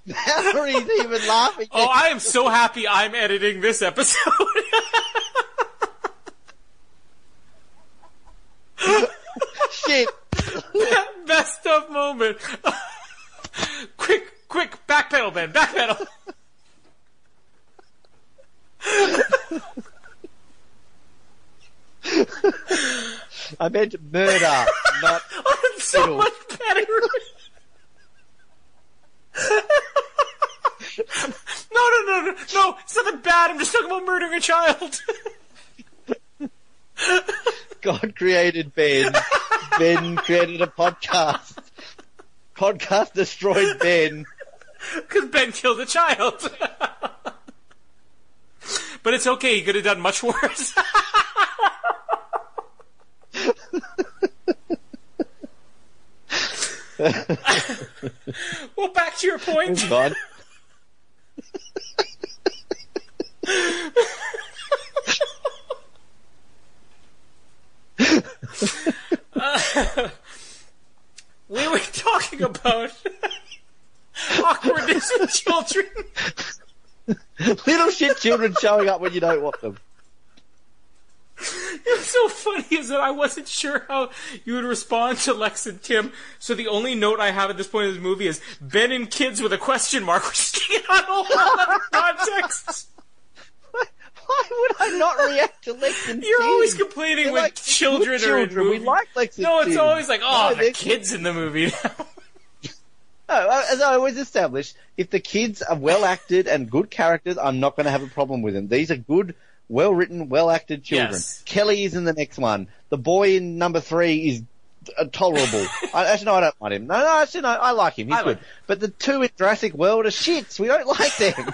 [SPEAKER 36] Valerie's even laughing.
[SPEAKER 5] oh, I am so happy I'm editing this episode.
[SPEAKER 36] Shit.
[SPEAKER 5] Best of moment. quick, quick, backpedal, Ben, backpedal.
[SPEAKER 36] I meant murder, not
[SPEAKER 5] so fiddle. much better.
[SPEAKER 37] no, no, no, no, no! It's nothing bad. I'm just talking about murdering a child.
[SPEAKER 38] God created Ben. ben created a podcast. Podcast destroyed Ben.
[SPEAKER 37] Because Ben killed a child. but it's okay. He could have done much worse. well, back to your point.
[SPEAKER 38] God.
[SPEAKER 37] Uh, we were talking about awkwardness in children.
[SPEAKER 38] Little shit children showing up when you don't want them.
[SPEAKER 37] It was so funny is that I wasn't sure how you would respond to Lex and Tim. So the only note I have at this point in this movie is Ben and kids with a question mark, which is taking on a whole other context.
[SPEAKER 38] Why would I not react to Lex and Tim?
[SPEAKER 37] You're
[SPEAKER 38] Tim?
[SPEAKER 37] always complaining
[SPEAKER 38] They're
[SPEAKER 37] when
[SPEAKER 38] like
[SPEAKER 37] children are in
[SPEAKER 38] children. We
[SPEAKER 37] movies.
[SPEAKER 38] like Lex and
[SPEAKER 37] No, it's
[SPEAKER 38] Tim.
[SPEAKER 37] always like, oh,
[SPEAKER 38] No,
[SPEAKER 37] the
[SPEAKER 38] they're-
[SPEAKER 37] kids in the movie.
[SPEAKER 38] No, uh, as I always established, if the kids are well acted and good characters, I'm not going to have a problem with them. These are good, well written, well acted children.
[SPEAKER 37] Yes.
[SPEAKER 38] Kelly is in the next one. The boy in number three is uh, tolerable. I, actually, no, I don't mind him. No, no, actually, no, I like him. He's good. But the two in Jurassic World are shits. We don't like them.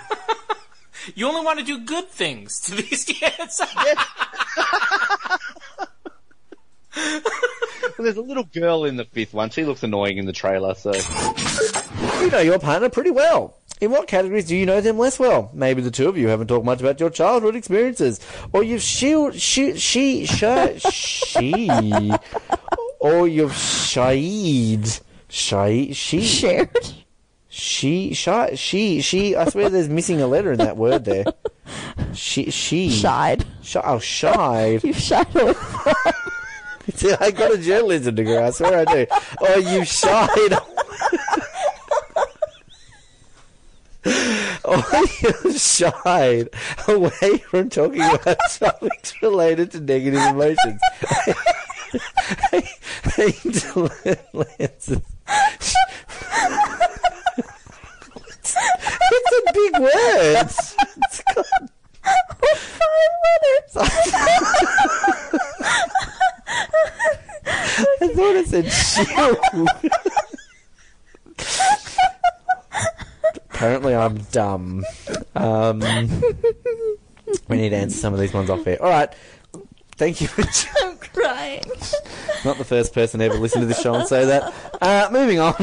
[SPEAKER 37] you only want to do good things to these kids.
[SPEAKER 38] well, there's a little girl in the fifth one. She looks annoying in the trailer, so.
[SPEAKER 1] You know your partner pretty well. In what categories do you know them less well? Maybe the two of you haven't talked much about your childhood experiences, or you've she, she, she, she, or you've shied, shy, she
[SPEAKER 30] shared.
[SPEAKER 1] She, shy, she, she. I swear, there's missing a letter in that word there. She, she,
[SPEAKER 30] Shied.
[SPEAKER 1] Sh- oh, shied.
[SPEAKER 30] You shied away.
[SPEAKER 1] I got a journalism degree. I swear I do. Oh, you shied. oh, you shied away from talking about topics related to negative emotions. Lances. It's a big word. It's got I thought it said shield. Apparently, I'm dumb. Um, we need to answer some of these ones off here. All right. Thank you for
[SPEAKER 30] I'm crying.
[SPEAKER 1] not the first person to ever listen to this show and say that. Uh, moving on.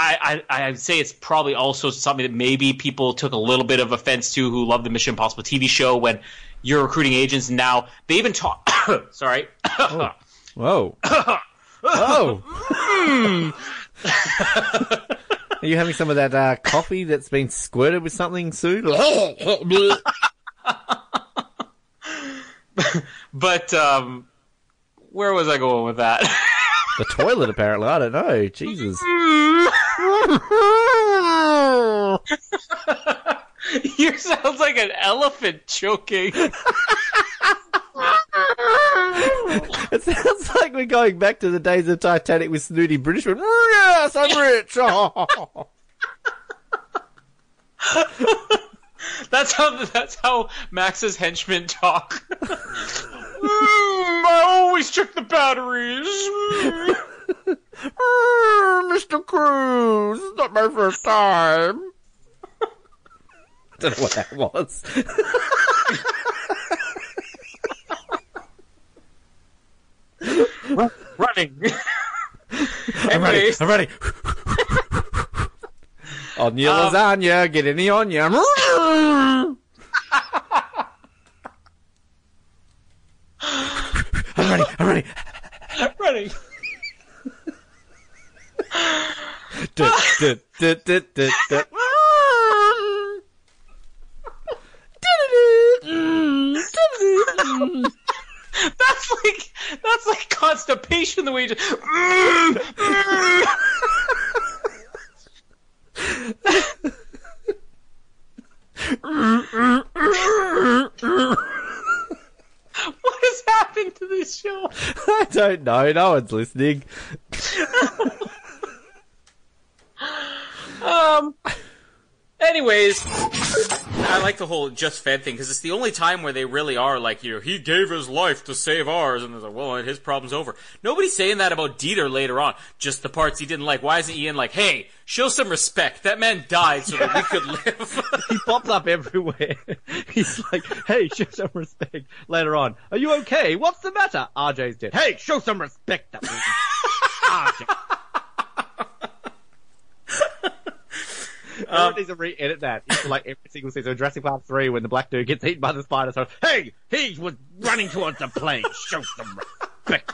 [SPEAKER 5] I, I I'd say it's probably also something that maybe people took a little bit of offense to who love the Mission Impossible TV show when you're recruiting agents and now they even talk. sorry.
[SPEAKER 1] Whoa. Whoa. Are you having some of that uh, coffee that's been squirted with something soon?
[SPEAKER 5] but um, where was I going with that?
[SPEAKER 1] the toilet, apparently. I don't know. Jesus.
[SPEAKER 5] you sounds like an elephant choking.
[SPEAKER 1] It sounds like we're going back to the days of Titanic with snooty Britishmen. Yes, I'm rich.
[SPEAKER 5] that's how that's how Max's henchmen talk. Mm, I always check the batteries.
[SPEAKER 1] Mr. Cruz, it's not my first time. I don't know what that was.
[SPEAKER 5] Running.
[SPEAKER 1] I'm ready. I'm ready. on your
[SPEAKER 5] Um,
[SPEAKER 1] lasagna, get any on ya. I'm ready. I'm ready.
[SPEAKER 5] Running.
[SPEAKER 1] Dut, dut, dut, dut, dut, dut.
[SPEAKER 5] That's like that's like constipation. The way you just. what has happened to this show?
[SPEAKER 1] I don't know. No one's listening.
[SPEAKER 5] Um.
[SPEAKER 37] Anyways, I like the whole just fed thing because it's the only time where they really are like, you know, he gave his life to save ours, and they're like, well, his problem's over. Nobody's saying that about Dieter later on. Just the parts he didn't like. Why isn't Ian like, hey, show some respect? That man died so that we could live.
[SPEAKER 1] he pops up everywhere. He's like, hey, show some respect. Later on, are you okay? What's the matter? Ajay's dead. Hey, show some respect. That Ajay. Um, needs to re-edit that into like every single scene. So Jurassic Park 3, when the black dude gets eaten by the spider, so, hey, he was running towards the plane. Show some respect.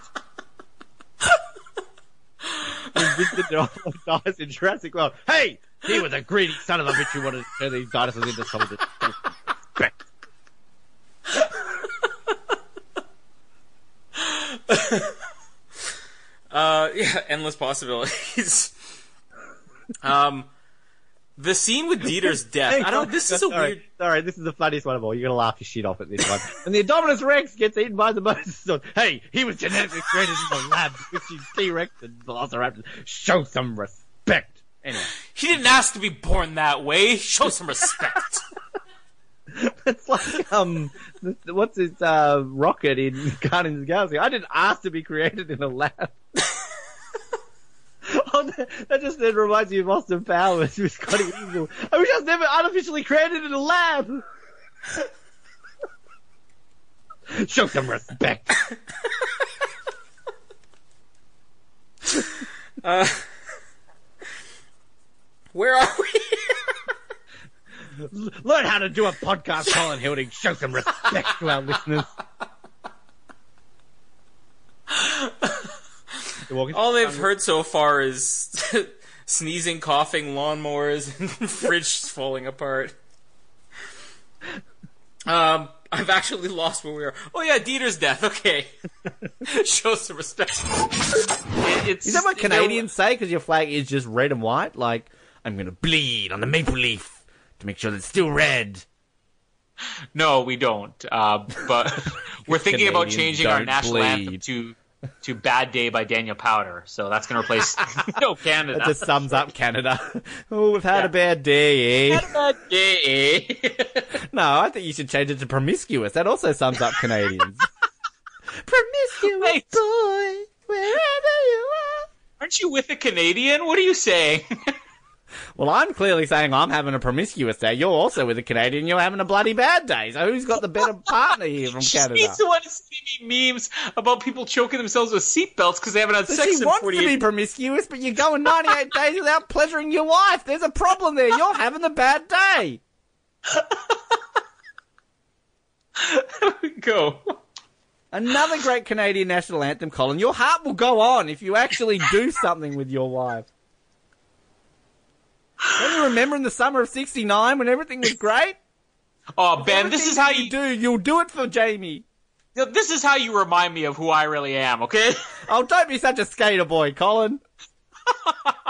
[SPEAKER 1] when Vincent D'Onofrio dies in Jurassic World, hey, he was a greedy son of a bitch who wanted to turn these dinosaurs into soldiers. Respect.
[SPEAKER 37] uh, yeah, endless possibilities. um, the scene with Dieter's death. I don't. This is a
[SPEAKER 1] sorry,
[SPEAKER 37] weird.
[SPEAKER 1] Sorry, this is the funniest one of all. You're gonna laugh your shit off at this one. and the Indominus Rex gets eaten by the mosasaur. Hey, he was genetically created in the lab, which is T-Rex and Velociraptor. Show some respect. Anyway,
[SPEAKER 37] He didn't ask to be born that way. Show some respect.
[SPEAKER 1] it's like um, what's this uh rocket in Guardians of the Galaxy? I didn't ask to be created in a lab. Oh, that, that just then reminds me of Austin Powers with Scotty Eagle. I wish I was never artificially created in a lab. Show some respect.
[SPEAKER 37] uh, where are we?
[SPEAKER 1] Learn how to do a podcast, Colin Hilding. Show some respect to our listeners.
[SPEAKER 37] All they've heard so far is sneezing, coughing, lawnmowers, and fridges falling apart. Um, I've actually lost where we are. Oh yeah, Dieter's death. Okay, show some respect. It- it's,
[SPEAKER 1] Is that what Canadians say? Because your flag is just red and white? Like, I'm going to bleed on the maple leaf to make sure that it's still red.
[SPEAKER 5] No, we don't. Uh, but we're thinking about
[SPEAKER 1] Canadians
[SPEAKER 5] changing our
[SPEAKER 1] don't
[SPEAKER 5] national anthem to to "Bad Day" by Daniel Powter. So that's going to replace No Canada.
[SPEAKER 1] That just sums up Canada. oh, we've had a bad day, eh?
[SPEAKER 5] Bad Day.
[SPEAKER 1] no, I think you should change it to promiscuous. That also sums up Canadians. promiscuous Wait. boy, wherever you are.
[SPEAKER 5] Aren't you with a Canadian? What are you saying?
[SPEAKER 1] Well, I'm clearly saying I'm having a promiscuous day. You're also with a Canadian. You're having a bloody bad day. So who's got the better partner here from Canada?
[SPEAKER 5] He's the one sending me memes about people choking themselves with seatbelts because they haven't had
[SPEAKER 1] So
[SPEAKER 5] sex
[SPEAKER 1] she
[SPEAKER 5] in
[SPEAKER 1] wants
[SPEAKER 5] 48
[SPEAKER 1] to be promiscuous, but you're going 98 days without pleasuring your wife. There's a problem there. You're having a bad day.
[SPEAKER 5] Go.
[SPEAKER 1] Another great Canadian national anthem, Colin. Your heart will go on if you actually do something with your wife. Don't you remember in the summer of '69 when everything was great?
[SPEAKER 5] Oh, Ben, this is how you
[SPEAKER 1] do. You'll do it for Jamie.
[SPEAKER 5] This is how you remind me of who I really am. Okay.
[SPEAKER 1] Oh, don't be such a skater boy, Colin.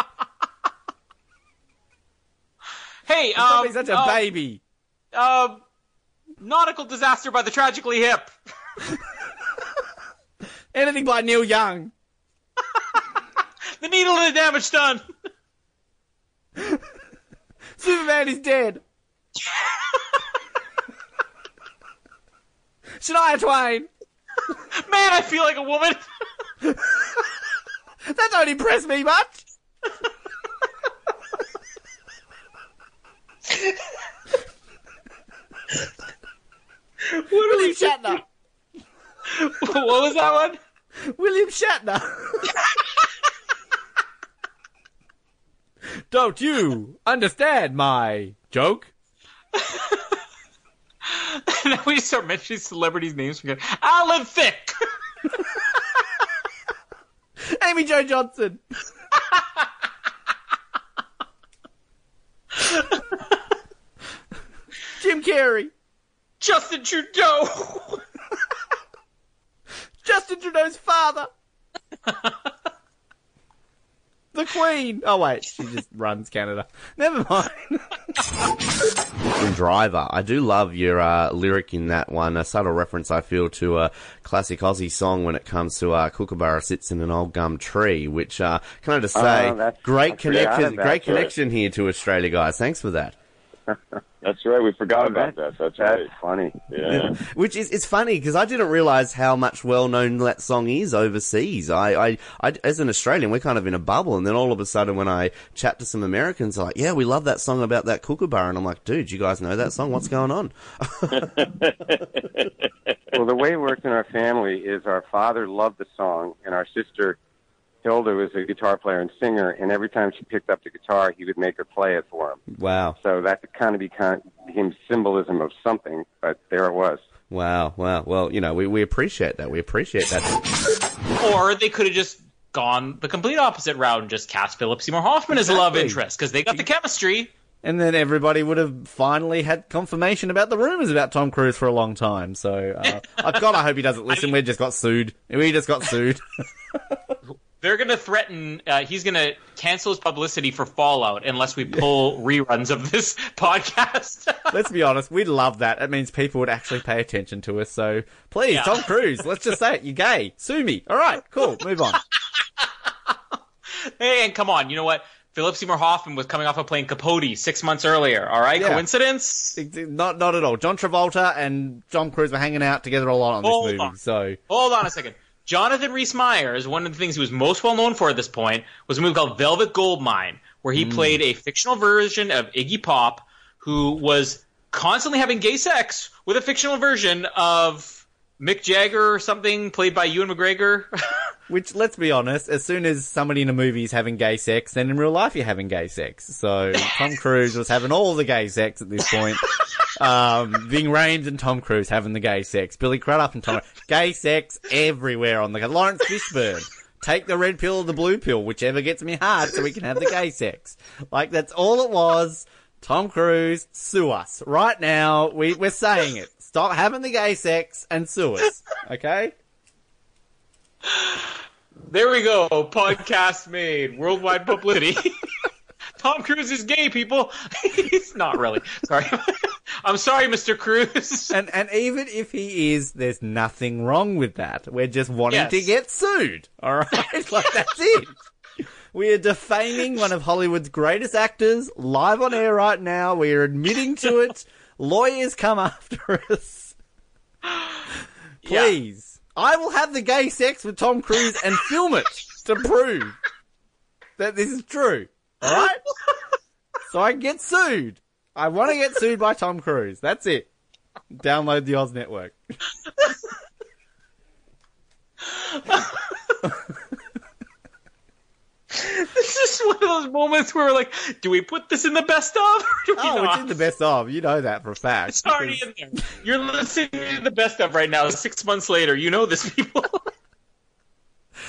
[SPEAKER 5] Hey,
[SPEAKER 1] Don't
[SPEAKER 5] um,
[SPEAKER 1] be such a
[SPEAKER 5] uh,
[SPEAKER 1] baby.
[SPEAKER 5] Um, nautical disaster by the tragically hip.
[SPEAKER 1] Anything by Neil Young.
[SPEAKER 5] The needle and the damage done.
[SPEAKER 1] Superman is dead. Shania Twain.
[SPEAKER 5] Man, I feel like a woman.
[SPEAKER 1] That don't impress me much. what William Shatner.
[SPEAKER 5] what was that one?
[SPEAKER 1] William Shatner. Don't you understand my joke?
[SPEAKER 5] now we start mentioning celebrities' names again. Alan Thicke.
[SPEAKER 1] Amy Jo Johnson. Jim Carrey.
[SPEAKER 5] Justin Trudeau.
[SPEAKER 1] Justin Trudeau's father. The Queen. Oh wait, she just runs Canada. Never mind. Driver, I do love your uh, lyric in that one. A subtle reference, I feel, to a classic Aussie song when it comes to uh, Kookaburra sits in an old gum tree. Which uh, can I just say,
[SPEAKER 21] Oh, that's-
[SPEAKER 1] great
[SPEAKER 21] that's
[SPEAKER 1] connection, great
[SPEAKER 21] that's right.
[SPEAKER 1] connection here to Australia, guys. Thanks for that.
[SPEAKER 39] That's right. We forgot about that. That's, right.
[SPEAKER 21] funny.
[SPEAKER 39] Yeah.
[SPEAKER 40] Which is it's funny because I didn't realize how much well known that song is overseas. I, I, I, as an Australian, we're kind of in a bubble, and then all of a sudden, when I chat to some Americans, they're like, "Yeah, we love that song about that kookaburra," and I'm like, "Dude, you guys know that song? What's going on?"
[SPEAKER 41] well, the way it works in our family is our father loved the song, and our sister Hilda was a guitar player and singer, and every time she picked up the guitar, he would make her play it for him.
[SPEAKER 40] wow,
[SPEAKER 41] So that kind of became, became symbolism of something, but there it was.
[SPEAKER 40] wow, wow. Well, you know, we, we appreciate that. We appreciate that.
[SPEAKER 5] Or they could have just gone the complete opposite route and just cast Philip Seymour Hoffman as a love interest because they got the chemistry.
[SPEAKER 1] And then everybody would have finally had confirmation about the rumors about Tom Cruise for a long time. So, uh, God, I hope he doesn't listen. We just got sued. We just got sued.
[SPEAKER 5] They're going to threaten. Uh, he's going to cancel his publicity for Fallout unless we pull reruns of this podcast.
[SPEAKER 1] let's be honest, we'd love that. It means people would actually pay attention to us. So, please,
[SPEAKER 5] Yeah.
[SPEAKER 1] Tom Cruise, let's just say it. You're gay. Sue me. All right, cool. Move on.
[SPEAKER 5] hey, and come on, you know what? Philip Seymour Hoffman was coming off of playing Capote six months earlier. All right,
[SPEAKER 1] Yeah.
[SPEAKER 5] coincidence?
[SPEAKER 1] Not, not at all. John Travolta and Tom Cruise were hanging out together a lot on this movie.
[SPEAKER 5] on.
[SPEAKER 1] So,
[SPEAKER 5] Hold on a second. Jonathan Rhys Meyers, one of the things he was most well known for at this point, was a movie called Velvet Goldmine, where he mm. played a fictional version of Iggy Pop who was constantly having gay sex with a fictional version of Mick Jagger or something, played by Ewan McGregor.
[SPEAKER 1] Which, let's be honest, as soon as somebody in a movie is having gay sex, then in real life you're having gay sex. So Tom Cruise was having all the gay sex at this point. Um, Ving Rhames and Tom Cruise having the gay sex. Billy Crudup and Tom gay sex everywhere on the Laurence Fishburne. Take the red pill or the blue pill, whichever gets me hard, so we can have the gay sex. Like that's all it was. Tom Cruise, sue us right now. We we're saying it. Stop having the gay sex and sue us. Okay.
[SPEAKER 5] there we go. Podcast made. Worldwide publicity. Tom Cruise is gay, people. He's not really. Sorry. I'm sorry, Mr. Cruise.
[SPEAKER 1] And and even if he is, there's nothing wrong with that. We're just wanting
[SPEAKER 5] Yes.
[SPEAKER 1] to get sued. All right, like that's it. We are defaming one of Hollywood's greatest actors live on air right now. We are admitting to it. Lawyers come after us. Please, I will have the gay sex with Tom Cruise and film it to prove that this is true. All right, so I get sued. I want to get sued by Tom Cruise. That's it. Download the Oz Network.
[SPEAKER 5] This is one of those moments where we're like, do we put this in the best of? Or
[SPEAKER 1] Oh,
[SPEAKER 5] not?
[SPEAKER 1] it's in the best of. You know that for a fact.
[SPEAKER 5] It's already in there. You're listening to the best of right now. Six months later, you know this, people.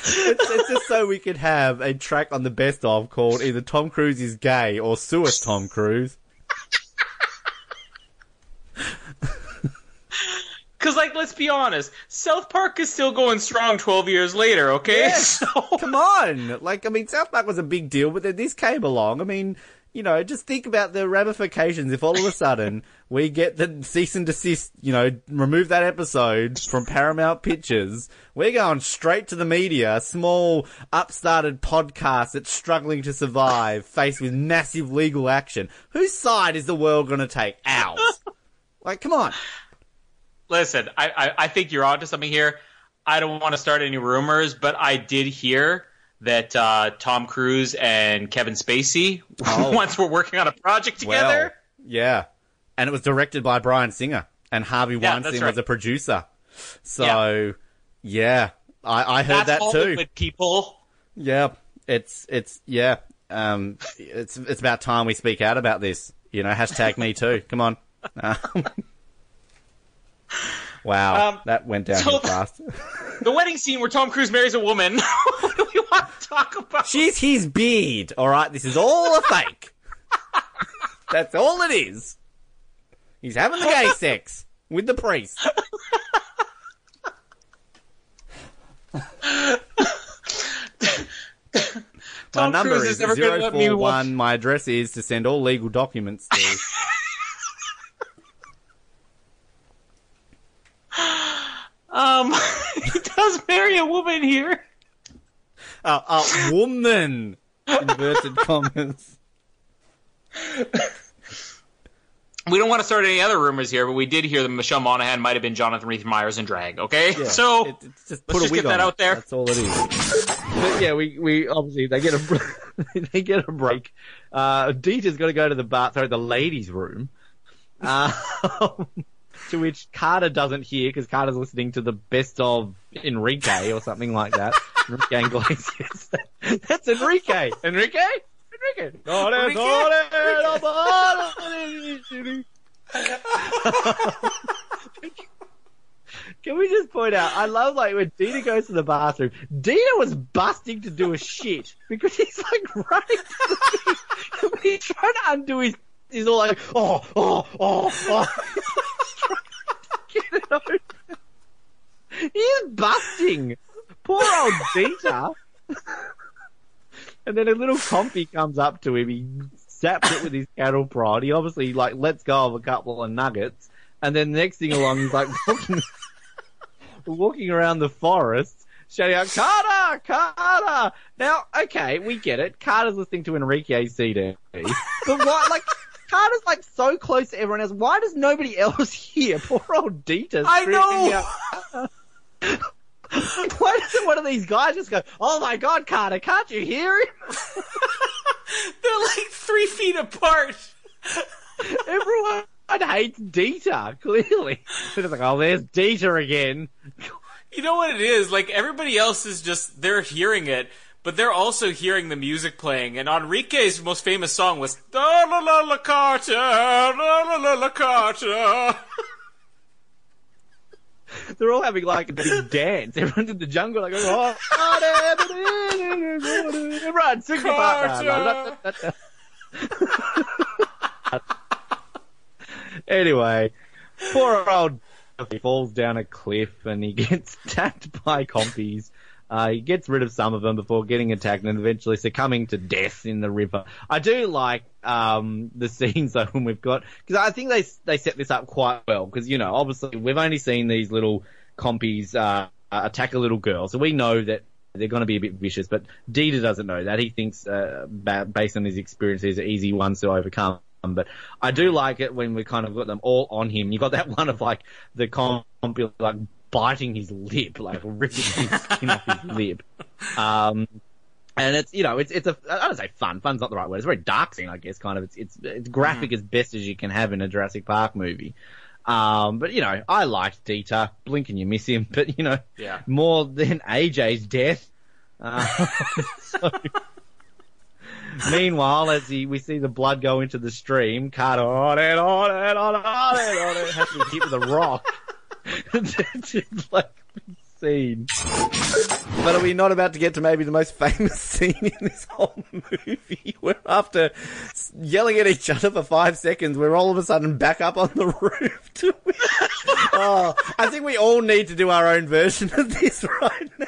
[SPEAKER 1] it's, it's just so we could have a track on the best of called either Tom Cruise is gay or Sue us, Tom Cruise.
[SPEAKER 5] Because, like, let's be honest, South Park is still going strong 12 years later. Okay,
[SPEAKER 1] Yes. Come on. Like, I mean, South Park was a big deal, but then this came along. I mean, you know, just think about the ramifications if all of a sudden we get the cease and desist, you know, remove that episode from Paramount Pictures. We're going straight to the media, a small, upstarted podcast that's struggling to survive, faced with massive legal action. Whose side is the world going to take? Ours. Like, come on.
[SPEAKER 5] Listen, I, I, I think you're onto something here. I don't want to start any rumors, but I did hear that uh, Tom Cruise and Kevin Spacey
[SPEAKER 1] Oh.
[SPEAKER 5] once were working on a project together.
[SPEAKER 1] Well, yeah. And it was directed by Bryan Singer, and Harvey
[SPEAKER 5] Yeah,
[SPEAKER 1] Weinstein
[SPEAKER 5] right.
[SPEAKER 1] was a producer. So, yeah, I, I heard
[SPEAKER 5] That's
[SPEAKER 1] that too.
[SPEAKER 5] Hollywood, people.
[SPEAKER 1] Yeah, it's it's yeah, um, it's it's about time we speak out about this. You know, hashtag me too. Come on. Um, wow,
[SPEAKER 5] Um,
[SPEAKER 1] that went down
[SPEAKER 5] so-
[SPEAKER 1] fast.
[SPEAKER 5] The wedding scene where Tom Cruise marries a woman. What do we want to talk about?
[SPEAKER 1] She's his beard. All right, this is all a fake. That's all it is. He's having the gay sex with the priest. My number
[SPEAKER 5] Cruise
[SPEAKER 1] is
[SPEAKER 5] is never gonna let me watch-
[SPEAKER 1] 041. My address is to send all legal documents to.
[SPEAKER 5] Um, he does marry a woman here.
[SPEAKER 1] Uh, a woman. Inverted commas.
[SPEAKER 5] we don't want to start any other rumors here, but we did hear that Michelle Monaghan might have been Jonathan Rhys Meyers in drag. Okay,
[SPEAKER 1] Yeah,
[SPEAKER 5] so
[SPEAKER 1] it- it's just
[SPEAKER 5] let's
[SPEAKER 1] put
[SPEAKER 5] just
[SPEAKER 1] wig
[SPEAKER 5] get that
[SPEAKER 1] it.
[SPEAKER 5] out there.
[SPEAKER 1] That's all it is. But yeah, we, we obviously they get a they get a break. Uh, Dieter's got to go to the bar, sorry, the ladies' room. Uh, to which Carter doesn't hear because Carter's listening to the best of Enrique or something like that. Enrique Iglesias. That's Enrique. Enrique. Enrique. Can we just point out? I love like when Dina goes to the bathroom. Dina was busting to do a shit because he's like running to the he's trying to undo his. He's all like, oh, oh, oh, oh. Get it open. He's busting. Poor old Dieter. And then a little compy comes up to him. He zaps it with his cattle prod. He obviously like lets go of a couple of nuggets. And then the next thing along, he's like walking, walking around the forest, shouting out, Carter! Carter! Now, okay, we get it. Carter's listening to Enrique CD. But what, like, Carter's like so close to everyone else. Why does nobody else hear? Poor old Dieter.
[SPEAKER 42] I know!
[SPEAKER 1] Why doesn't one of these guys just go, oh my god, Carter, can't you hear him?
[SPEAKER 42] They're like three feet apart.
[SPEAKER 1] Everyone hates Dieter, clearly. Just like, oh, there's Dieter again.
[SPEAKER 42] You know what it is? Like everybody else is just they're hearing it, but they're also hearing the music playing. And Enrique's most famous song was La La La La Carter, La La La La Carter.
[SPEAKER 1] They're all having like a big dance. Everyone's in the jungle like, oh, oh, everyone, sing the part. Anyway, poor old he falls down a cliff and he gets attacked by compies. Uh, he gets rid of some of them before getting attacked and eventually succumbing to death in the river. I do like um, the scenes though when we've got because I think they they set this up quite well because you know obviously we've only seen these little compies uh, attack a little girl, so we know that they're going to be a bit vicious. But Dieter doesn't know that. He thinks uh, based on his experience, these are easy ones to overcome. But I do like it when we kind of got them all on him. You got that one of like the compi like biting his lip, like ripping his skin off his lip. Um, and it's you know it's it's a I don't say fun. Fun's not the right word. It's a very dark scene, I guess. Kind of it's it's it's graphic as best as you can have in a Jurassic Park movie. Um, but you know I liked Dieter. Blink and you miss him, but you know
[SPEAKER 42] Yeah.
[SPEAKER 1] more than Ajay's death. Uh, so- Meanwhile, as he, we see the blood go into the stream, Carter on it, on it, on it, on it, on has to be hit with a rock. It's like scene.
[SPEAKER 43] But are we not about to get to maybe the most famous scene in this whole movie? Where after yelling at each other for five seconds, we're all of a sudden back up on the roof. Oh, I think we all need to do our own version of this right now.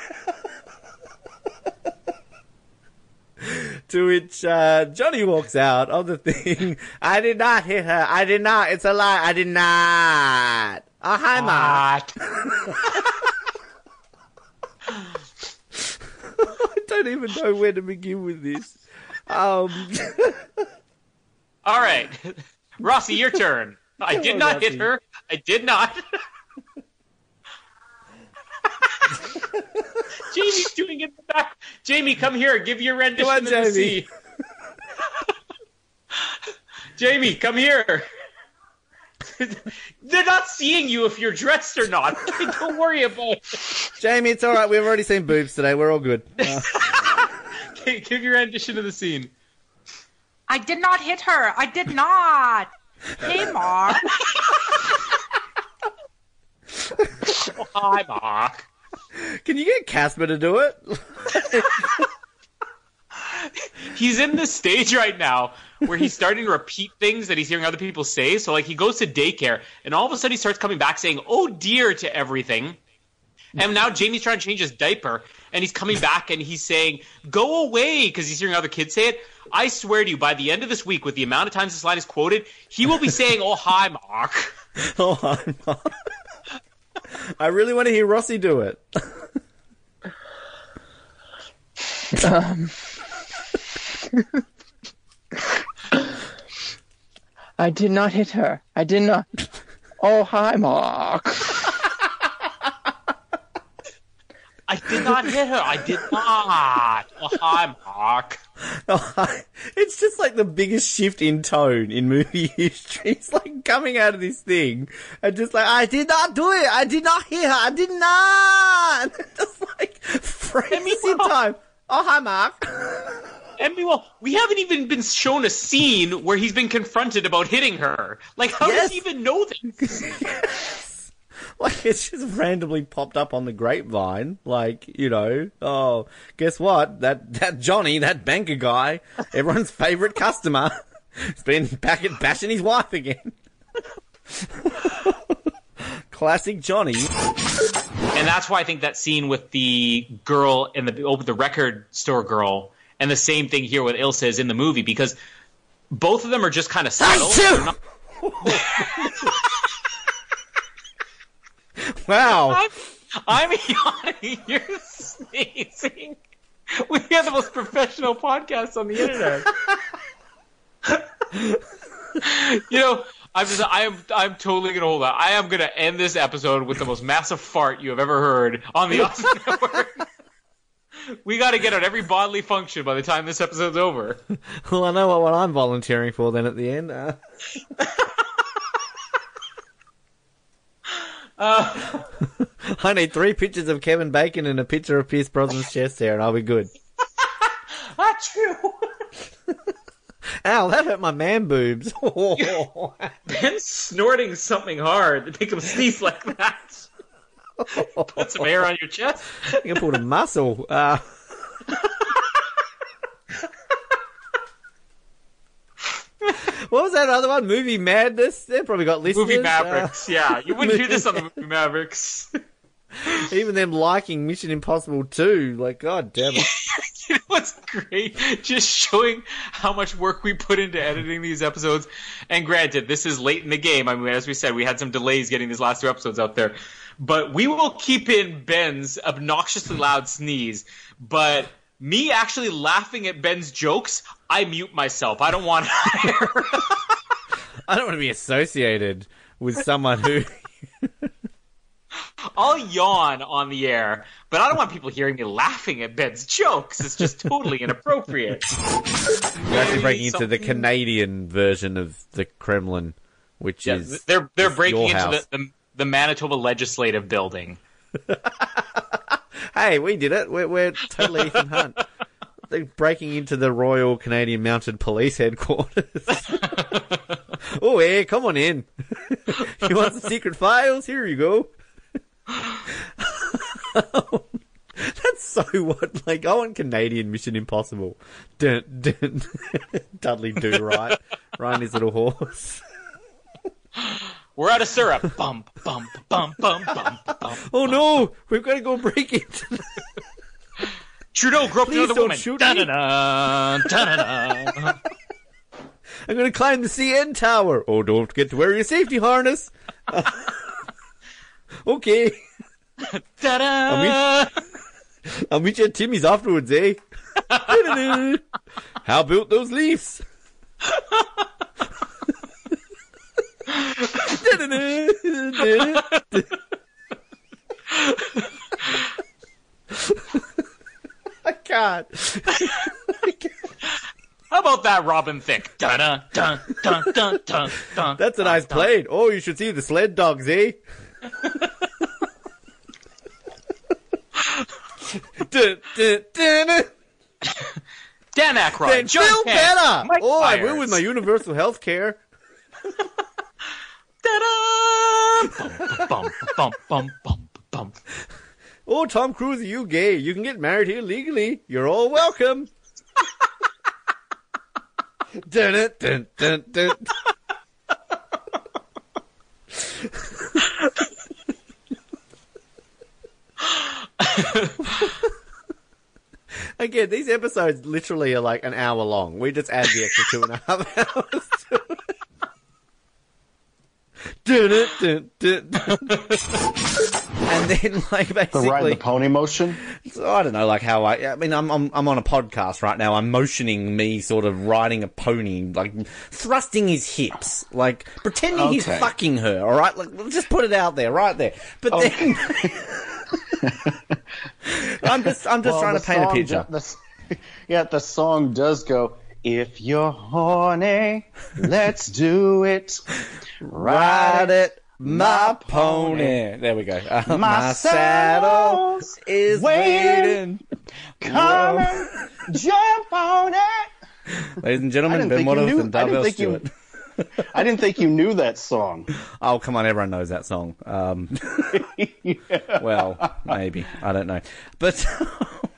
[SPEAKER 43] to which uh, Johnny walks out of the thing. I did not hit her. I did not. It's a lie. I did not. Oh, hi, Mark. I don't even know where to begin with this. Um,
[SPEAKER 5] All right, Rossi, your turn. I did
[SPEAKER 43] on,
[SPEAKER 5] not hit her. I did not. Jamie's doing it in the back. Jamie, come here. Give your rendition
[SPEAKER 43] on,
[SPEAKER 5] of the scene. Jamie, come here. They're not seeing you if you're dressed or not. Don't worry about it.
[SPEAKER 43] Jamie, it's all right. We've already seen boobs today. We're all good. Uh,
[SPEAKER 5] Okay, Give your rendition of the scene.
[SPEAKER 23] I did not hit her. I did not. Hey, Mark.
[SPEAKER 5] Oh, hi, Mark.
[SPEAKER 43] can you get Casper to do it?
[SPEAKER 5] He's in the stage right now where he's starting to repeat things that he's hearing other people say. So, like, he goes to daycare, and all of a sudden he starts coming back saying, "Oh dear" to everything. And now Jamie's trying to change his diaper, and he's coming back and he's saying, "Go away," because he's hearing other kids say it. I swear to you, by the end of this week, with the amount of times this line is quoted, he will be saying, "Oh hi, Mark."
[SPEAKER 43] oh, hi, Mark. I really want to hear Rossi do it.
[SPEAKER 33] Um, I did not hit her. I did not. Oh, hi, Mark.
[SPEAKER 5] I did not hit her. I did not. Oh, hi, Mark. Oh, hi.
[SPEAKER 1] it's just like the biggest shift in tone in movie history. It's like coming out of this thing and just like, I did not do it. I did not hit her. I did not. just like phrases in time. Oh, hi, Mark.
[SPEAKER 5] And meanwhile, we haven't even been shown a scene where he's been confronted about hitting her. Like, how does he even know this?
[SPEAKER 1] Like it's just randomly popped up on the grapevine. Like you know, oh, guess what? That that Johnny, that banker guy, everyone's favorite customer, has been back at bashing his wife again. Classic Johnny.
[SPEAKER 5] And that's why I think that scene with the girl and the oh, the record store girl, and the same thing here with Ilsa is in the movie because both of them are just kind of subtle. Not-
[SPEAKER 1] Wow.
[SPEAKER 5] I'm, I'm yawning. You're sneezing. We have the most professional podcast on the internet. you know, I'm just, I am, I'm totally gonna hold out. I am gonna end this episode with the most massive fart you have ever heard on the Awesome Network. We got to get out every bodily function by the time this episode's over.
[SPEAKER 1] Well, I know what, what I'm volunteering for then at the end. Uh,
[SPEAKER 5] Uh,
[SPEAKER 1] I need three pictures of Kevin Bacon and a picture of Pierce Brosnan's chest hair, and I'll be good.
[SPEAKER 5] Achoo!
[SPEAKER 1] Ow, that hurt my man boobs.
[SPEAKER 5] Ben's snorting something hard to make him sneeze like that. Put some air on your chest.
[SPEAKER 1] I can pull a muscle. Uh, what was that other one? Movie Madness? They probably got listeners.
[SPEAKER 5] Movie Mavericks,
[SPEAKER 1] Uh,
[SPEAKER 5] yeah. You wouldn't do this on the Movie Mavericks.
[SPEAKER 1] Even them liking Mission Impossible 2. Like, god damn it.
[SPEAKER 5] You know what's great? Just showing how much work we put into editing these episodes. And granted, this is late in the game. I mean, as we said, we had some delays getting these last two episodes out there. But we will keep in Ben's obnoxiously loud sneeze. But me actually laughing at Ben's jokes, I mute myself. I don't want to
[SPEAKER 1] I don't want to be associated with someone who.
[SPEAKER 5] I'll yawn on the air, but I don't want people hearing me laughing at Ben's jokes. It's just totally inappropriate.
[SPEAKER 1] You're actually breaking into the Canadian version of the Kremlin, which
[SPEAKER 5] Yeah,
[SPEAKER 1] is.
[SPEAKER 5] they're they're
[SPEAKER 1] is
[SPEAKER 5] breaking
[SPEAKER 1] your
[SPEAKER 5] into the, the the Manitoba Legislative Building.
[SPEAKER 1] Hey, we did it. We're, we're totally Ethan Hunt. They're breaking into the Royal Canadian Mounted Police headquarters. oh, hey, come on in. you want some secret files? Here you go. That's so what, like, I want Canadian Mission Impossible. Dun, dun. Dudley Do Right. Riding his little horse.
[SPEAKER 5] We're out of syrup. bump, bump, bump, bump, bump, bump.
[SPEAKER 1] Oh no, we've got to go break into
[SPEAKER 5] Trudeau groped
[SPEAKER 1] Please
[SPEAKER 5] another
[SPEAKER 1] don't
[SPEAKER 5] woman.
[SPEAKER 1] shoot
[SPEAKER 5] Da-da-da, da-da-da.
[SPEAKER 1] I'm going to climb the CN tower. Oh, don't forget to wear your safety harness. Okay.
[SPEAKER 5] Ta-da!
[SPEAKER 1] I'll meet, I'll meet you at Timmy's afterwards, eh? How built those Leafs? I can't.
[SPEAKER 5] How about that, Robin Thicke? Dun dun dun dun dun dun.
[SPEAKER 1] That's a nice plane. Oh, you should see the sled dogs, eh? Dun, dun, dun, dun.
[SPEAKER 5] Dan Aykroyd.
[SPEAKER 1] Then
[SPEAKER 5] John
[SPEAKER 1] feel
[SPEAKER 5] Candy,
[SPEAKER 1] better.
[SPEAKER 5] Mike
[SPEAKER 1] oh, I
[SPEAKER 5] Myers.
[SPEAKER 1] will with my universal health care.
[SPEAKER 5] Bump, bump, bump, bump, bump.
[SPEAKER 1] Oh, Tom Cruise, are you gay? You can get married here legally. You're all welcome. dun, dun, dun, dun, Again, these episodes literally are like an hour long. We just add the extra two and a half hours to it. dun, dun, dun, and then like basically
[SPEAKER 44] The ride the pony motion.
[SPEAKER 1] So I don't know, like how I. I mean, I'm I'm I'm on a podcast right now. I'm motioning me sort of riding a pony, like thrusting his hips, like pretending he's
[SPEAKER 44] Okay.
[SPEAKER 1] fucking her. All right, like let's just put it out there, right there. But then I'm just I'm just
[SPEAKER 44] Well,
[SPEAKER 1] trying to paint a picture.
[SPEAKER 44] the yeah, the song does go. If you're horny, let's do it.
[SPEAKER 1] Ride it, my pony. There we go. Uh,
[SPEAKER 44] My
[SPEAKER 1] saddle is waiting.
[SPEAKER 44] Come and jump on it.
[SPEAKER 1] Ladies and gentlemen, Ben Waddles and Darvell
[SPEAKER 44] think you-
[SPEAKER 1] Stewart.
[SPEAKER 44] I didn't think you knew that song.
[SPEAKER 1] Oh, come on, everyone knows that song. Um, Well, maybe. I don't know. But,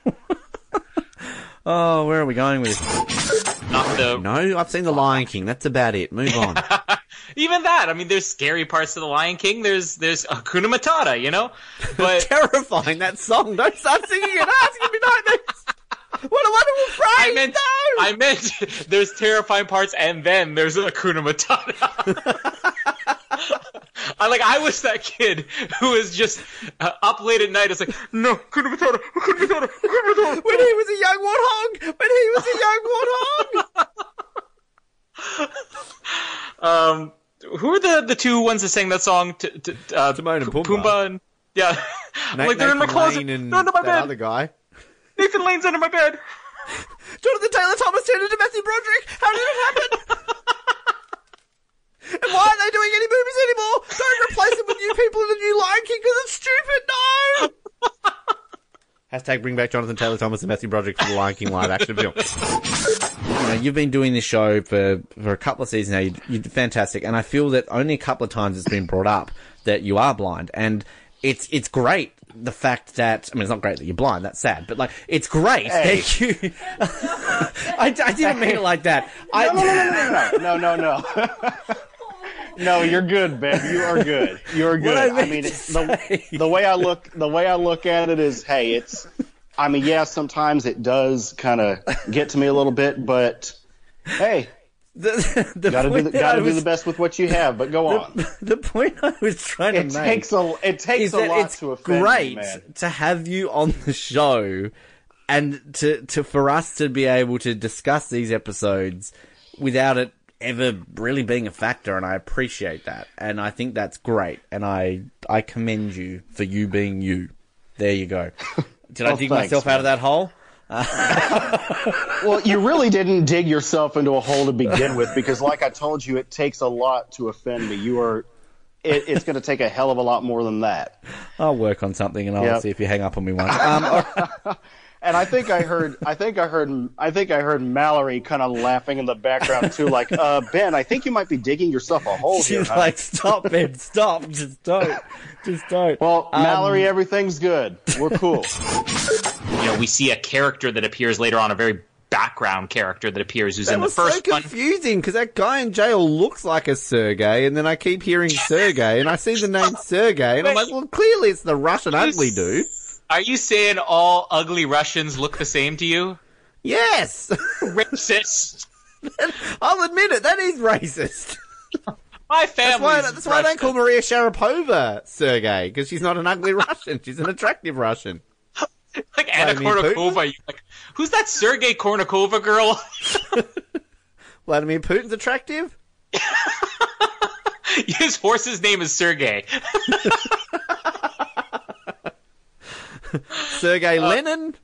[SPEAKER 1] oh, where are we going with this? No, I've seen The Lion King. That's about it. Move on.
[SPEAKER 5] even that. I mean, there's scary parts of the Lion King. There's there's Hakuna Matata, you know. But
[SPEAKER 1] terrifying that song. Don't start singing it. Ah, it's gonna be nightmares. What a wonderful phrase!
[SPEAKER 5] I meant I meant there's terrifying parts, and then there's Hakuna Matata. I like I was that kid who was just uh, up late at night. It's like no Hakuna Matata, Hakuna Matata, Hakuna Matata.
[SPEAKER 1] When he was a young warthog. When he was a young warthog.
[SPEAKER 5] Um, who are the the two ones that sang that song? T- t- uh,
[SPEAKER 1] Timon and Pumbaa.
[SPEAKER 5] Pumbaa and yeah. I'm
[SPEAKER 1] Na-
[SPEAKER 5] like they're in my closet.
[SPEAKER 1] Lane and
[SPEAKER 5] They're under my
[SPEAKER 1] that
[SPEAKER 5] bed.
[SPEAKER 1] other guy.
[SPEAKER 5] Nathan Lane's under my bed.
[SPEAKER 1] Jonathan Taylor Thomas turned into Matthew Broderick. How did it happen? and why aren't they doing any movies anymore? Don't replace them with new people in the new Lion King because it's stupid. No. Hashtag bring back Jonathan Taylor Thomas and Matthew Broderick for the Lion King live action film. you know, you've been doing this show for, for a couple of seasons now. You, you're fantastic, and I feel that only a couple of times it's been brought up that you are blind, and it's it's great. The fact that I mean, it's not great that you're blind. That's sad, but like, it's great
[SPEAKER 44] Hey.
[SPEAKER 1] that you. I, I didn't mean it like that. I,
[SPEAKER 44] No, no, no, no, no, no, no. No, you're good, Ben. You are good. You're good.
[SPEAKER 1] I
[SPEAKER 44] I, mean, the the way I look the way I look at it is, hey, it's. I mean, yeah, sometimes it does kind of get to me a little bit, but hey,
[SPEAKER 1] the, the
[SPEAKER 44] gotta do the, gotta
[SPEAKER 1] I
[SPEAKER 44] do the best with what you have. But go on.
[SPEAKER 1] The, the point I was trying to make
[SPEAKER 44] takes a it takes a lot
[SPEAKER 1] it's
[SPEAKER 44] to offend
[SPEAKER 1] great
[SPEAKER 44] man.
[SPEAKER 1] to have you on the show and to, to for us to be able to discuss these episodes without it ever really being a factor and I appreciate that and I think that's great and I I commend you for you being you. There you go. Did I dig
[SPEAKER 44] thanks,
[SPEAKER 1] myself out of that hole?
[SPEAKER 44] Well, you really didn't dig yourself into a hole to begin with because, like I told you, it takes a lot to offend me. You are. It, it's going to take a hell of a lot more than that.
[SPEAKER 1] I'll work on something and I'll
[SPEAKER 44] Yep.
[SPEAKER 1] see if you hang up on me once. Um.
[SPEAKER 44] And I think I heard, I think I heard, I think I heard Mallory kind of laughing in the background too, like, uh, Ben, I think you might be digging yourself a hole here.
[SPEAKER 1] She's
[SPEAKER 44] honey."
[SPEAKER 1] like, stop, Ben, stop, just don't, just don't.
[SPEAKER 44] Well,
[SPEAKER 1] Um,
[SPEAKER 44] Mallory, everything's good. We're cool.
[SPEAKER 5] You know, we see a character that appears later on, a very background character that appears who's
[SPEAKER 1] That
[SPEAKER 5] in the
[SPEAKER 1] was so
[SPEAKER 5] first one.
[SPEAKER 1] confusing because that guy in jail looks like a Sergey, and then I keep hearing Sergey, and I see the name Sergey, and I'm like, well, clearly it's the Russian ugly dude.
[SPEAKER 5] Are you saying all ugly Russians look the same to you?
[SPEAKER 1] Yes,
[SPEAKER 5] racist.
[SPEAKER 1] I'll admit it. That is racist.
[SPEAKER 5] My
[SPEAKER 1] That's why, that's why I don't call Maria Sharapova Sergey because she's not an ugly Russian. She's an attractive Russian.
[SPEAKER 5] like Anna
[SPEAKER 1] Vladimir
[SPEAKER 5] Kournikova. You're like, who's that Sergey Kournikova girl?
[SPEAKER 1] Vladimir Putin's attractive.
[SPEAKER 5] His horse's name is Sergei.
[SPEAKER 1] Sergey Lenin.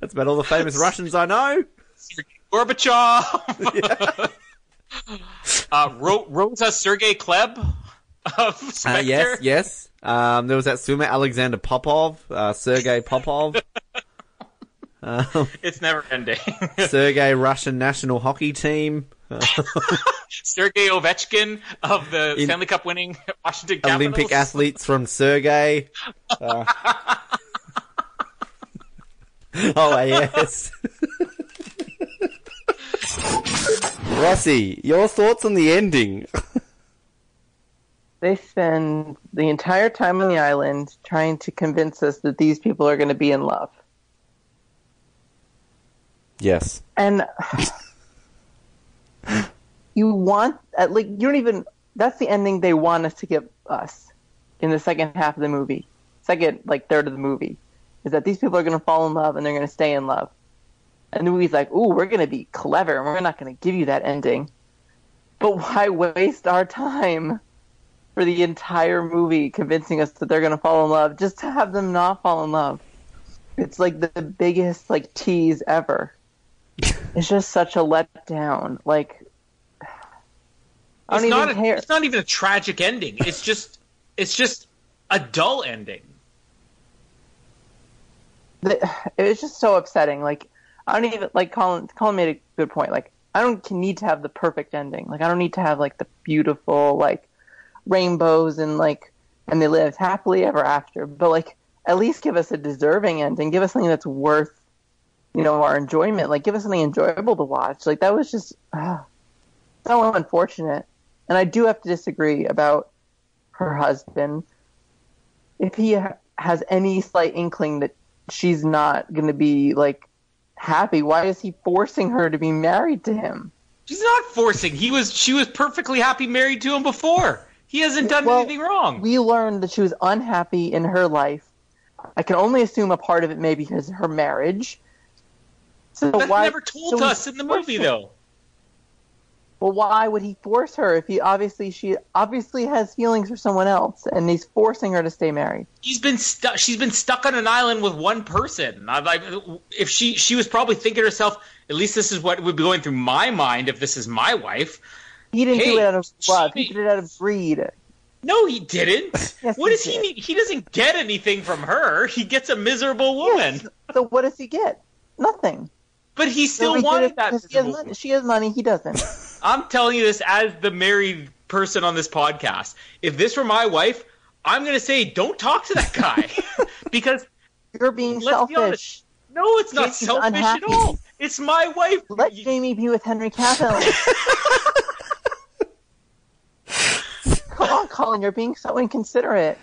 [SPEAKER 1] That's about all the famous Russians I know.
[SPEAKER 5] Gorbachev. uh, Ro- Rosa Sergei Klebb of
[SPEAKER 1] Uh, yes, yes. Um, there was that swimmer Alexander Popov, uh, Sergey Popov. um,
[SPEAKER 5] It's never ending.
[SPEAKER 1] Sergey Russian national hockey team.
[SPEAKER 5] Sergei Ovechkin of the
[SPEAKER 1] In-
[SPEAKER 5] Stanley Cup winning Washington Capitals.
[SPEAKER 1] Olympic athletes from Sergey. Uh, oh, yes. Rossi, your thoughts on the ending?
[SPEAKER 33] They spend the entire time on the island trying to convince us that these people are going to be in love.
[SPEAKER 1] Yes.
[SPEAKER 33] And you want at like you don't even that's the ending they want us to give us in the second half of the movie. Second like third of the movie is that these people are going to fall in love and they're going to stay in love. And the movie's like ooh we're going to be clever. And we're not going to give you that ending. But why waste our time for the entire movie convincing us that they're going to fall in love just to have them not fall in love? It's like the biggest like tease ever it's just such a letdown like I
[SPEAKER 5] It's
[SPEAKER 33] don't
[SPEAKER 5] not,
[SPEAKER 33] even
[SPEAKER 5] a,
[SPEAKER 33] care.
[SPEAKER 5] it's not even a tragic ending. It's just it's just a dull ending.
[SPEAKER 33] the, it was just so upsetting. Like I don't even like Colin. Colin made a good point. Like I don't need to have the perfect ending. Like I don't need to have like the beautiful like rainbows and like and they lived happily ever after. But like at least give us a deserving ending. Give us something that's worth you know our enjoyment. Like give us something enjoyable to watch. Like that was just ah, so unfortunate. And I do have to disagree about her husband. If he ha- has any slight inkling that she's not going to be like happy, why is he forcing her to be married to him?
[SPEAKER 5] She's not forcing. He was she was perfectly happy married to him before. He hasn't done
[SPEAKER 33] Well,
[SPEAKER 5] anything wrong.
[SPEAKER 33] We learned that she was unhappy in her life. I can only assume a part of it maybe is her marriage. So
[SPEAKER 5] That's
[SPEAKER 33] why
[SPEAKER 5] never told
[SPEAKER 33] so
[SPEAKER 5] us in the movie though.
[SPEAKER 33] Well, why would he force her if he obviously she obviously has feelings for someone else and he's forcing her to stay married?
[SPEAKER 5] He's been stuck. She's been stuck on an island with one person. I, like, if she she was probably thinking to herself, at least this is what would be going through my mind if this is my wife.
[SPEAKER 33] He didn't
[SPEAKER 5] Hey,
[SPEAKER 33] do it out of love. He did it out of greed.
[SPEAKER 5] No, he didn't.
[SPEAKER 33] Yes,
[SPEAKER 5] what
[SPEAKER 33] he
[SPEAKER 5] does he need? He doesn't get anything from her. He gets a miserable woman.
[SPEAKER 33] So what does he get? Nothing.
[SPEAKER 5] But he still
[SPEAKER 33] did
[SPEAKER 5] wanted that.
[SPEAKER 33] because He has money. She has money. He doesn't.
[SPEAKER 5] I'm telling you this as the married person on this podcast. If this were my wife, I'm going to say don't talk to that guy because
[SPEAKER 33] you're being
[SPEAKER 5] let's Be
[SPEAKER 33] selfish.
[SPEAKER 5] honest. No, it's not selfish
[SPEAKER 33] unhappy.
[SPEAKER 5] at all. It's my wife.
[SPEAKER 33] Let Jamie be with Henry Cavill. Come on, Colin. You're being so inconsiderate.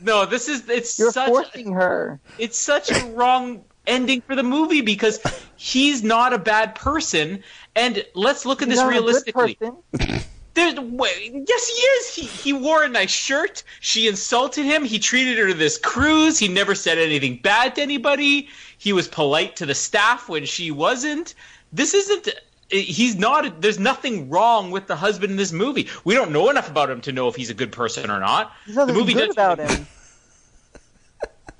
[SPEAKER 5] No, this is it's
[SPEAKER 33] You're
[SPEAKER 5] such
[SPEAKER 33] forcing her.
[SPEAKER 5] it's such a wrong ending for the movie because he's not a bad person. And let's look at
[SPEAKER 33] He's
[SPEAKER 5] this
[SPEAKER 33] not a good
[SPEAKER 5] realistically. There's, yes, he is. He he wore a nice shirt. She insulted him. He treated her to this cruise. He never said anything bad to anybody. He was polite to the staff when she wasn't. This isn't. He's not. There's nothing wrong with the husband in this movie. We don't know enough about him to know if he's a good person or not. The movie
[SPEAKER 33] good
[SPEAKER 5] does-
[SPEAKER 33] about him.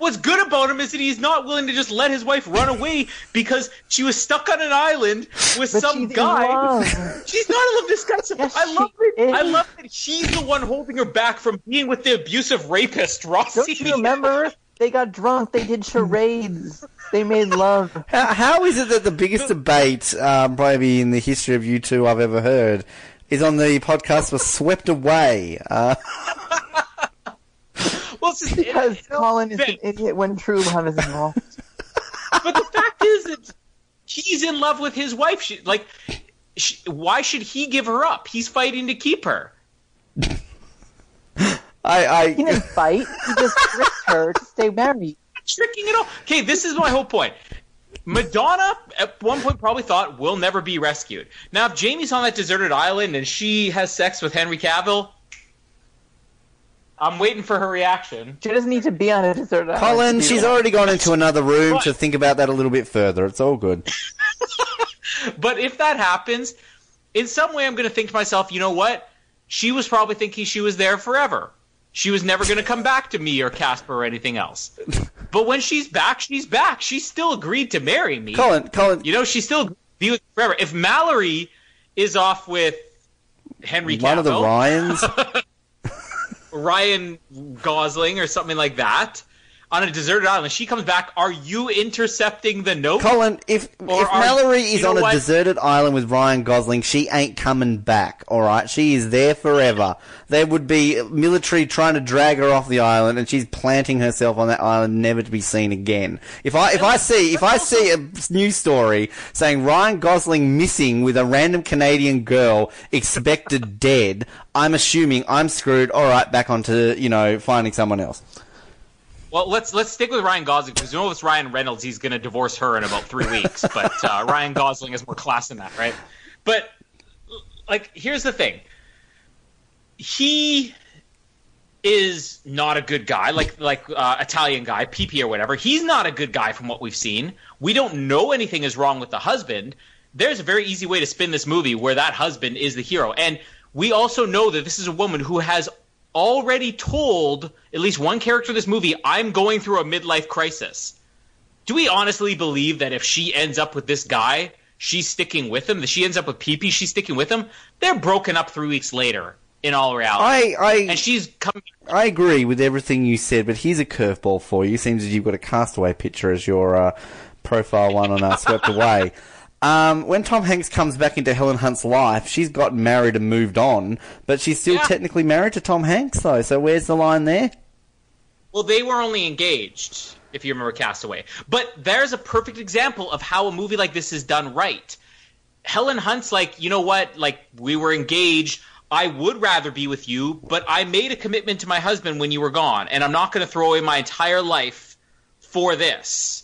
[SPEAKER 5] What's good about him is that he's not willing to just let his wife run away because she was stuck on an island with
[SPEAKER 33] But
[SPEAKER 5] some
[SPEAKER 33] she's
[SPEAKER 5] guy. She's not in love. This guy's. I love that. I love that he's the one holding her back from being with the abusive rapist, Rossi.
[SPEAKER 33] Don't you remember? They got drunk. They did charades. They made love.
[SPEAKER 40] How, how is it that the biggest debate, um, probably in the history of you two I've ever heard, is on the podcast was swept away? Uh,
[SPEAKER 5] Well, it's just,
[SPEAKER 33] Because Colin is an idiot when true love is involved.
[SPEAKER 5] but the fact is that he's in love with his wife. She, like, she, why should he give her up? He's fighting to keep her.
[SPEAKER 40] I, I
[SPEAKER 33] He didn't fight. He just tricked her to stay married.
[SPEAKER 5] tricking it all. Okay, this is my whole point. Madonna at one point probably thought we'll never be rescued. Now, if Jamie's on that deserted island and she has sex with Henry Cavill, I'm waiting for her reaction.
[SPEAKER 33] She doesn't need to be on a deserted island.
[SPEAKER 40] Colin,
[SPEAKER 33] to do
[SPEAKER 40] she's
[SPEAKER 33] that.
[SPEAKER 40] already gone into another room to think about that a little bit further. It's all good.
[SPEAKER 5] But if that happens, in some way, I'm going to think to myself, you know what? She was probably thinking she was there forever. She was never going to come back to me or Casper or anything else. But when she's back, she's back. She still agreed to marry me.
[SPEAKER 40] Colin, Colin,
[SPEAKER 5] You know, she still agreed to be with me forever. If Mallory is off with Henry
[SPEAKER 40] one of the
[SPEAKER 5] Cavill,
[SPEAKER 40] Ryans.
[SPEAKER 5] Ryan Gosling or something like that on a deserted island, she comes back. Are you intercepting the note?
[SPEAKER 40] Colin, if
[SPEAKER 5] Or
[SPEAKER 40] if
[SPEAKER 5] are-
[SPEAKER 40] Mallory is on a
[SPEAKER 5] what?
[SPEAKER 40] deserted island with Ryan Gosling, she ain't coming back. All right, she is there forever. There would be military trying to drag her off the island, and she's planting herself on that island, never to be seen again. If I if I see if I see a news story saying Ryan Gosling missing with a random Canadian girl expected dead, I'm assuming I'm screwed. All right, back onto you know finding someone else.
[SPEAKER 5] Well, let's let's stick with Ryan Gosling because you know if it's Ryan Reynolds, he's going to divorce her in about three weeks. But uh, Ryan Gosling has more class than that, right? But like here's the thing. He is not a good guy, like like uh, Italian guy, PP or whatever. He's not a good guy from what we've seen. We don't know anything is wrong with the husband. There's a very easy way to spin this movie where that husband is the hero, and we also know that this is a woman who has already told at least one character in this movie, "I'm going through a midlife crisis." Do we honestly believe that if she ends up with this guy, she's sticking with him? That she ends up with PP, she's sticking with him? They're broken up three weeks later. In all reality,
[SPEAKER 1] I, I,
[SPEAKER 5] and she's coming.
[SPEAKER 1] I agree with everything you said, but here's a curveball for you. Seems as you've got a castaway picture as your uh, profile one on uh, Swept Away. Um, when Tom Hanks comes back into Helen Hunt's life, she's got married and moved on, but she's still technically married to Tom Hanks, though. So where's the line there?
[SPEAKER 5] Well, they were only engaged, if you remember Castaway. But there's a perfect example of how a movie like this is done right. Helen Hunt's like, you know what? Like, we were engaged. I would rather be with you, but I made a commitment to my husband when you were gone, and I'm not going to throw away my entire life for this.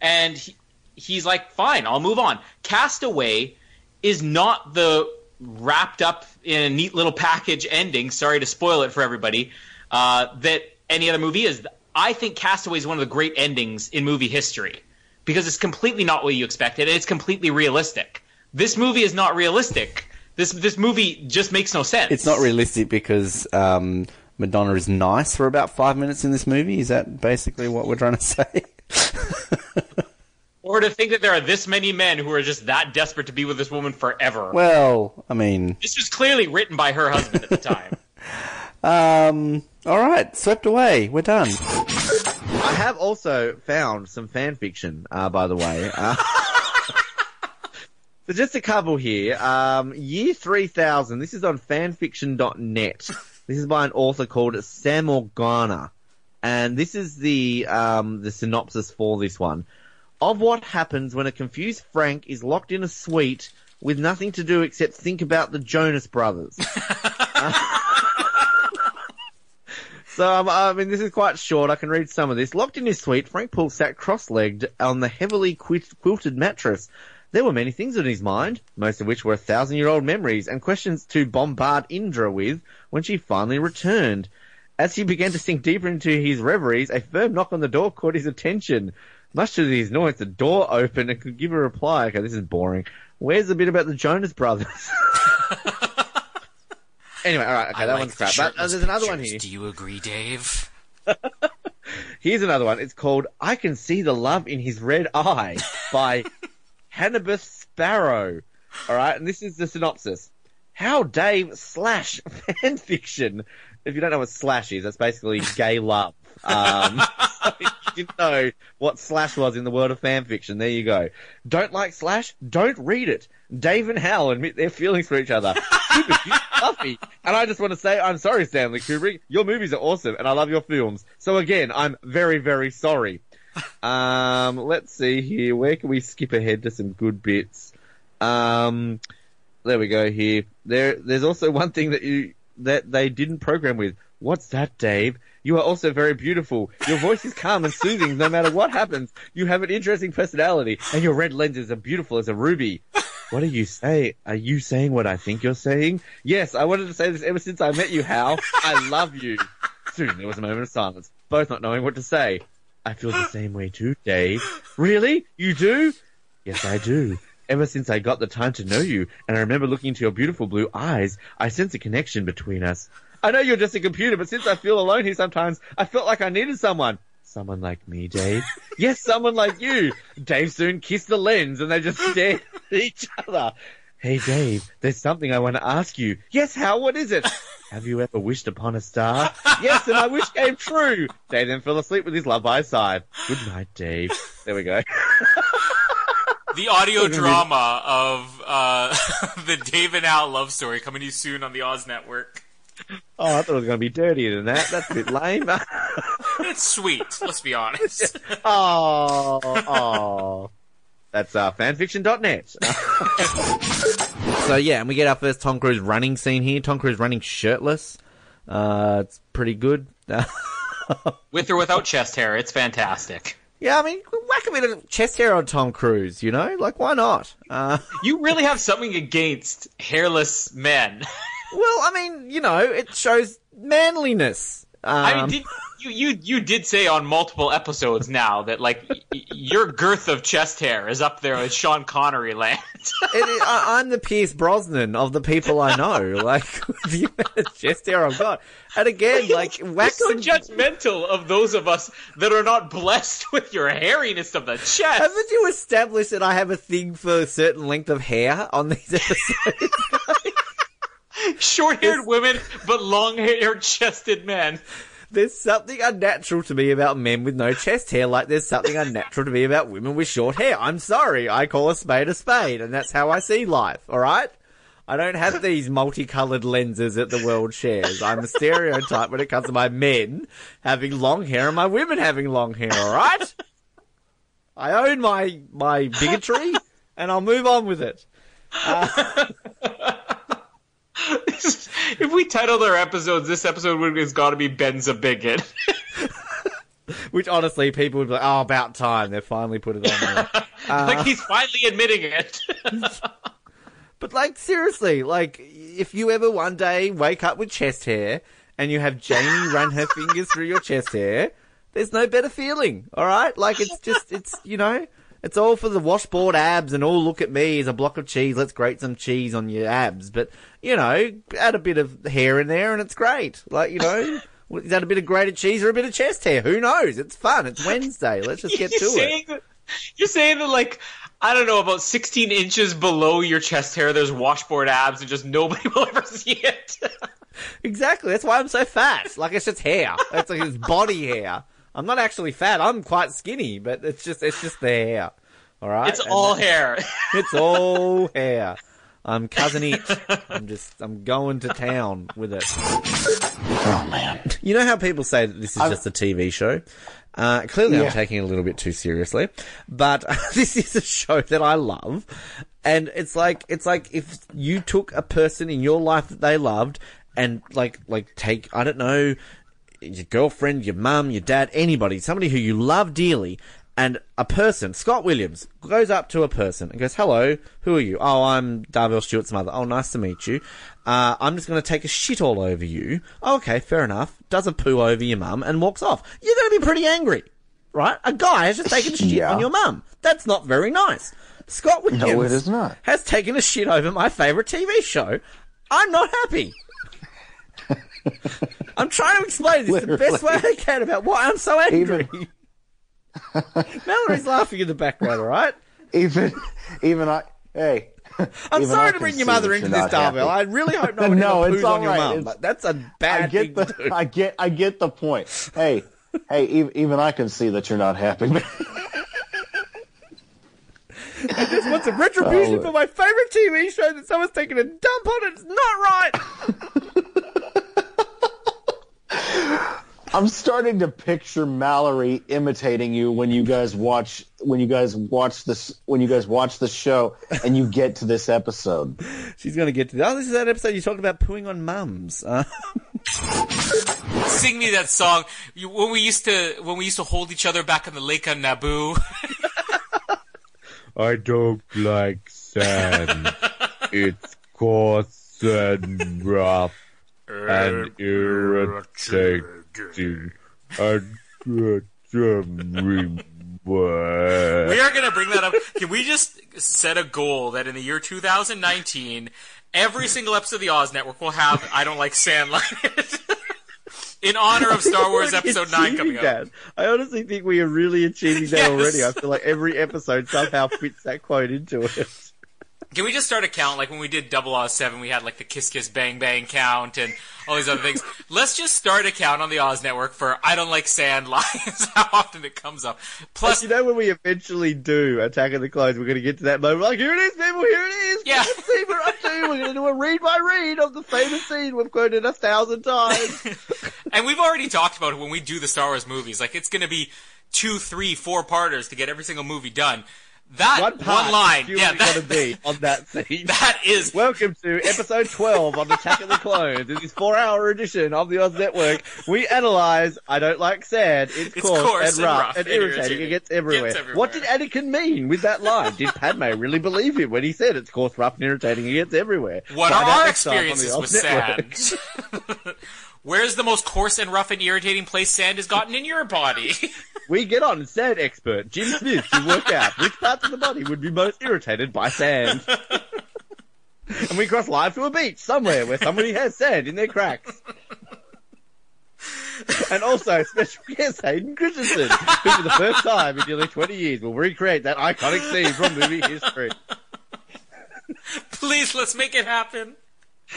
[SPEAKER 5] And he, he's like, fine, I'll move on. Castaway is not the wrapped up in a neat little package ending. Sorry to spoil it for everybody. Uh, that any other movie is. I think Castaway is one of the great endings in movie history because it's completely not what you expected, and it's completely realistic. This movie is not realistic. This this movie just makes no sense.
[SPEAKER 1] It's not realistic because um, Madonna is nice for about five minutes in this movie. Is that basically what we're trying to say?
[SPEAKER 5] Or to think that there are this many men who are just that desperate to be with this woman forever.
[SPEAKER 1] well, I mean,
[SPEAKER 5] this was clearly written by her husband at the time.
[SPEAKER 1] um, all right, swept away. We're done. I have also found some fan fiction, uh, by the way. Uh, so just a couple here. Um, year 3000, this is on fanfiction.net. This is by an author called Sam Organa. And this is the, um, the synopsis for this one. Of what happens when a confused Frank is locked in a suite with nothing to do except think about the Jonas Brothers. So, um, I mean, this is quite short. I can read some of this. Locked in his suite, Frank Poole sat cross-legged on the heavily quilted mattress. There were many things on his mind, most of which were a thousand-year-old memories and questions to bombard Indra with when she finally returned. As he began to sink deeper into his reveries, a firm knock on the door caught his attention. Much to his annoyance, the door opened and could give a reply. Okay, this is boring. Where's the bit about the Jonas Brothers? anyway, alright, okay,
[SPEAKER 45] I
[SPEAKER 1] that
[SPEAKER 45] like
[SPEAKER 1] one's
[SPEAKER 45] the
[SPEAKER 1] crap. But uh, there's another one
[SPEAKER 45] pictures.
[SPEAKER 1] here.
[SPEAKER 45] Do you agree, Dave?
[SPEAKER 1] Here's another one. It's called I Can See the Love in His Red Eye by Hannibus Sparrow. Alright, and this is the synopsis. How Dave slash fanfiction. If you don't know what slash is, that's basically gay love. Um, so didn't know what slash was in the world of fanfiction, there you go. Don't like slash? Don't read it. Dave and Hal admit their feelings for each other. Super cute, fluffy. And I just want to say, I'm sorry, Stanley Kubrick. Your movies are awesome, and I love your films. So again, I'm very, very sorry. Um, let's see here. Where can we skip ahead to some good bits? Um, there we go. Here, there. There's also one thing that you that they didn't program with. What's that, Dave? You are also very beautiful. Your voice is calm and soothing no matter what happens. You have an interesting personality, and your red lenses are beautiful as a ruby. What do you say? Are you saying what I think you're saying? Yes, I wanted to say this ever since I met you, Hal. I love you. Soon there was a moment of silence, both not knowing what to say. I feel the same way too, Dave. Really? You do? Yes, I do. Ever since I got the time to know you, and I remember looking into your beautiful blue eyes, I sense a connection between us. I know you're just a computer, but since I feel alone here sometimes, I felt like I needed someone. Someone like me, Dave. yes, someone like you. Dave soon kissed the lens, and they just stared at each other. Hey, Dave, there's something I want to ask you. Yes, Hal, what is it? Have you ever wished upon a star? yes, and my wish came true. Dave then fell asleep with his love by his side. Good night, Dave. There we go.
[SPEAKER 45] The audio drama of uh, the Dave and Al love story coming to you soon on the Oz Network.
[SPEAKER 1] Oh, I thought it was going to be dirtier than that. That's a bit lame.
[SPEAKER 45] It's sweet, let's be honest.
[SPEAKER 1] oh, oh. That's uh, fanfiction.net. so yeah, and we get our first Tom Cruise running scene here. Tom Cruise running shirtless. Uh, it's pretty good.
[SPEAKER 5] With or without chest hair, it's fantastic.
[SPEAKER 1] Yeah, I mean, whack a bit of chest hair on Tom Cruise, you know? Like, why not? Uh,
[SPEAKER 5] You really have something against hairless men.
[SPEAKER 1] Well, I mean, you know, it shows manliness. Um,
[SPEAKER 5] I mean, did, you you you did say on multiple episodes now that like y- your girth of chest hair is up there with Sean Connery land.
[SPEAKER 1] it, I, I'm the Pierce Brosnan of the people I know. Like, the chest hair I've got. And again, like, wax
[SPEAKER 5] so judgmental of those of us that are not blessed with your hairiness of the chest.
[SPEAKER 1] Haven't you established that I have a thing for a certain length of hair on these episodes?
[SPEAKER 5] Short-haired women, but long-haired chested men.
[SPEAKER 1] There's something unnatural to me about men with no chest hair, like there's something unnatural to me about women with short hair. I'm sorry, I call a spade a spade, and that's how I see life, alright? I don't have these multicolored lenses that the world shares. I'm a stereotype when it comes to my men having long hair and my women having long hair, alright? I own my, my bigotry, and I'll move on with it.
[SPEAKER 5] Uh, if we titled our episodes, this episode would has got to be Ben's a bigot.
[SPEAKER 1] Which honestly, people would be like, oh, about time. They finally put it on there. Uh,
[SPEAKER 5] like he's finally admitting it.
[SPEAKER 1] But like seriously, like if you ever one day wake up with chest hair and you have Jamie run her fingers through your chest hair, there's no better feeling. All right, like it's just it's you know it's all for the washboard abs and all look at me as a block of cheese. Let's grate some cheese on your abs, but you know add a bit of hair in there and it's great. Like you know. Is that a bit of grated cheese or a bit of chest hair? Who knows? It's fun. It's Wednesday. Let's just get to it.
[SPEAKER 5] That, you're saying that like I don't know about 16 inches below your chest hair, there's washboard abs, and just nobody will ever see it.
[SPEAKER 1] Exactly. That's why I'm so fat. Like it's just hair. It's like it's body hair. I'm not actually fat. I'm quite skinny, but it's just it's just the hair. All right.
[SPEAKER 5] It's
[SPEAKER 1] And
[SPEAKER 5] all
[SPEAKER 1] that-
[SPEAKER 5] hair.
[SPEAKER 1] It's all hair. I'm cousin it. I'm just I'm going to town with it.
[SPEAKER 44] Oh man.
[SPEAKER 1] You know how people say that this is just a TV show? Uh, clearly,
[SPEAKER 44] Yeah.
[SPEAKER 1] I'm taking it a little bit too seriously, but this is a show that I love, and it's like it's like if you took a person in your life that they loved and like like take I don't know your girlfriend, your mum, your dad, anybody, somebody who you love dearly, and a person, Scott Williams, goes up to a person and goes, "Hello, who are you? Oh, I'm Darvell Stewart's mother. Oh, nice to meet you. Uh, I'm just going to take a shit all over you. Oh, okay, fair enough. Does a poo over your mum and walks off. You're going to be pretty angry, right? A guy has just taken a shit
[SPEAKER 44] Yeah.
[SPEAKER 1] on your mum. That's not very nice. Scott Williams
[SPEAKER 44] No, it is not.
[SPEAKER 1] has taken a shit over my favourite TV show. I'm not happy. I'm trying to explain this the best way I can about why I'm so angry. Mallory's laughing in the background, all right?
[SPEAKER 44] Even, even I. Hey.
[SPEAKER 1] I'm
[SPEAKER 44] even
[SPEAKER 1] sorry
[SPEAKER 44] I
[SPEAKER 1] to bring your mother into this,
[SPEAKER 44] not
[SPEAKER 1] Darvell. I really hope no one
[SPEAKER 44] no,
[SPEAKER 1] ever
[SPEAKER 44] it's
[SPEAKER 1] on your
[SPEAKER 44] right.
[SPEAKER 1] mum,
[SPEAKER 44] It's-
[SPEAKER 1] but that's a bad
[SPEAKER 44] I get
[SPEAKER 1] thing
[SPEAKER 44] the,
[SPEAKER 1] to do.
[SPEAKER 44] I get, I get the point. Hey, hey, even, even I can see that you're not happy.
[SPEAKER 1] I just want some retribution
[SPEAKER 44] Oh.
[SPEAKER 1] for my favourite TV show that someone's taking a dump on. It's not right.
[SPEAKER 44] I'm starting to picture Mallory imitating you when you guys watch when you guys watch this when you guys watch the show and you get to this episode.
[SPEAKER 1] She's going to get to that. Oh, this is that episode you talked about pooing on mums. Uh,
[SPEAKER 37] Sing me that song when we used to when we used to hold each other back on the lake on Naboo.
[SPEAKER 46] I don't like sand. it's coarse and rough and irritating. And
[SPEAKER 37] We are going to bring that up. Can we just set a goal that in the year 2019, every single episode of the Oz Network will have "I Don't Like Sandline" in honor of Star Wars Episode Nine coming
[SPEAKER 1] achieving
[SPEAKER 37] up.
[SPEAKER 1] I honestly think we are really achieving that
[SPEAKER 37] Yes.
[SPEAKER 1] already. I feel like every episode somehow fits that quote into it.
[SPEAKER 37] Can we just start a count like when we did Double Seven? We had like the Kiss Kiss Bang Bang count and all these other things. Let's just start a count on the Oz Network for "I Don't Like Sand" lines. How often it comes up.
[SPEAKER 1] Plus, you know, when we eventually do Attack of the Clones, we're going to get to that moment. Like, here it is, people. Here it is.
[SPEAKER 37] Yeah.
[SPEAKER 1] Let's see what we're up to. We're going to do a read by read of the famous scene we've quoted a thousand times.
[SPEAKER 37] And we've already talked about it when we do the Star Wars movies. Like it's going to be two, three, four parters to get every single movie done.
[SPEAKER 47] That
[SPEAKER 48] one,
[SPEAKER 47] one line, yeah,
[SPEAKER 48] purely
[SPEAKER 47] that-
[SPEAKER 48] gonna be on that scene.
[SPEAKER 47] That is.
[SPEAKER 48] Welcome to episode 12 on Attack of the Clones. This is four-hour edition of the Oz Network, we analyze "I don't like sad." It's,
[SPEAKER 47] It's
[SPEAKER 48] coarse,
[SPEAKER 47] coarse
[SPEAKER 48] and
[SPEAKER 47] and
[SPEAKER 48] rough
[SPEAKER 47] rough
[SPEAKER 48] and irritating.
[SPEAKER 47] irritating.
[SPEAKER 48] It gets everywhere.
[SPEAKER 47] Gets everywhere.
[SPEAKER 48] What did Anakin mean with that line? Did Padme really believe him when he said it's coarse, rough, and irritating? It gets everywhere.
[SPEAKER 47] What
[SPEAKER 48] Find
[SPEAKER 47] are our
[SPEAKER 48] next time on the
[SPEAKER 47] experiences with
[SPEAKER 48] Network.
[SPEAKER 47] sand? Where's the most coarse and rough and irritating place sand has gotten in your body?
[SPEAKER 48] We get on sand expert Jim Smith to work out which parts of the body would be most irritated by sand. and we cross live to a beach somewhere where somebody has sand in their cracks. and also special guest Hayden Christensen, who for the first time in nearly 20 years will recreate that iconic scene from movie history.
[SPEAKER 47] Please, let's make it happen.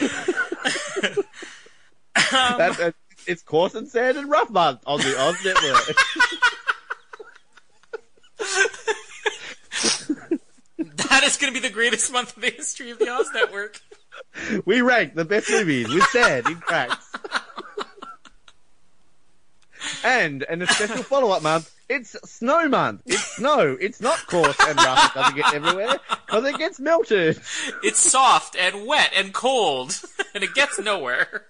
[SPEAKER 48] That, uh, it's coarse and sand and rough month on the Oz Network.
[SPEAKER 47] That is going to be the greatest month in the history of the Oz Network.
[SPEAKER 48] we rank the best movies with sand in cracks. And in a special follow-up month, it's snow month. It's snow. It's not coarse and rough. It doesn't get everywhere because it gets melted.
[SPEAKER 47] It's soft and wet and cold, and it gets nowhere.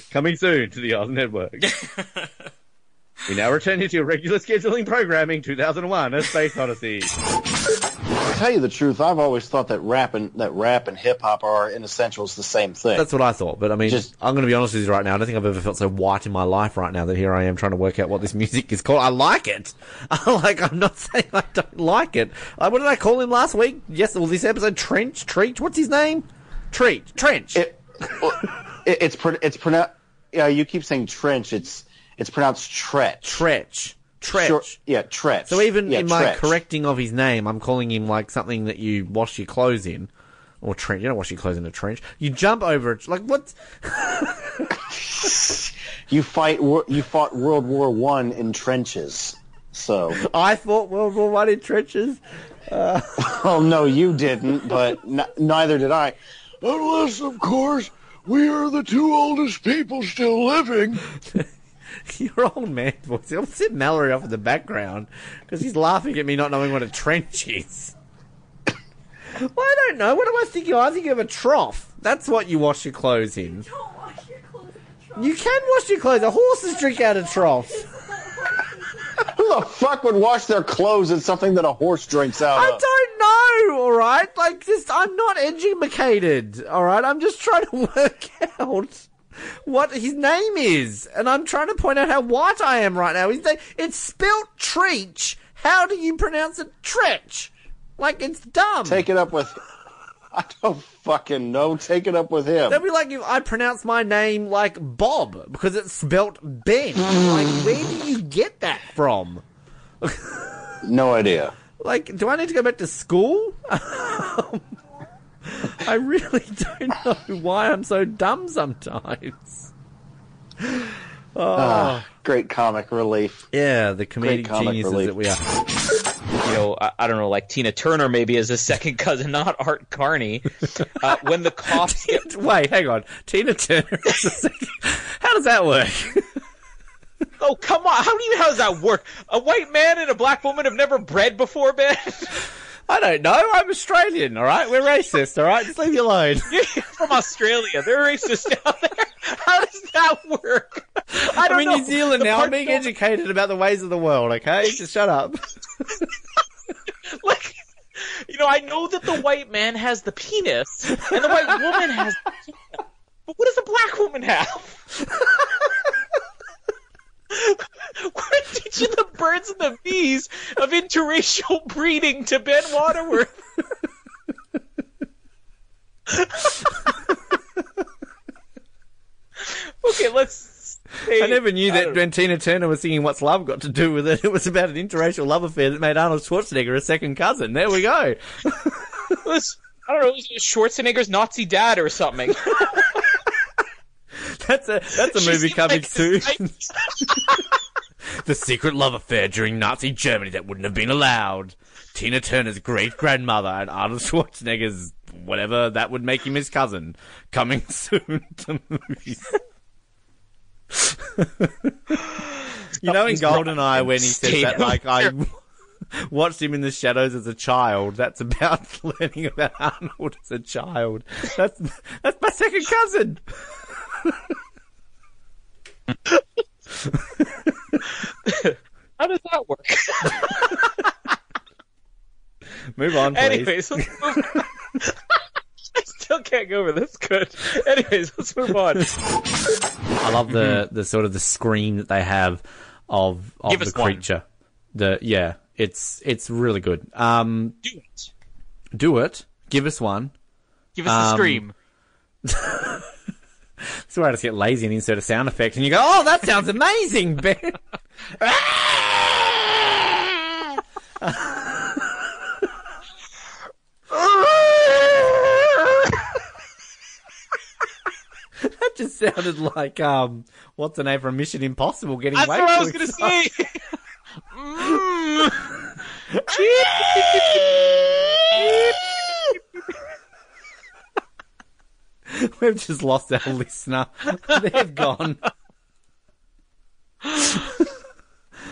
[SPEAKER 48] Coming soon to the Oz Network. we now return you to your regular scheduling programming 2001: A Space Odyssey.
[SPEAKER 44] To tell you the truth, I've always thought that rap and that rap and hip hop are in essentials the same thing.
[SPEAKER 1] That's what I thought, but I mean, I'm going to be honest with you right now. I don't think I've ever felt so white in my life right now that here I am trying to work out what this music is called. I like it. like, I'm not saying I don't like it. Uh, what did I call him last week? Yes, well, this episode, Trench, Treat. What's his name? Treat, Trench.
[SPEAKER 44] It, it, it's pro- it's pronounced. Yeah, you keep saying trench. It's it's pronounced tretch.
[SPEAKER 1] Tretch. Tretch.
[SPEAKER 44] Sure, yeah, tretch.
[SPEAKER 1] So even
[SPEAKER 44] yeah,
[SPEAKER 1] in my
[SPEAKER 44] tretch.
[SPEAKER 1] correcting of his name, I'm calling him like something that you wash your clothes in. Or trench. You don't wash your clothes in a trench. You jump over it. Like, what?
[SPEAKER 44] you fight. You fought World War One in trenches. So
[SPEAKER 1] I fought World War One in trenches. Uh...
[SPEAKER 44] well, no, you didn't, but n- neither did I.
[SPEAKER 49] Unless, of course, we are the two oldest people still living.
[SPEAKER 1] Your old man voice. I'll sit Mallory off in the background because he's laughing at me not knowing what a trench is. well, I don't know. What am I thinking? I think of a trough. That's what you wash your clothes in. You can wash your clothes. The horses drink out of troughs.
[SPEAKER 44] Who the fuck would wash their clothes in something that a horse drinks out
[SPEAKER 1] I
[SPEAKER 44] of?
[SPEAKER 1] don't know, alright? Like, just, I'm not educated, alright? I'm just trying to work out what his name is. And I'm trying to point out how white I am right now. His name, it's spelt Treach. How do you pronounce it Tretch? Like, it's dumb.
[SPEAKER 44] Take it up with. I don't fucking know. Take it up with him.
[SPEAKER 1] That'd be like if I pronounce my name like Bob because it's spelt Ben. like, where do you get that from?
[SPEAKER 44] No idea.
[SPEAKER 1] Like, do I need to go back to school? I really don't know why I'm so dumb sometimes. Oh.
[SPEAKER 44] Ah, great comic relief.
[SPEAKER 1] Yeah, the comedic
[SPEAKER 44] Great comic
[SPEAKER 1] geniuses
[SPEAKER 44] relief.
[SPEAKER 1] that we are.
[SPEAKER 5] you know, I, I don't know, like Tina Turner maybe as a second cousin, not Art Carney. Uh, when the cops get
[SPEAKER 1] Wait, hang on. Tina Turner is the second. How does that work?
[SPEAKER 5] Oh, come on. How do you, how does that work? A white man and a black woman have never bred before, Ben?
[SPEAKER 1] I don't know. I'm Australian, alright? We're racist, alright? Just leave me alone.
[SPEAKER 5] You're from Australia. They're racist down there. How does that work? I don't
[SPEAKER 1] I'm in
[SPEAKER 5] know.
[SPEAKER 1] New Zealand
[SPEAKER 5] The
[SPEAKER 1] now. I'm being educated about the ways of the world, okay? Just shut up.
[SPEAKER 5] like, you know, I know that the white man has the penis and the white woman has the penis. But what does a black woman have? We're teaching the birds and the bees of interracial breeding to Ben Waterworth. okay, let's.
[SPEAKER 1] I never knew that when Tina Turner was singing What's Love Got to Do with It, it was about an interracial love affair that made Arnold Schwarzenegger a second cousin. There we go.
[SPEAKER 5] I don't know, it was Schwarzenegger's Nazi dad or something.
[SPEAKER 1] That's a that's a
[SPEAKER 5] She
[SPEAKER 1] movie coming
[SPEAKER 5] like
[SPEAKER 1] soon. the secret love affair during Nazi Germany that wouldn't have been allowed. Tina Turner's great grandmother and Arnold Schwarzenegger's whatever that would make him his cousin. Coming soon to movies. you know in Goldeneye when he says
[SPEAKER 5] Stay
[SPEAKER 1] that like I watched him in the shadows as a child. That's about learning about Arnold as a child. That's that's my second cousin.
[SPEAKER 5] How does that work?
[SPEAKER 1] Move on, please.
[SPEAKER 5] Anyways, let's move I still can't go over this. Good. Anyways, let's move on.
[SPEAKER 1] I love the the sort of the scream that they have of of
[SPEAKER 5] Give
[SPEAKER 1] the
[SPEAKER 5] us one.
[SPEAKER 1] creature. The yeah, it's it's really good. Um,
[SPEAKER 5] Do it.
[SPEAKER 1] do it. Give us one.
[SPEAKER 5] Give us the
[SPEAKER 1] Um,
[SPEAKER 5] scream.
[SPEAKER 1] That's where I just get lazy and insert a sound effect, and you go, "Oh, that sounds amazing, Ben." that just sounded like um, what's the name from Mission Impossible getting
[SPEAKER 5] That's
[SPEAKER 1] way
[SPEAKER 5] what I was gonna
[SPEAKER 1] excited.
[SPEAKER 5] say. Mm.
[SPEAKER 1] We've just lost our listener. They've gone.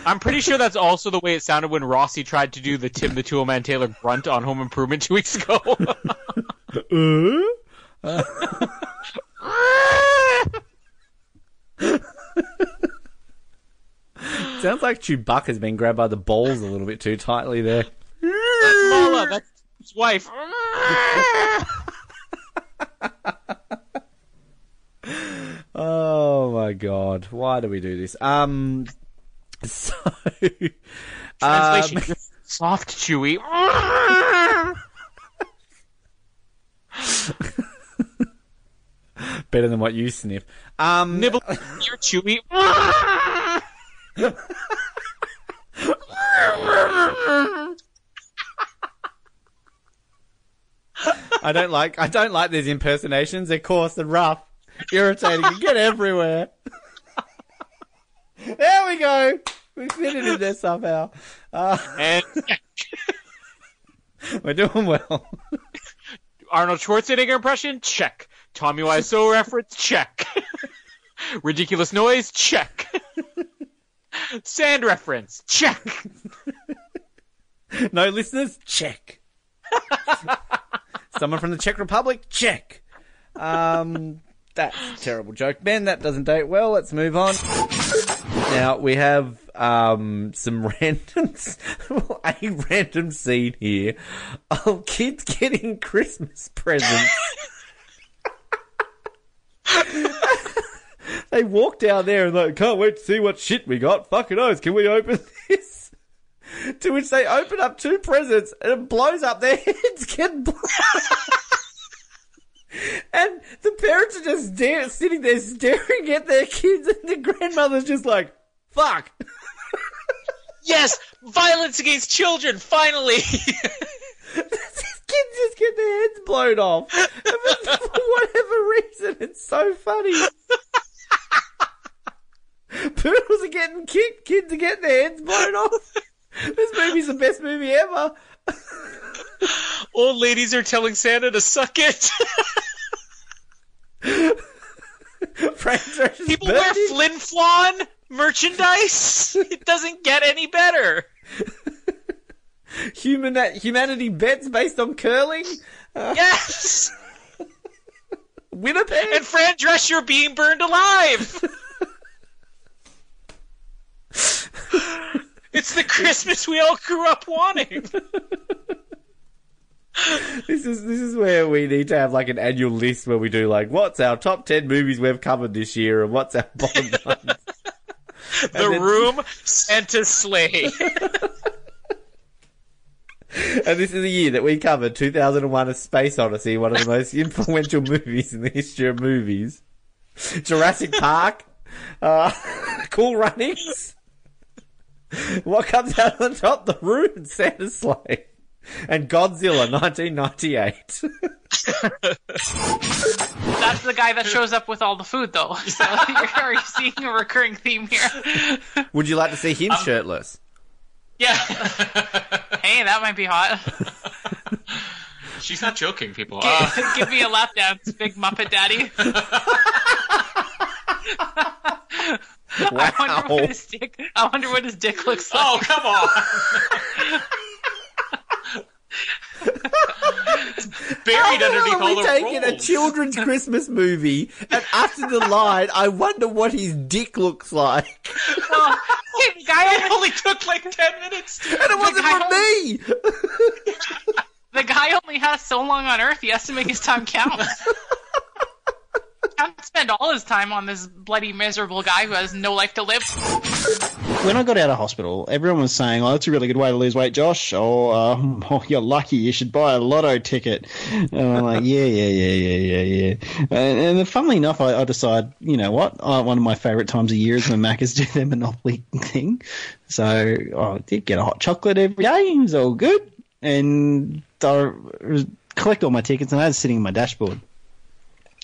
[SPEAKER 5] I'm pretty sure that's also the way it sounded when Rossi tried to do the Tim the Tool Man Taylor grunt on Home Improvement two weeks ago.
[SPEAKER 1] Uh? Sounds like Chewbacca's been grabbed by the balls a little bit too tightly there.
[SPEAKER 5] That's Malla. That's his wife.
[SPEAKER 1] Oh my god, why do we do this? Um, so
[SPEAKER 5] Translation:
[SPEAKER 1] um,
[SPEAKER 5] soft, chewy.
[SPEAKER 1] better than what you sniff. Um,
[SPEAKER 5] Nibble, you're chewy.
[SPEAKER 1] I don't like I don't like these impersonations. They're coarse and rough, irritating, and get everywhere. there we go. We fit it in there somehow. Uh,
[SPEAKER 5] and
[SPEAKER 1] we're doing well.
[SPEAKER 5] Arnold Schwarzenegger impression? Check. Tommy Wiseau reference? Check. Ridiculous noise? Check. Sand reference? Check.
[SPEAKER 1] No listeners? Check. Someone from the Czech Republic? Check. Um, that's a terrible joke. Ben, that doesn't date well. Let's move on. Now, we have um, some random, a random scene here of kids getting Christmas presents. they walk down there and like, can't wait to see what shit we got. Fucking oath, can we open this? To which they open up two presents and it blows up their heads get blown. and the parents are just sitting there staring at their kids and the grandmother's just like, fuck.
[SPEAKER 5] Yes, violence against children. Finally.
[SPEAKER 1] Kids just get their heads blown off. For whatever reason, it's so funny. Poodles are getting kicked, kids are getting their heads blown off. This movie's the best movie ever.
[SPEAKER 5] Old ladies are telling Santa to suck it. People wear Flin Flon merchandise. It doesn't get any better.
[SPEAKER 1] Human humanity bets based on curling. Uh,
[SPEAKER 5] Yes.
[SPEAKER 1] Winnipeg.
[SPEAKER 5] And Fran Drescher being burned alive. It's the Christmas we all grew up wanting.
[SPEAKER 1] This is this is where we need to have like an annual list where we do like what's our top ten movies we've covered this year and what's our bottom ones.
[SPEAKER 5] The
[SPEAKER 1] then-
[SPEAKER 5] Room, Santa's Slay.
[SPEAKER 1] And this is the year that we covered 2001: A Space Odyssey, one of the most influential movies in the history of movies. Jurassic Park, uh, Cool Runnings. What comes out on top? The Room and Santa's Slay. And Godzilla, 1998.
[SPEAKER 23] That's the guy that shows up with all the food, though. So you're, you're seeing a recurring theme here.
[SPEAKER 1] Would you like to see him shirtless?
[SPEAKER 23] Yeah. hey, that might be hot.
[SPEAKER 50] She's not joking, people.
[SPEAKER 23] Give,
[SPEAKER 50] Uh,
[SPEAKER 23] give me a lap dance, big Muppet Daddy. I wonder what his dick I wonder what his dick looks oh, like.
[SPEAKER 5] Oh, come on. Buried underneath all the
[SPEAKER 1] taking a children's Christmas movie and after the line, I wonder what his dick looks like.
[SPEAKER 23] Well, oh, the guy only,
[SPEAKER 5] only took like ten minutes.
[SPEAKER 1] And it wasn't
[SPEAKER 23] guy
[SPEAKER 1] from me!
[SPEAKER 23] the guy only has so long on Earth. He has to make his time count. Can't spend all his time on this bloody miserable guy who has no life to live.
[SPEAKER 51] When I got out of hospital, everyone was saying, "Oh, that's a really good way to lose weight, Josh." Or, um, "Oh, you're lucky. You should buy a lotto ticket." And I'm like, "Yeah, yeah, yeah, yeah, yeah, yeah." And, and funnily enough, I, I decide, you know what? Uh, one of my favourite times of year is when Macca's do their Monopoly thing. So I did get a hot chocolate every day. It was all good, and I collect all my tickets, and I had it sitting in my dashboard.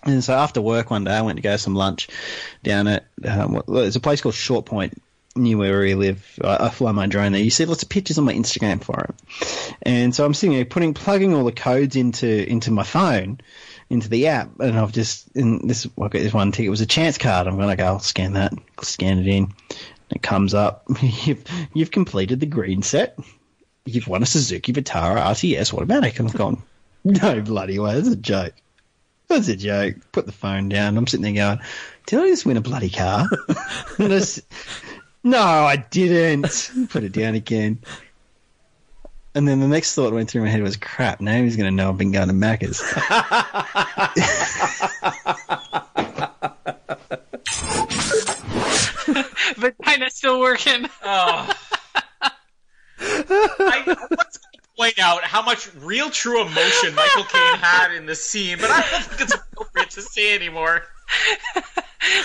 [SPEAKER 51] And so after work one day, I went to go some lunch down at um, there's a place called Short Point near where we live. I, I fly my drone there. You see lots of pictures on my Instagram for it. And so I'm sitting there putting plugging all the codes into into my phone, into the app, and I've just and this I got this one ticket. It was a chance card. I'm to go. I'll scan that. Scan it in. It comes up. You've, you've completed the green set. You've won a Suzuki Vitara RTS automatic. And I've gone, no bloody way. That's a joke. That's a joke. Put the phone down. I'm sitting there going, did I just win a bloody car? And I s- no, I didn't. Put it down again. And then the next thought went through my head was, crap, now he's going to know I've been going to Macca's.
[SPEAKER 23] Vagina's still working.
[SPEAKER 5] Oh. I want to point out how much real true emotion Michael Caine had in this scene, but I don't think it's appropriate to say anymore.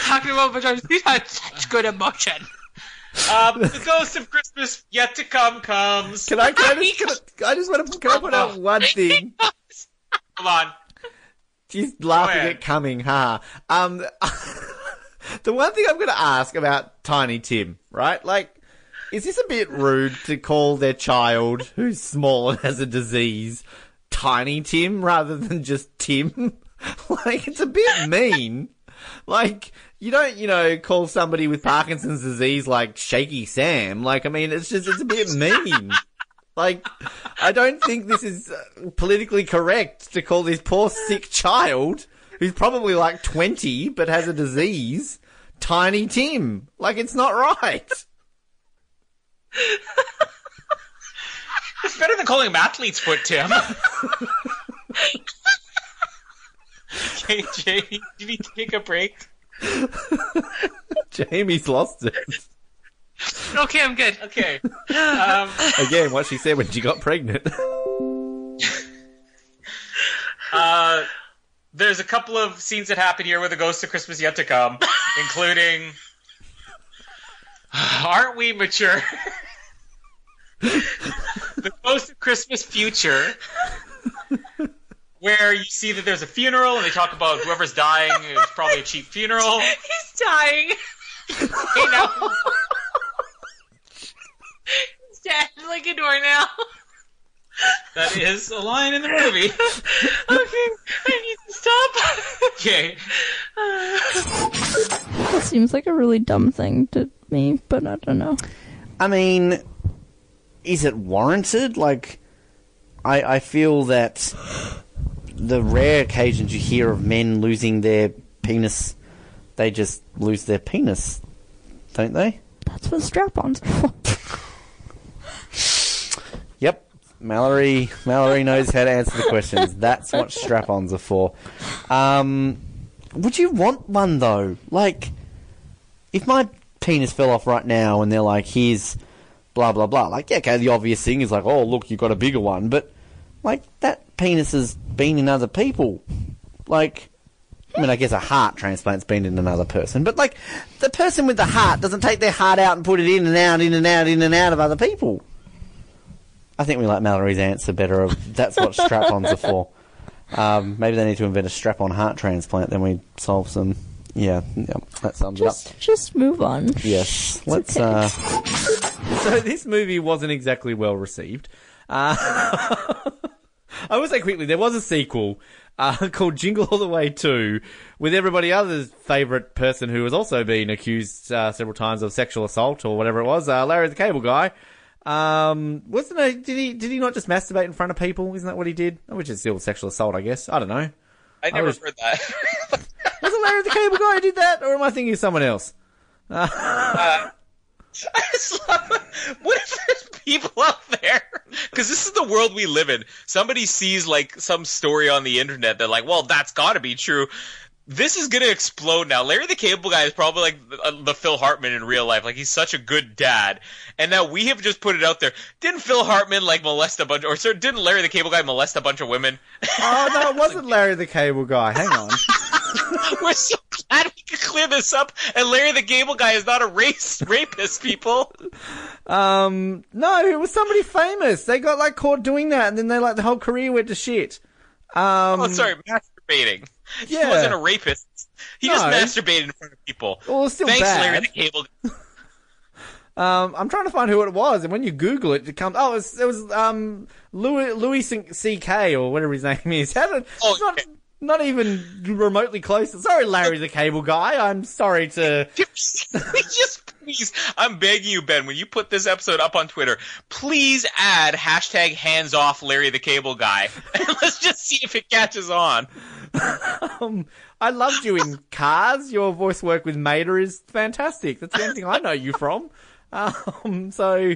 [SPEAKER 23] Talking about vaginas, he's had such good emotion.
[SPEAKER 5] Um, the ghost of Christmas yet to come comes.
[SPEAKER 1] Can I, can I just, can I, I just want to, can I put out one thing?
[SPEAKER 5] Come on.
[SPEAKER 1] She's laughing at coming, ha. Um, the one thing I'm going to ask about Tiny Tim, right? Like, is this a bit rude to call their child who's small and has a disease Tiny Tim rather than just Tim? like, it's a bit mean. Like, you don't, you know, call somebody with Parkinson's disease like Shaky Sam. Like, I mean, it's just, it's a bit mean. Like, I don't think this is uh, politically correct to call this poor sick child, who's probably like 20 but has a disease, Tiny Tim. Like, it's not right.
[SPEAKER 5] It's better than calling him athlete's foot, Tim. okay, Jamie, do you need to take a break?
[SPEAKER 1] Jamie's lost it.
[SPEAKER 23] Okay, I'm good.
[SPEAKER 5] Okay. Um,
[SPEAKER 1] Again, what she said when she got pregnant.
[SPEAKER 5] uh, there's a couple of scenes that happen here with the Ghost of Christmas Yet to Come, including Aren't We Mature? the Ghost of Christmas Future, where you see that there's a funeral and they talk about whoever's dying is probably a cheap funeral.
[SPEAKER 23] He's dying.
[SPEAKER 5] Hey, now,
[SPEAKER 23] He's dead like a doornail.
[SPEAKER 5] that is a line in the movie.
[SPEAKER 23] okay, I need to stop.
[SPEAKER 5] Okay.
[SPEAKER 30] Uh, that seems like a really dumb thing to me, but I don't know.
[SPEAKER 40] I mean, is it warranted? Like, I I feel that the rare occasions you hear of men losing their penis, they just lose their penis, don't they?
[SPEAKER 30] That's what strap-ons are for.
[SPEAKER 40] Yep. Mallory Mallory knows how to answer the questions. That's what strap-ons are for. Um, would you want one though? Like, if my penis fell off right now and they're like, "Here's blah blah blah," like, yeah, okay, the obvious thing is like, "Oh, look, you got a bigger one," but like that penis has been in other people. Like, I mean, I guess a heart transplant's been in another person, but like, the person with the heart doesn't take their heart out and put it in and out, in and out, in and out of other people. I think we like Mallory's answer better. Of that's what strap-ons are for. Um, maybe they need to invent a strap-on heart transplant. Then we solve some. Yeah, yeah that sums it up.
[SPEAKER 30] Just, just move on.
[SPEAKER 40] Yes,
[SPEAKER 30] It's
[SPEAKER 40] let's.
[SPEAKER 30] okay.
[SPEAKER 40] Uh,
[SPEAKER 1] so this movie wasn't exactly well received. Uh, I will say quickly, there was a sequel. uh, called Jingle All the Way 2 with everybody else's favourite person who has also been accused uh, several times of sexual assault or whatever it was, uh, Larry the Cable Guy. Um, wasn't it, did he, did he not just masturbate in front of people? Isn't that what he did? Which is still sexual assault, I guess. I don't know.
[SPEAKER 5] I never
[SPEAKER 1] was-
[SPEAKER 5] heard that.
[SPEAKER 1] Was it Larry the Cable Guy who did that? Or am I thinking of someone else? Uh,
[SPEAKER 5] Uh, I love, what if there's people out there? Because this is the world we live in. Somebody sees like some story on the internet. They're like, "Well, that's got to be true." This is gonna explode now. Larry the Cable Guy is probably like the, uh, the Phil Hartman in real life. Like he's such a good dad, and now we have just put it out there. Didn't Phil Hartman like molest a bunch, or sir, didn't Larry the Cable Guy molest a bunch of women?
[SPEAKER 1] oh, no, it wasn't Larry the Cable Guy. Hang on.
[SPEAKER 5] We're so glad we could clear this up, and Larry the Cable Guy is not a race rapist, people.
[SPEAKER 1] Um, no, it was somebody famous. They got like caught doing that, and then they like the whole career went to shit. Um,
[SPEAKER 5] oh, sorry, masturbating. He wasn't a rapist. He just masturbated in front of people.
[SPEAKER 1] Well, it's still
[SPEAKER 5] Thanks,
[SPEAKER 1] bad.
[SPEAKER 5] Larry the Cable.
[SPEAKER 1] Um, I'm trying to find who it was, and when you Google it, it comes. Oh, it was, it was um Louis Louis C.K. or whatever his name is. How did,
[SPEAKER 5] Oh,
[SPEAKER 1] not not even remotely close. Sorry, Larry the Cable Guy. I'm sorry to.
[SPEAKER 5] just please, I'm begging you, Ben, when you put this episode up on Twitter, please add hashtag hands off Larry the Cable Guy, let's just see if it catches on.
[SPEAKER 1] Um, I loved you in Cars. Your voice work with Mater is fantastic. That's the only thing I know you from. Um, so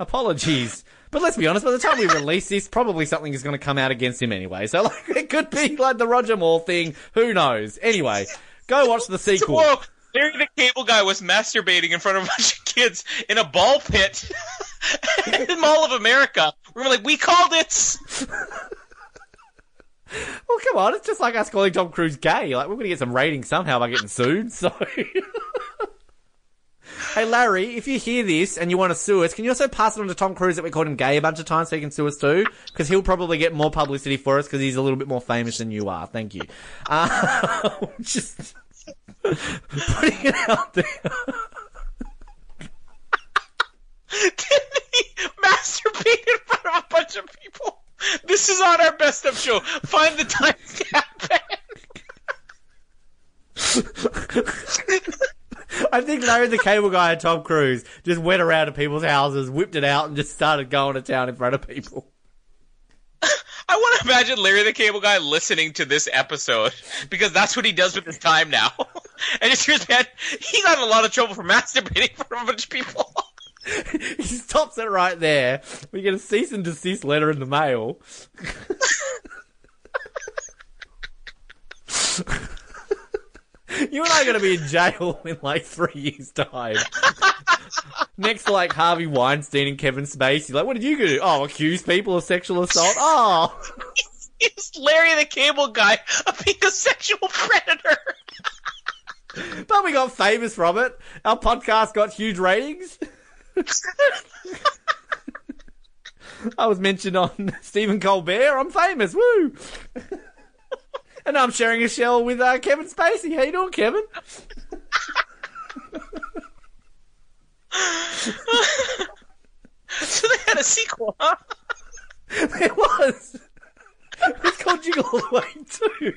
[SPEAKER 1] apologies. But let's be honest, by the time we release this, probably something is going to come out against him anyway. So like, it could be like the Roger Moore thing. Who knows? Anyway, go watch the sequel.
[SPEAKER 5] Whoa, Larry the Cable Guy was masturbating in front of a bunch of kids in a ball pit in Mall of America. We were like, we called it.
[SPEAKER 1] Well, come on, it's just like us calling Tom Cruise gay. Like, we're going to get some ratings somehow by getting sued, so. hey, Larry, if you hear this and you want to sue us, can you also pass it on to Tom Cruise that we called him gay a bunch of times so he can sue us too? Because he'll probably get more publicity for us because he's a little bit more famous than you are. Thank you. Uh, just putting it out there.
[SPEAKER 5] Did he Masturbate in front of a bunch of people. This is on our best of show. Find the time.
[SPEAKER 1] I think Larry the Cable Guy and Tom Cruise just went around to people's houses, whipped it out, and just started going to town in front of people.
[SPEAKER 5] I want to imagine Larry the Cable Guy listening to this episode because that's what he does with his time now. and it's just man, he got in a lot of trouble for masturbating in front of a bunch of people.
[SPEAKER 1] he stops it right there. We get a cease and desist letter in the mail. you and I are going to be in jail in like three years' time. Next to like Harvey Weinstein and Kevin Spacey. Like, what did you do? Oh, accuse people of sexual assault? Oh.
[SPEAKER 5] He's Larry the Cable Guy of being a sexual predator.
[SPEAKER 1] But we got famous from it. Our podcast got huge ratings. I was mentioned on Stephen Colbert. I'm famous. Woo! and I'm sharing a shell with uh, Kevin Spacey. How you doing, Kevin?
[SPEAKER 5] so they had a sequel, huh?
[SPEAKER 1] it was. It's called Jingle All the Way too.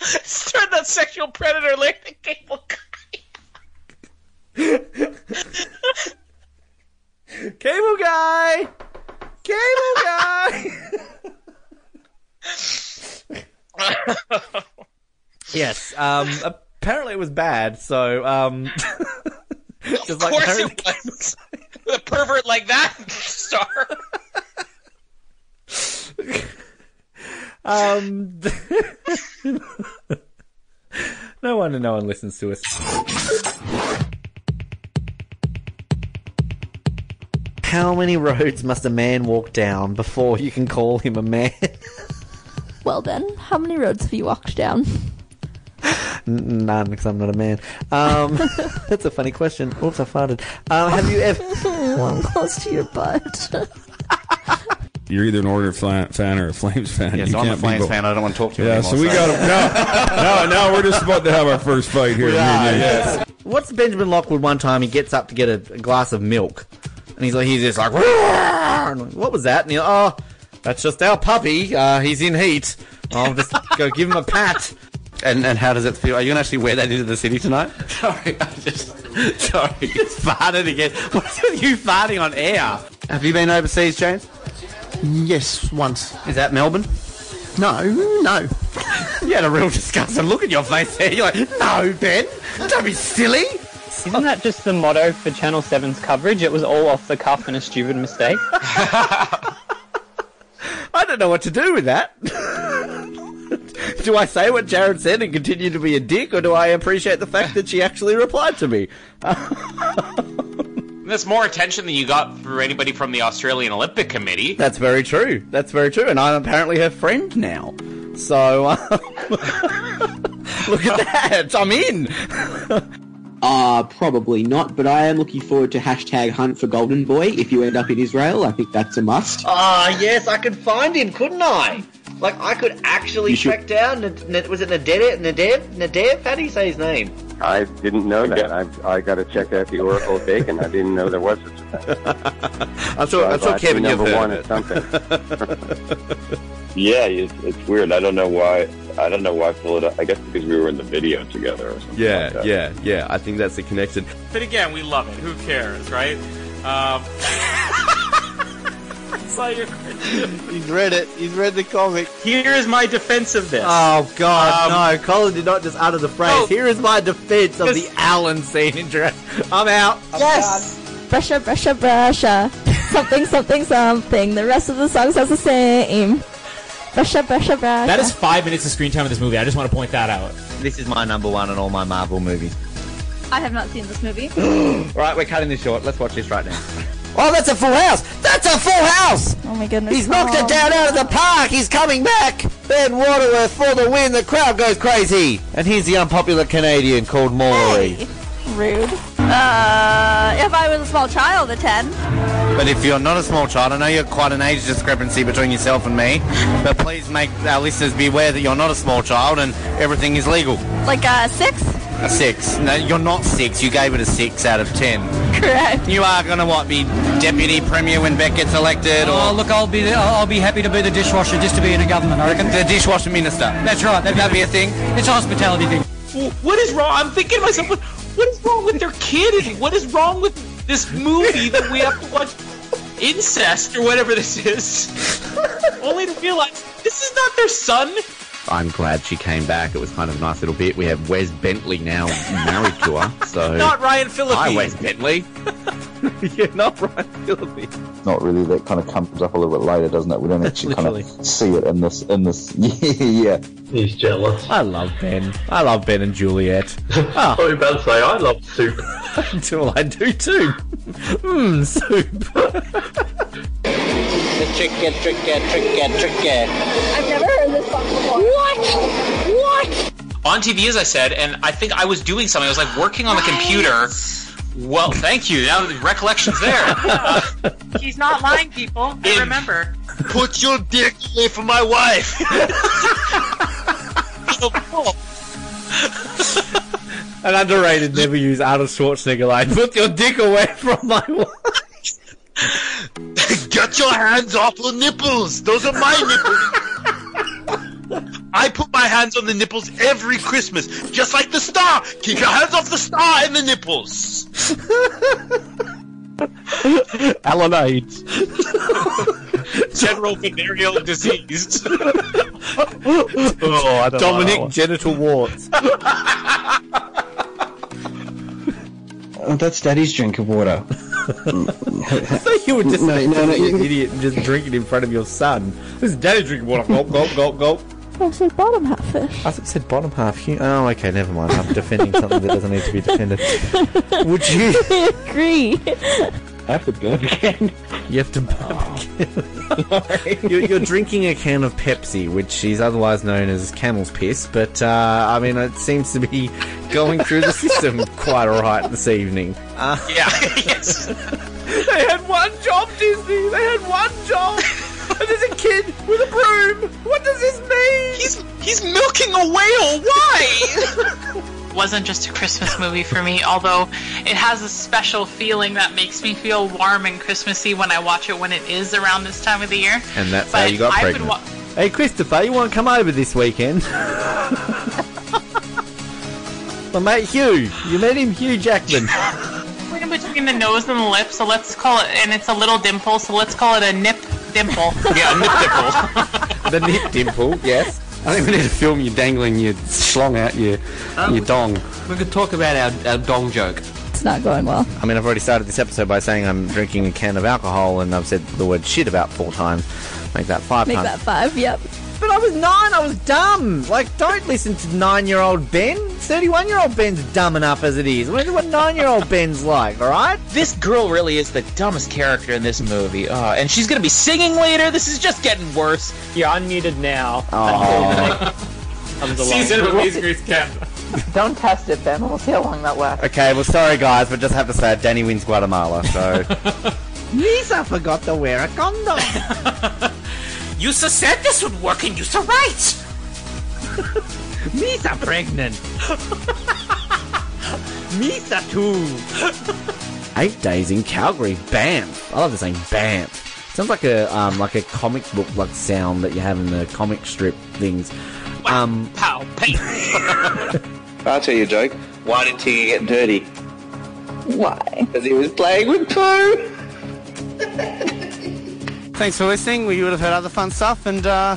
[SPEAKER 5] Turn that sexual predator Larry the Cable
[SPEAKER 1] Cable guy. Cable guy. yes. Um. Apparently it was bad. So um. just
[SPEAKER 5] Of
[SPEAKER 1] like
[SPEAKER 5] course it was. With a pervert like that, star.
[SPEAKER 1] Um, no wonder no one listens to us. How many roads must a man walk down before you can call him a man?
[SPEAKER 10] Well, Ben, how many roads have you walked down?
[SPEAKER 1] None, because I'm not a man. Um, that's a funny question. Oops, I farted. Um, have you ever?
[SPEAKER 10] One close to your butt.
[SPEAKER 52] You're either an Oilers fan, fan or a Flames fan.
[SPEAKER 53] Yes,
[SPEAKER 52] you
[SPEAKER 53] I'm a
[SPEAKER 52] can't be
[SPEAKER 53] Flames fan. I don't want to talk to you
[SPEAKER 52] Yeah,
[SPEAKER 53] anymore.
[SPEAKER 52] so we got to no, no, no. We're just about to have our first fight here.
[SPEAKER 53] We are, yes.
[SPEAKER 1] What's Benjamin Lockwood one time? He gets up to get a, a glass of milk, and he's like, he's just like, "Roar!" And I'm like, what was that? And he's like, oh, that's just our puppy. Uh, he's in heat. I'll just go give him a pat.
[SPEAKER 40] And and how does it feel? Are you gonna actually wear that into the city tonight?
[SPEAKER 1] Sorry, I just sorry, just farted again. What's with you farting on air?
[SPEAKER 40] Have you been overseas, James?
[SPEAKER 54] Yes, once.
[SPEAKER 40] Is that Melbourne?
[SPEAKER 54] No, no.
[SPEAKER 1] You had a real disgusting look in your face there. You're like, no, Ben, don't be silly.
[SPEAKER 55] Isn't that just the motto for Channel 7's coverage? It was all off the cuff and a stupid mistake.
[SPEAKER 1] I don't know what to do with that. do I say what Jared said and continue to be a dick, or do I appreciate the fact that she actually replied to me?
[SPEAKER 5] That's more attention than you got through anybody from the Australian Olympic Committee.
[SPEAKER 1] That's very true. That's very true, and I'm apparently her friend now. So uh, look at that. I'm in.
[SPEAKER 56] Uh, probably not, but I am looking forward to hashtag hunt for Golden Boy. If you end up in Israel, I think that's a must.
[SPEAKER 38] Ah, yes, I could find him, couldn't I? Like, I could actually
[SPEAKER 56] You should-
[SPEAKER 38] track down. N- N- was it Nadev? Nadev? Nadev? How do you say his name?
[SPEAKER 41] I didn't know that. I I got to check out the Oracle of Bacon. I didn't know there was such a thing.
[SPEAKER 40] I'm
[SPEAKER 41] So
[SPEAKER 40] sure, I
[SPEAKER 41] saw
[SPEAKER 40] Kevin, you've
[SPEAKER 41] number
[SPEAKER 40] heard
[SPEAKER 41] one
[SPEAKER 40] of
[SPEAKER 41] at something.
[SPEAKER 39] Yeah, it's, it's weird. I don't know why. I don't know why Philadelphia. I guess because we were in the video together or something.
[SPEAKER 40] Yeah,
[SPEAKER 39] like that.
[SPEAKER 40] yeah, yeah. I think that's the connection.
[SPEAKER 37] But again, we love it. Who cares, right? Um, I saw your
[SPEAKER 51] He's read it. He's read the comic.
[SPEAKER 5] Here is my defense of this.
[SPEAKER 1] Oh God,
[SPEAKER 5] Um,
[SPEAKER 1] no! Colin did not just utter the phrase. Here is my defense of the Allen scene in Jurassic. I'm out.
[SPEAKER 30] Yes. Brusha, brusha, brusha. something, something, something. The rest of the song sounds the same.
[SPEAKER 57] That is five minutes of screen time in this movie. I just want to point that out.
[SPEAKER 40] This is my number one in all my Marvel movies.
[SPEAKER 10] I have not seen this movie.
[SPEAKER 40] right, we're cutting this short. Let's watch this right now.
[SPEAKER 1] Oh, that's a full house. That's a full house.
[SPEAKER 30] Oh my goodness.
[SPEAKER 1] He's knocked
[SPEAKER 30] Oh.
[SPEAKER 1] it down out of the park. He's coming back. Ben Waterworth for the win. The crowd goes crazy. And here's the unpopular Canadian called Maury.
[SPEAKER 10] Rude. Uh, if I was a small child, a 10.
[SPEAKER 1] But if you're not a small child, I know you're quite an age discrepancy between yourself and me. But please make our listeners be aware that you're not a small child and everything is legal.
[SPEAKER 10] Like a 6?
[SPEAKER 1] A six. No, you're not six. You gave it a six out of ten.
[SPEAKER 10] Correct.
[SPEAKER 1] You are gonna what? Be deputy premier when Beck gets elected,
[SPEAKER 58] Oh, look, I'll be I'll be happy to be the dishwasher just to be in a government. I reckon
[SPEAKER 1] the dishwasher minister.
[SPEAKER 58] That's right. That'd,
[SPEAKER 1] That'd be a thing.
[SPEAKER 58] It's a hospitality thing.
[SPEAKER 5] What is wrong? I'm thinking to myself, what, what is wrong with their kid? What is wrong with this movie that we have to watch incest or whatever this is? Only to realize this is not their son.
[SPEAKER 40] I'm glad she came back. It was kind of a nice little bit. We have Wes Bentley now married to her. So
[SPEAKER 5] Not Ryan Phillippe.
[SPEAKER 40] Hi, Wes Bentley. yeah, not Ryan Phillippe.
[SPEAKER 32] Not really. That kind of comes up a little bit later, doesn't it? We don't actually kind of see it in this. In this, yeah, yeah.
[SPEAKER 59] He's jealous.
[SPEAKER 1] I love Ben. I love Ben and Juliet.
[SPEAKER 59] I was about to say, I love soup.
[SPEAKER 1] Until I do too. Mmm, soup.
[SPEAKER 38] Tricky, tricky, tricky, tricky.
[SPEAKER 10] I've never heard this song before. What? What?
[SPEAKER 5] on TV, as I said, and I think I was doing something. I was like working on the computer. Well, thank you. Now the recollection's there. Uh,
[SPEAKER 23] He's not lying, people. I remember.
[SPEAKER 60] Put your dick away from my wife.
[SPEAKER 1] An underrated, never used Arnold Schwarzenegger line. Put your dick away from my wife.
[SPEAKER 60] Get your hands off the nipples. Those are my nipples. I put my hands on the nipples every Christmas, just like the star. Keep your hands off the star and the nipples.
[SPEAKER 46] Alan AIDS.
[SPEAKER 5] General venereal disease.
[SPEAKER 46] oh, I don't
[SPEAKER 1] Dominic
[SPEAKER 46] know.
[SPEAKER 1] genital warts.
[SPEAKER 51] Oh, that's Daddy's drink of water.
[SPEAKER 1] I thought you were just
[SPEAKER 51] No, no, no,
[SPEAKER 1] you
[SPEAKER 51] you-
[SPEAKER 1] idiot and just drinking in front of your son. This is daddy drinking water. Gulp, gulp, gulp, gulp.
[SPEAKER 30] I said bottom half fish.
[SPEAKER 1] I thought you said bottom half. hu- Oh, okay, never mind. I'm defending something that doesn't need to be defended. Would you?
[SPEAKER 30] I agree.
[SPEAKER 51] I have to burp again.
[SPEAKER 1] You have to burp again. you're, you're drinking a can of Pepsi, which is otherwise known as camel's piss, but uh, I mean, it seems to be going through the system quite alright this evening. Uh,
[SPEAKER 5] yeah, yes.
[SPEAKER 1] they had one job, Disney. They had one job. And there's a kid with a broom. What does this mean?
[SPEAKER 5] He's he's milking a whale. Why?
[SPEAKER 23] wasn't just a Christmas movie for me, although it has a special feeling that makes me feel warm and Christmassy when I watch it when it is around this time of the year.
[SPEAKER 40] And that's
[SPEAKER 23] But
[SPEAKER 40] how you got
[SPEAKER 23] I
[SPEAKER 40] pregnant.
[SPEAKER 23] Would wa-
[SPEAKER 1] Hey, Christopher, you want to come over this weekend? My mate Hugh. You met him, Hugh Jackman.
[SPEAKER 23] We're in between the nose and the lip, so let's call it, and it's a little dimple, so let's call it a nip dimple.
[SPEAKER 5] yeah, nip dimple.
[SPEAKER 1] the nip dimple, yes.
[SPEAKER 17] I think we need to film you dangling your schlong out your um, your dong.
[SPEAKER 56] We could talk about our, our dong joke.
[SPEAKER 10] It's not going well.
[SPEAKER 1] I mean, I've already started this episode by saying I'm drinking a can of alcohol, and I've said the word shit about four times. Make that five
[SPEAKER 10] Make
[SPEAKER 1] times.
[SPEAKER 10] that five. Yep.
[SPEAKER 1] But I was nine. I was dumb. Like, don't listen to nine-year-old Ben. Thirty-one-year-old Ben's dumb enough as it is. Wonder what nine-year-old Ben's like. All right.
[SPEAKER 5] This girl really is the dumbest character in this movie. Oh, and she's gonna be singing later. This is just getting worse.
[SPEAKER 27] You're unmuted now. Comes along.
[SPEAKER 61] Season of Amazing Race Canada.
[SPEAKER 33] Don't test it, Ben. We'll see how long that lasts.
[SPEAKER 1] Okay. Well, sorry guys, but just have to say it. Danny wins Guatemala. So.
[SPEAKER 62] Lisa forgot to wear a condom.
[SPEAKER 61] You so said this would work, and you so right.
[SPEAKER 62] Lisa pregnant. Lisa too.
[SPEAKER 1] Eight days in Calgary. Banff. I love the saying Banff. Sounds like a um, like a comic book like sound that you have in the comic strip things. Um,
[SPEAKER 5] Pow, paint.
[SPEAKER 22] I'll tell you a joke. Why did Tigger get dirty?
[SPEAKER 33] Why?
[SPEAKER 22] Because he was playing with poo.
[SPEAKER 17] Thanks for listening. We would have heard other fun stuff, and uh,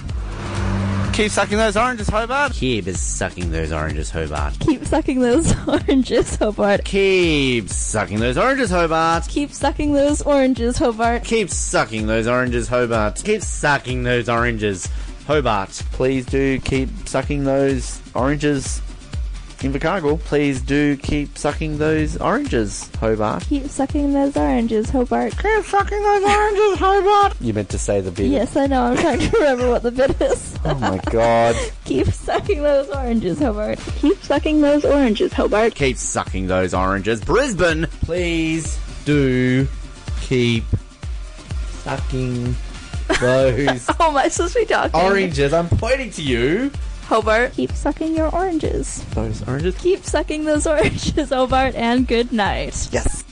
[SPEAKER 17] keep sucking those oranges, Hobart.
[SPEAKER 1] Keep sucking those oranges, Hobart.
[SPEAKER 10] Keep sucking those oranges, Hobart.
[SPEAKER 1] Keep sucking those oranges, Hobart.
[SPEAKER 10] Keep sucking those oranges, Hobart.
[SPEAKER 1] Keep sucking those oranges, Hobart. Keep sucking those oranges, Hobart. Please do keep sucking those oranges. Invercargill, please do keep sucking those oranges, Hobart.
[SPEAKER 10] Keep sucking those oranges, Hobart.
[SPEAKER 62] Keep sucking those oranges, Hobart.
[SPEAKER 1] You meant to say the bit.
[SPEAKER 10] Yes, I know. I'm trying to remember what the bit is.
[SPEAKER 1] Oh my god.
[SPEAKER 10] Keep sucking those oranges, Hobart. Keep sucking those oranges, Hobart.
[SPEAKER 1] Keep sucking those oranges. Brisbane, please do keep sucking those
[SPEAKER 10] Oh, am I supposed to be talking?
[SPEAKER 1] oranges. I'm pointing to you.
[SPEAKER 10] Hobart. Keep sucking your oranges.
[SPEAKER 1] Those oranges.
[SPEAKER 10] Keep sucking those oranges, Hobart, and good night.
[SPEAKER 1] Yes.